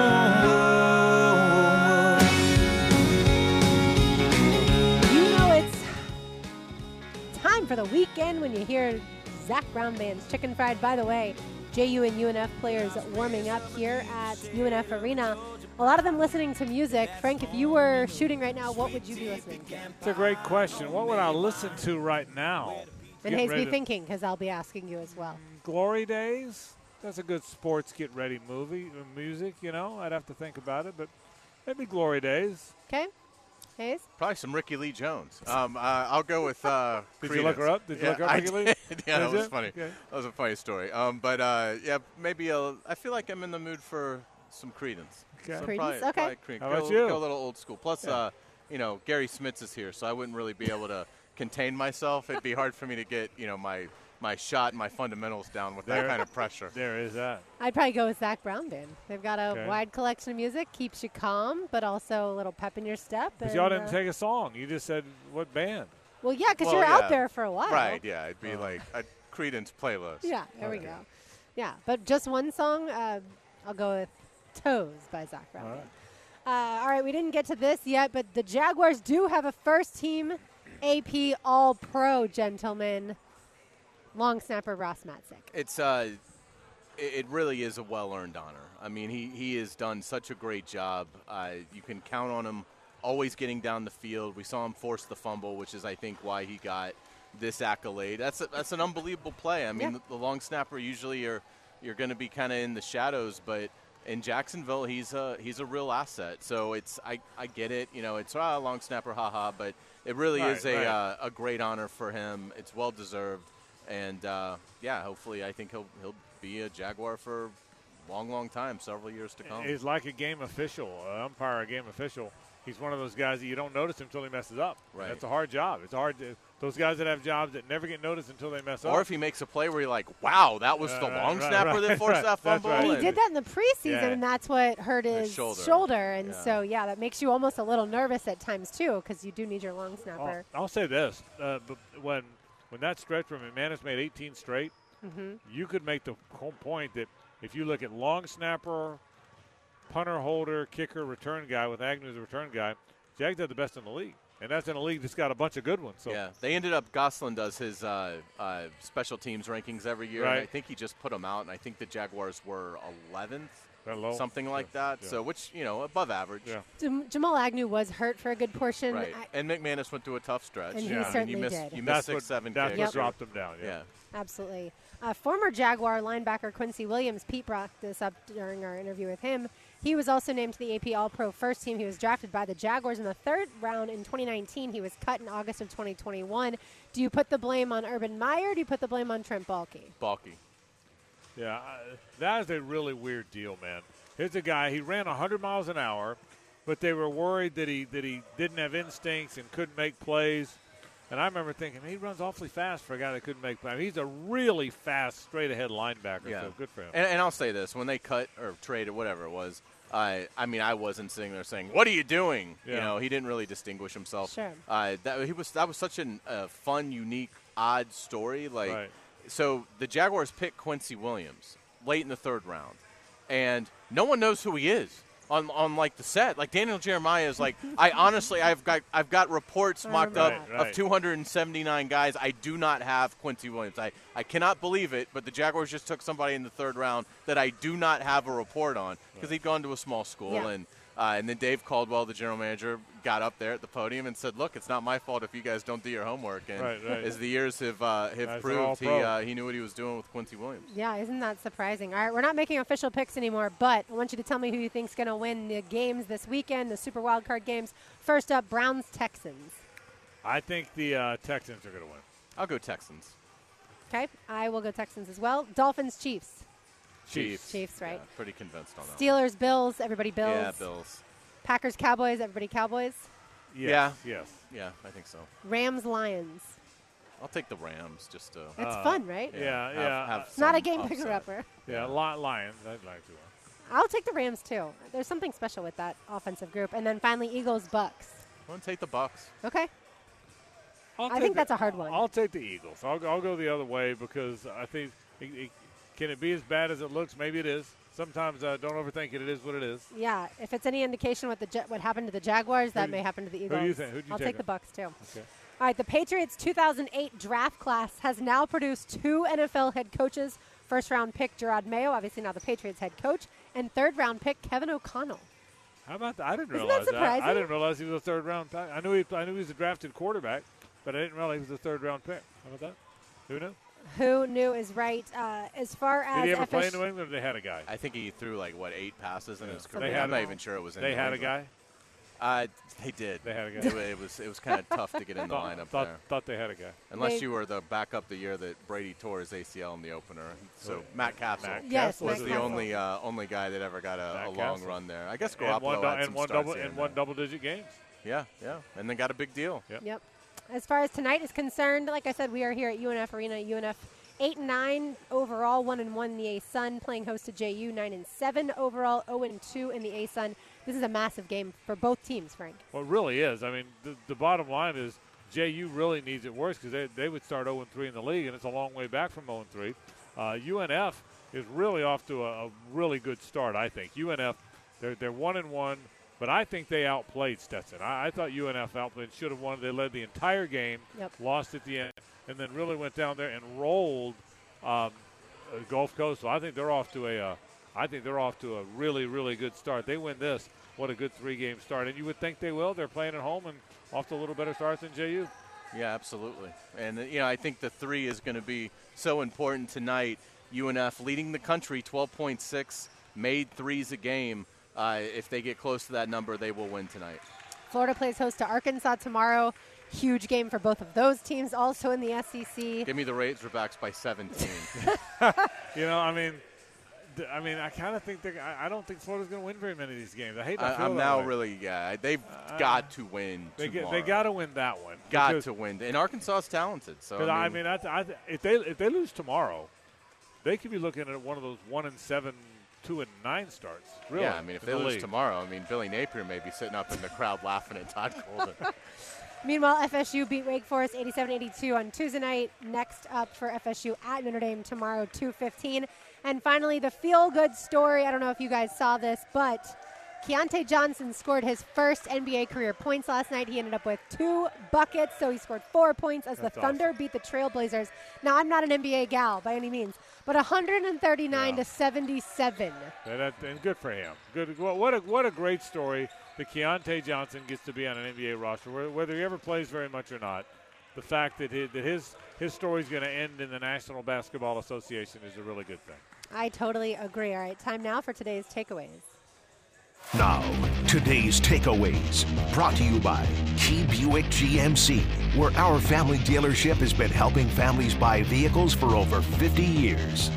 time for the weekend when you hear Zac Brown Band's Chicken Fried. By the way, JU and UNF players warming up here at UNF Arena. A lot of them listening to music. Frank, if you were shooting right now, what would you be listening to? It's a great question. What would I listen to right now? And Hayes, be thinking because I'll be asking you as well. Glory Days. That's a good sports get ready movie uh, music. You know, I'd have to think about it, but maybe Glory Days. Okay, Hayes. Probably some Rickie Lee Jones. Um, uh, I'll go with. Uh, Did you look her up? Did you yeah, look up I Ricky Lee? did. yeah, that Did was funny. Okay. That was a funny story. Um, but uh, yeah, maybe a, I feel like I'm in the mood for some Creedence. Okay. So Creedence? probably- Okay. probably Creed- How go, about you? Go a little old school. Plus, Yeah. uh, you know, Garry Smits is here, so I wouldn't really be able to contain myself. It'd be hard for me to get you know my my shot and my fundamentals down with There- that kind of pressure. There is that. I'd probably go with Zac Brown Band. They've got a Okay. wide collection of music, keeps you calm, but also a little pep in your step. But and, y'all didn't uh, take a song. You just said what band? Well, yeah, because Well, you're yeah. out there for a while. Right? Yeah, it'd be Oh. like a Creedence playlist. Yeah, there we go. Yeah, but just one song. Uh, I'll go with "Toes" by Zach Brown. All right. Uh, all right, we didn't get to this yet, but the Jaguars do have a first-team AP All-Pro, gentlemen. Long snapper Ross Matiscik. It's uh, it, it really is a well-earned honor. I mean, he he has done such a great job. Uh, you can count on him always getting down the field. We saw him force the fumble, which is I think why he got this accolade. That's a, that's an unbelievable play. I mean, Yeah. the, the long snapper usually you're you're going to be kind of in the shadows, but in Jacksonville, he's a he's a real asset. So it's I, I get it. You know, it's ah, long snapper, haha, but it really Right, is a right. uh, a great honor for him. It's well deserved, and uh, yeah, hopefully, I think he'll he'll be a Jaguar for a long, long time, several years to come. He's like a game official, an umpire, a game official. He's one of those guys that you don't notice him until he messes up. Right. That's a hard job. It's hard to those guys that have jobs that never get noticed until they mess up. Or if he makes a play where you're like, "Wow, that was the long right, snapper right, that forced right. that fumble." right. And he did that in the preseason, Yeah. and that's what hurt His his shoulder. And Yeah. so, yeah, that makes you almost a little nervous at times too, because you do need your long I'll, snapper. I'll say this: uh, but when when that stretch from McManus made 18 straight, hmm you could make the whole point that if you look at long snapper, punter, holder, kicker, return guy with Agnew as a return guy, Jags had the best in the league, and that's in a league that's got a bunch of good ones. So Yeah, they ended up. Gosselin does his uh, uh, special teams rankings every year, and I think he just put them out. And I think the Jaguars were 11th, they're low. Something like Yeah, that. yeah. So, which you know, above average. Yeah. Jam- Jamal Agnew was hurt for a good portion. Right. I- and McManus went through a tough stretch. And he I mean, certainly you missed, did. You missed That's six, what, seven That's kicks. what dropped him down. Yeah. Yeah. Absolutely. Uh, former Jaguar linebacker Quincy Williams, Pete brought this up during our interview with him. He was also named to the AP All Pro first team. He was drafted by the Jaguars in the third round in 2019. He was cut in August of 2021. Do you put the blame on Urban Meyer? Or do you put the blame on Trent Baalke? Balky. Yeah, that is a really weird deal, man. Here's a guy. He ran 100 miles an hour, but they were worried that he that he didn't have instincts and couldn't make plays. And I remember thinking he runs awfully fast for a guy that couldn't make plays. He's a really fast, straight ahead linebacker. Yeah. So good for him. And, and I'll say this: when they cut or traded, whatever it was, Uh, I mean, I wasn't sitting there saying, "What are you doing?" You know, he didn't really distinguish himself. Sure. Uh, that he was that was such a uh, fun, unique, odd story. Like, Right. So the Jaguars picked Quincy Williams late in the third round, and no one knows who he is on on like the set. Like Daniel Jeremiah is like, I honestly, I've got I've got reports mocked remember up that. of 279 guys. I do not have Quincy Williams. I I cannot believe it, but the Jaguars just took somebody in the third round that I do not have a report on because he'd gone to a small school Yeah. and. Uh, and then Dave Caldwell, the general manager, got up there at the podium and said, "Look, it's not my fault if you guys don't do your homework." And Right, right. as the years have uh, have Guys proved, he uh, he knew what he was doing with Quincy Williams. Yeah, isn't that surprising? All right, we're not making official picks anymore, but I want you to tell me who you think's going to win the games this weekend, the Super Wild Card games. First up, Browns Texans. I think the uh, Texans are going to win. I'll go Texans. Okay, I will go Texans as well. Dolphins Chiefs. Chiefs. Chiefs, right? Yeah, pretty convinced on that. one. Steelers Bills. Everybody Bills. Yeah, Bills. Packers Cowboys. Everybody Cowboys. Yes, Yes. Yeah, I think so. Rams Lions. I'll take the Rams just to. That's Uh, fun, right? Yeah, have- yeah. have It's not a some game upset. picker upper. Yeah, Li- Lions. I'd like to. I'll take the Rams too. There's something special with that offensive group. And then finally, Eagles Bucks. I'm gonna take the Bucks. Okay. I'll I think the- that's a hard one. I'll take the Eagles. I'll, go- I'll go the other way because I think it, it, can it be as bad as it looks? Maybe it is. Sometimes uh, don't overthink it. It is what it is. Yeah, if it's any indication what the Ja- what happened to the Jaguars, that do may happen to the Eagles. who do you think- who'd you I'll take take the? Bucks too. Okay. All right, the Patriots 2008 draft class has now produced two NFL head coaches. First round pick Jerod Mayo, obviously now the Patriots head coach, and third round pick Kevin O'Connell. How about that? I didn't Isn't that realize I surprising? didn't realize he was a third round. pick. I knew he. I knew he was a drafted quarterback, but I didn't realize he was a third round pick. How about that? Who knew? Who knew is right uh, as far as Did he ever play in New England? or They had a guy. I think he threw like what eight passes in his career. had I'm not even sure it was. In They New had a guy. Uh, they did. They had a guy. It, was it was kind of tough to get in the Thought, lineup thought, there. thought they had a guy. Unless They- you were the backup the year that Brady tore his ACL in the opener. So Right. Matt Cassel Matt Yes, Cassel Matt was the Cassel. only uh, only guy that ever got a, a long Cassel. run there. I guess and one, Garoppolo dou- had and some one starts double, here and, and one double digit games. Yeah, yeah, and then got a big deal. Yep. Yep. As far as tonight is concerned, like I said, we are here at UNF Arena. UNF eight and nine overall, one and one in the ASUN, playing host to JU nine and seven overall, zero and two in the ASUN. This is a massive game for both teams, Frank. Well, it really is. I mean, the, the bottom line is JU really needs it worse because they, they would start 0 and 3 in the league, and it's a long way back from 0 and 3. Uh, UNF is really off to a, a really good start, I think. UNF, they're, they're 1 and 1, but I think they outplayed Stetson. I, I thought UNF outplayed, should have won. They led the entire game, Yep. lost at the end, and then really went down there and rolled um, uh, Gulf Coast. So I think they're off to a. Uh, I think they're off to a really, really good start. They win this. What a good three-game start, and you would think they will. They're playing at home and off to a little better start than JU. Yeah, absolutely. And you know, I think the three is going to be so important tonight. UNF leading the country, 12.6 made threes a game. Uh, if they get close to that number, they will win tonight. Florida plays host to Arkansas tomorrow. Huge game for both of those teams. Also in the SEC. Give me the Razorbacks by 17. You know, I mean, I mean, I kind of think they're. I, I don't think Florida's going to win very many of these games. I hate to I, I'm now way. really, yeah, they've Uh, got to win. They get, they got to win that one. got because- to win, and Arkansas is talented. So I mean, I, th- I th- if they if they lose tomorrow, they could be looking at one of those one and seven, two and nine starts. Really? yeah, I mean, if they the lose league. tomorrow, I mean, Billy Napier may be sitting up in the crowd laughing at Todd Golden. Meanwhile, FSU beat Wake Forest 87-82 on Tuesday night. Next up for FSU at Notre Dame tomorrow, 2:15. And finally, the feel-good story. I don't know if you guys saw this, but Keyontae Johnson scored his first NBA career points last night. He ended up with two buckets, so he scored four points as That's the Thunder beat the Trailblazers. Now, I'm not an NBA gal by any means, but 139 Yeah. to 77. And, that, and good for him. Good. What what a what a great story that Keyontae Johnson gets to be on an NBA roster, whether he ever plays very much or not. The fact that his, that his his story is going to end in the National Basketball Association is a really good thing. I totally agree. All right, time now for today's takeaways. Now, today's takeaways brought to you by Key Buick GMC, where our family dealership has been helping families buy vehicles for over 50 years.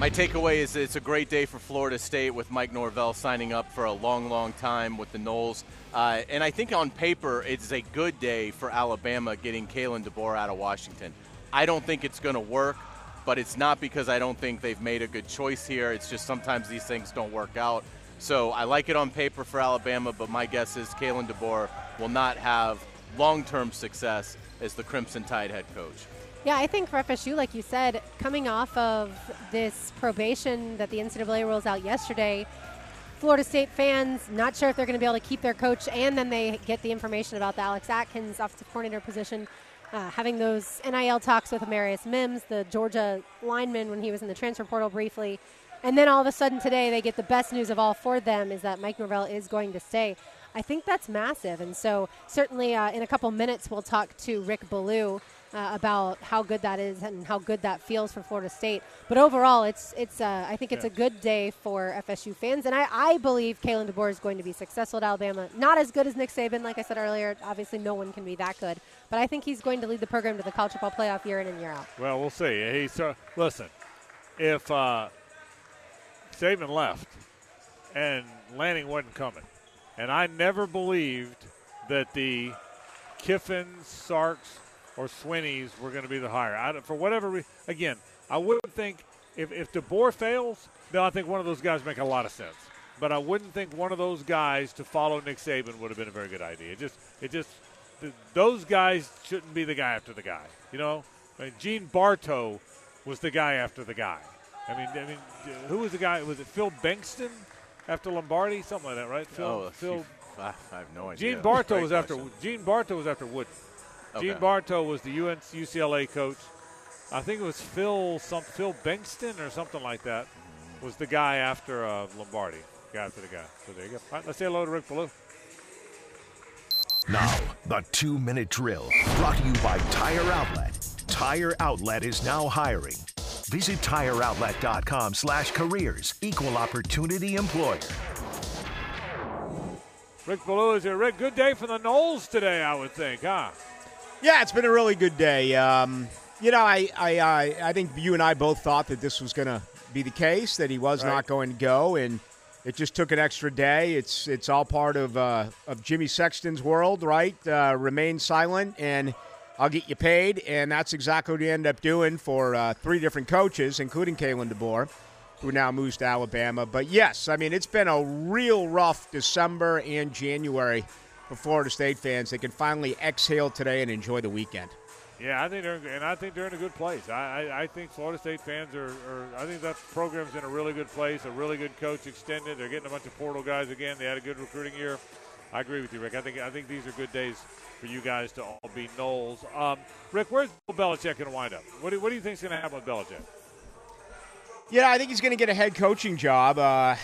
My takeaway is it's a great day for Florida State with Mike Norvell signing up for a long, long time with the Noles. Uh, and I think on paper, it's a good day for Alabama getting Kalen DeBoer out of Washington. I don't think it's going to work, but it's not because I don't think they've made a good choice here. It's just sometimes these things don't work out. So I like it on paper for Alabama, but my guess is Kalen DeBoer will not have long-term success as the Crimson Tide head coach. Yeah, I think for FSU, like you said, coming off of this probation that the NCAA rolls out yesterday, Florida State fans not sure if they're going to be able to keep their coach, and then they get the information about the Alex Atkins offensive coordinator position. Uh, having those NIL talks with Amarius Mims, the Georgia lineman, when he was in the transfer portal briefly. And then all of a sudden today, they get the best news of all for them is that Mike Norvell is going to stay. I think that's massive. And so, certainly, uh, in a couple minutes, we'll talk to Rick Ballou uh, about how good that is and how good that feels for Florida State. But overall, it's it's uh, I think it's Yeah. a good day for FSU fans, and I, I believe Kalen DeBoer is going to be successful at Alabama. Not as good as Nick Saban, like I said earlier. Obviously, no one can be that good, but I think he's going to lead the program to the college football playoff year in and year out. Well, we'll see. He so listen, if uh, Saban left and Lanning wasn't coming, and I never believed that the Kiffins, Sarks, or Swinney's were going to be the hire. I, for whatever reason, again, I wouldn't think if if DeBoer fails, then I think one of those guys make a lot of sense. But I wouldn't think one of those guys to follow Nick Saban would have been a very good idea. It just it just th- those guys shouldn't be the guy after the guy. You know, I mean, Gene Bartow was the guy after the guy. I mean, I mean, uh, who was the guy? Was it Phil Bengtson after Lombardi? Something like that, right? Phil. oh, Phil. I I have no idea. Gene Bartow was after question. Gene Bartow was after Wood. Gene Okay. Bartow was the UNC UCLA coach. I think it was Phil some Phil Bengtson or something like that was the guy after uh, Lombardi. Guy after the guy. So there you go. All right, let's say hello to Rick Ballou. Now, the two minute drill brought to you by Tire Outlet. Tire Outlet is now hiring. Visit tireoutlet.com slash careers. Equal opportunity employer. Rick Ballou is here. Rick, good day for the Noles today, I would think, huh? Yeah, it's been a really good day. Um, you know, I, I, I, I think you and I both thought that this was going to be the case, that he was Right. not going to go, and it just took an extra day. It's it's all part of uh, of Jimmy Sexton's world, right? Uh, remain silent, and I'll get you paid, and that's exactly what he ended up doing for uh, three different coaches, including Kalen DeBoer, who now moves to Alabama. But yes, I mean it's been a real rough December and January for Florida State fans. They can finally exhale today and enjoy the weekend. Yeah, I think they're and I think they're in a good place. I, I, I think Florida State fans are, are. I think that program's in a really good place. A really good coach extended. They're getting a bunch of portal guys again. They had a good recruiting year. I agree with you, Rick. I think I think these are good days for you guys to all be Noles. Um, Rick, where's Bill Belichick going to wind up? What do, what do you think's going to happen with Belichick? Yeah, I think he's going to get a head coaching job. Uh,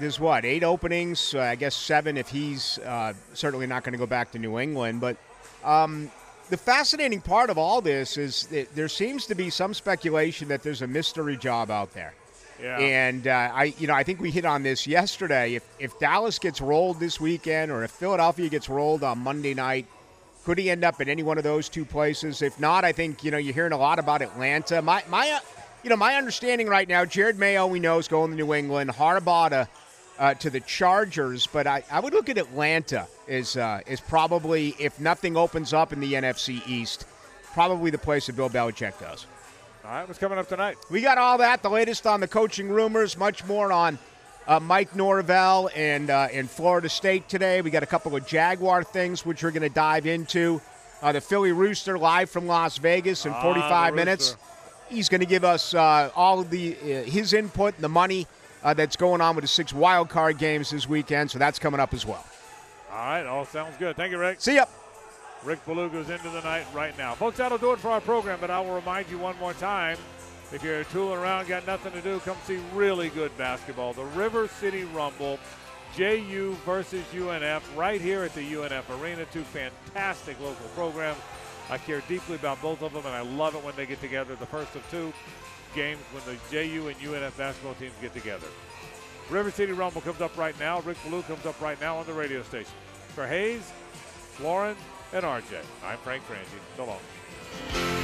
there's what eight openings. Uh, I guess seven if he's uh, certainly not going to go back to New England. But um, the fascinating part of all this is that there seems to be some speculation that there's a mystery job out there. Yeah. And uh, I, you know, I think we hit on this yesterday. If if Dallas gets rolled this weekend, or if Philadelphia gets rolled on Monday night, could he end up in any one of those two places? If not, I think you know you're hearing a lot about Atlanta. My my, uh, you know, my understanding right now, Jerod Mayo we know is going to New England. Harbaugh to, uh, to the Chargers, but I, I would look at Atlanta as uh, is probably if nothing opens up in the NFC East, probably the place that Bill Belichick goes. All right, what's coming up tonight? We got all that, the latest on the coaching rumors, much more on uh, Mike Norvell and uh, and Florida State today. We got a couple of Jaguar things which we're going to dive into. Uh, the Philly Rooster live from Las Vegas in Ah, 45 the minutes. He's going to give us uh, all of the uh, his input and the money uh, that's going on with the six wild card games this weekend. So that's coming up as well. All right, all sounds good. Thank you, Rick. See ya. Rick Ballou goes into the night right now. Folks, that'll do it for our program, but I will remind you one more time if you're tooling around, got nothing to do, come see really good basketball. The River City Rumble, JU versus UNF, right here at the UNF Arena. Two fantastic local programs. I care deeply about both of them, and I love it when they get together. The first of two games when the JU and UNF basketball teams get together. River City Rumble comes up right now. Rick Ballou comes up right now on the radio station. For Hayes, Lauren, and RJ, I'm Frank Frangie. So long.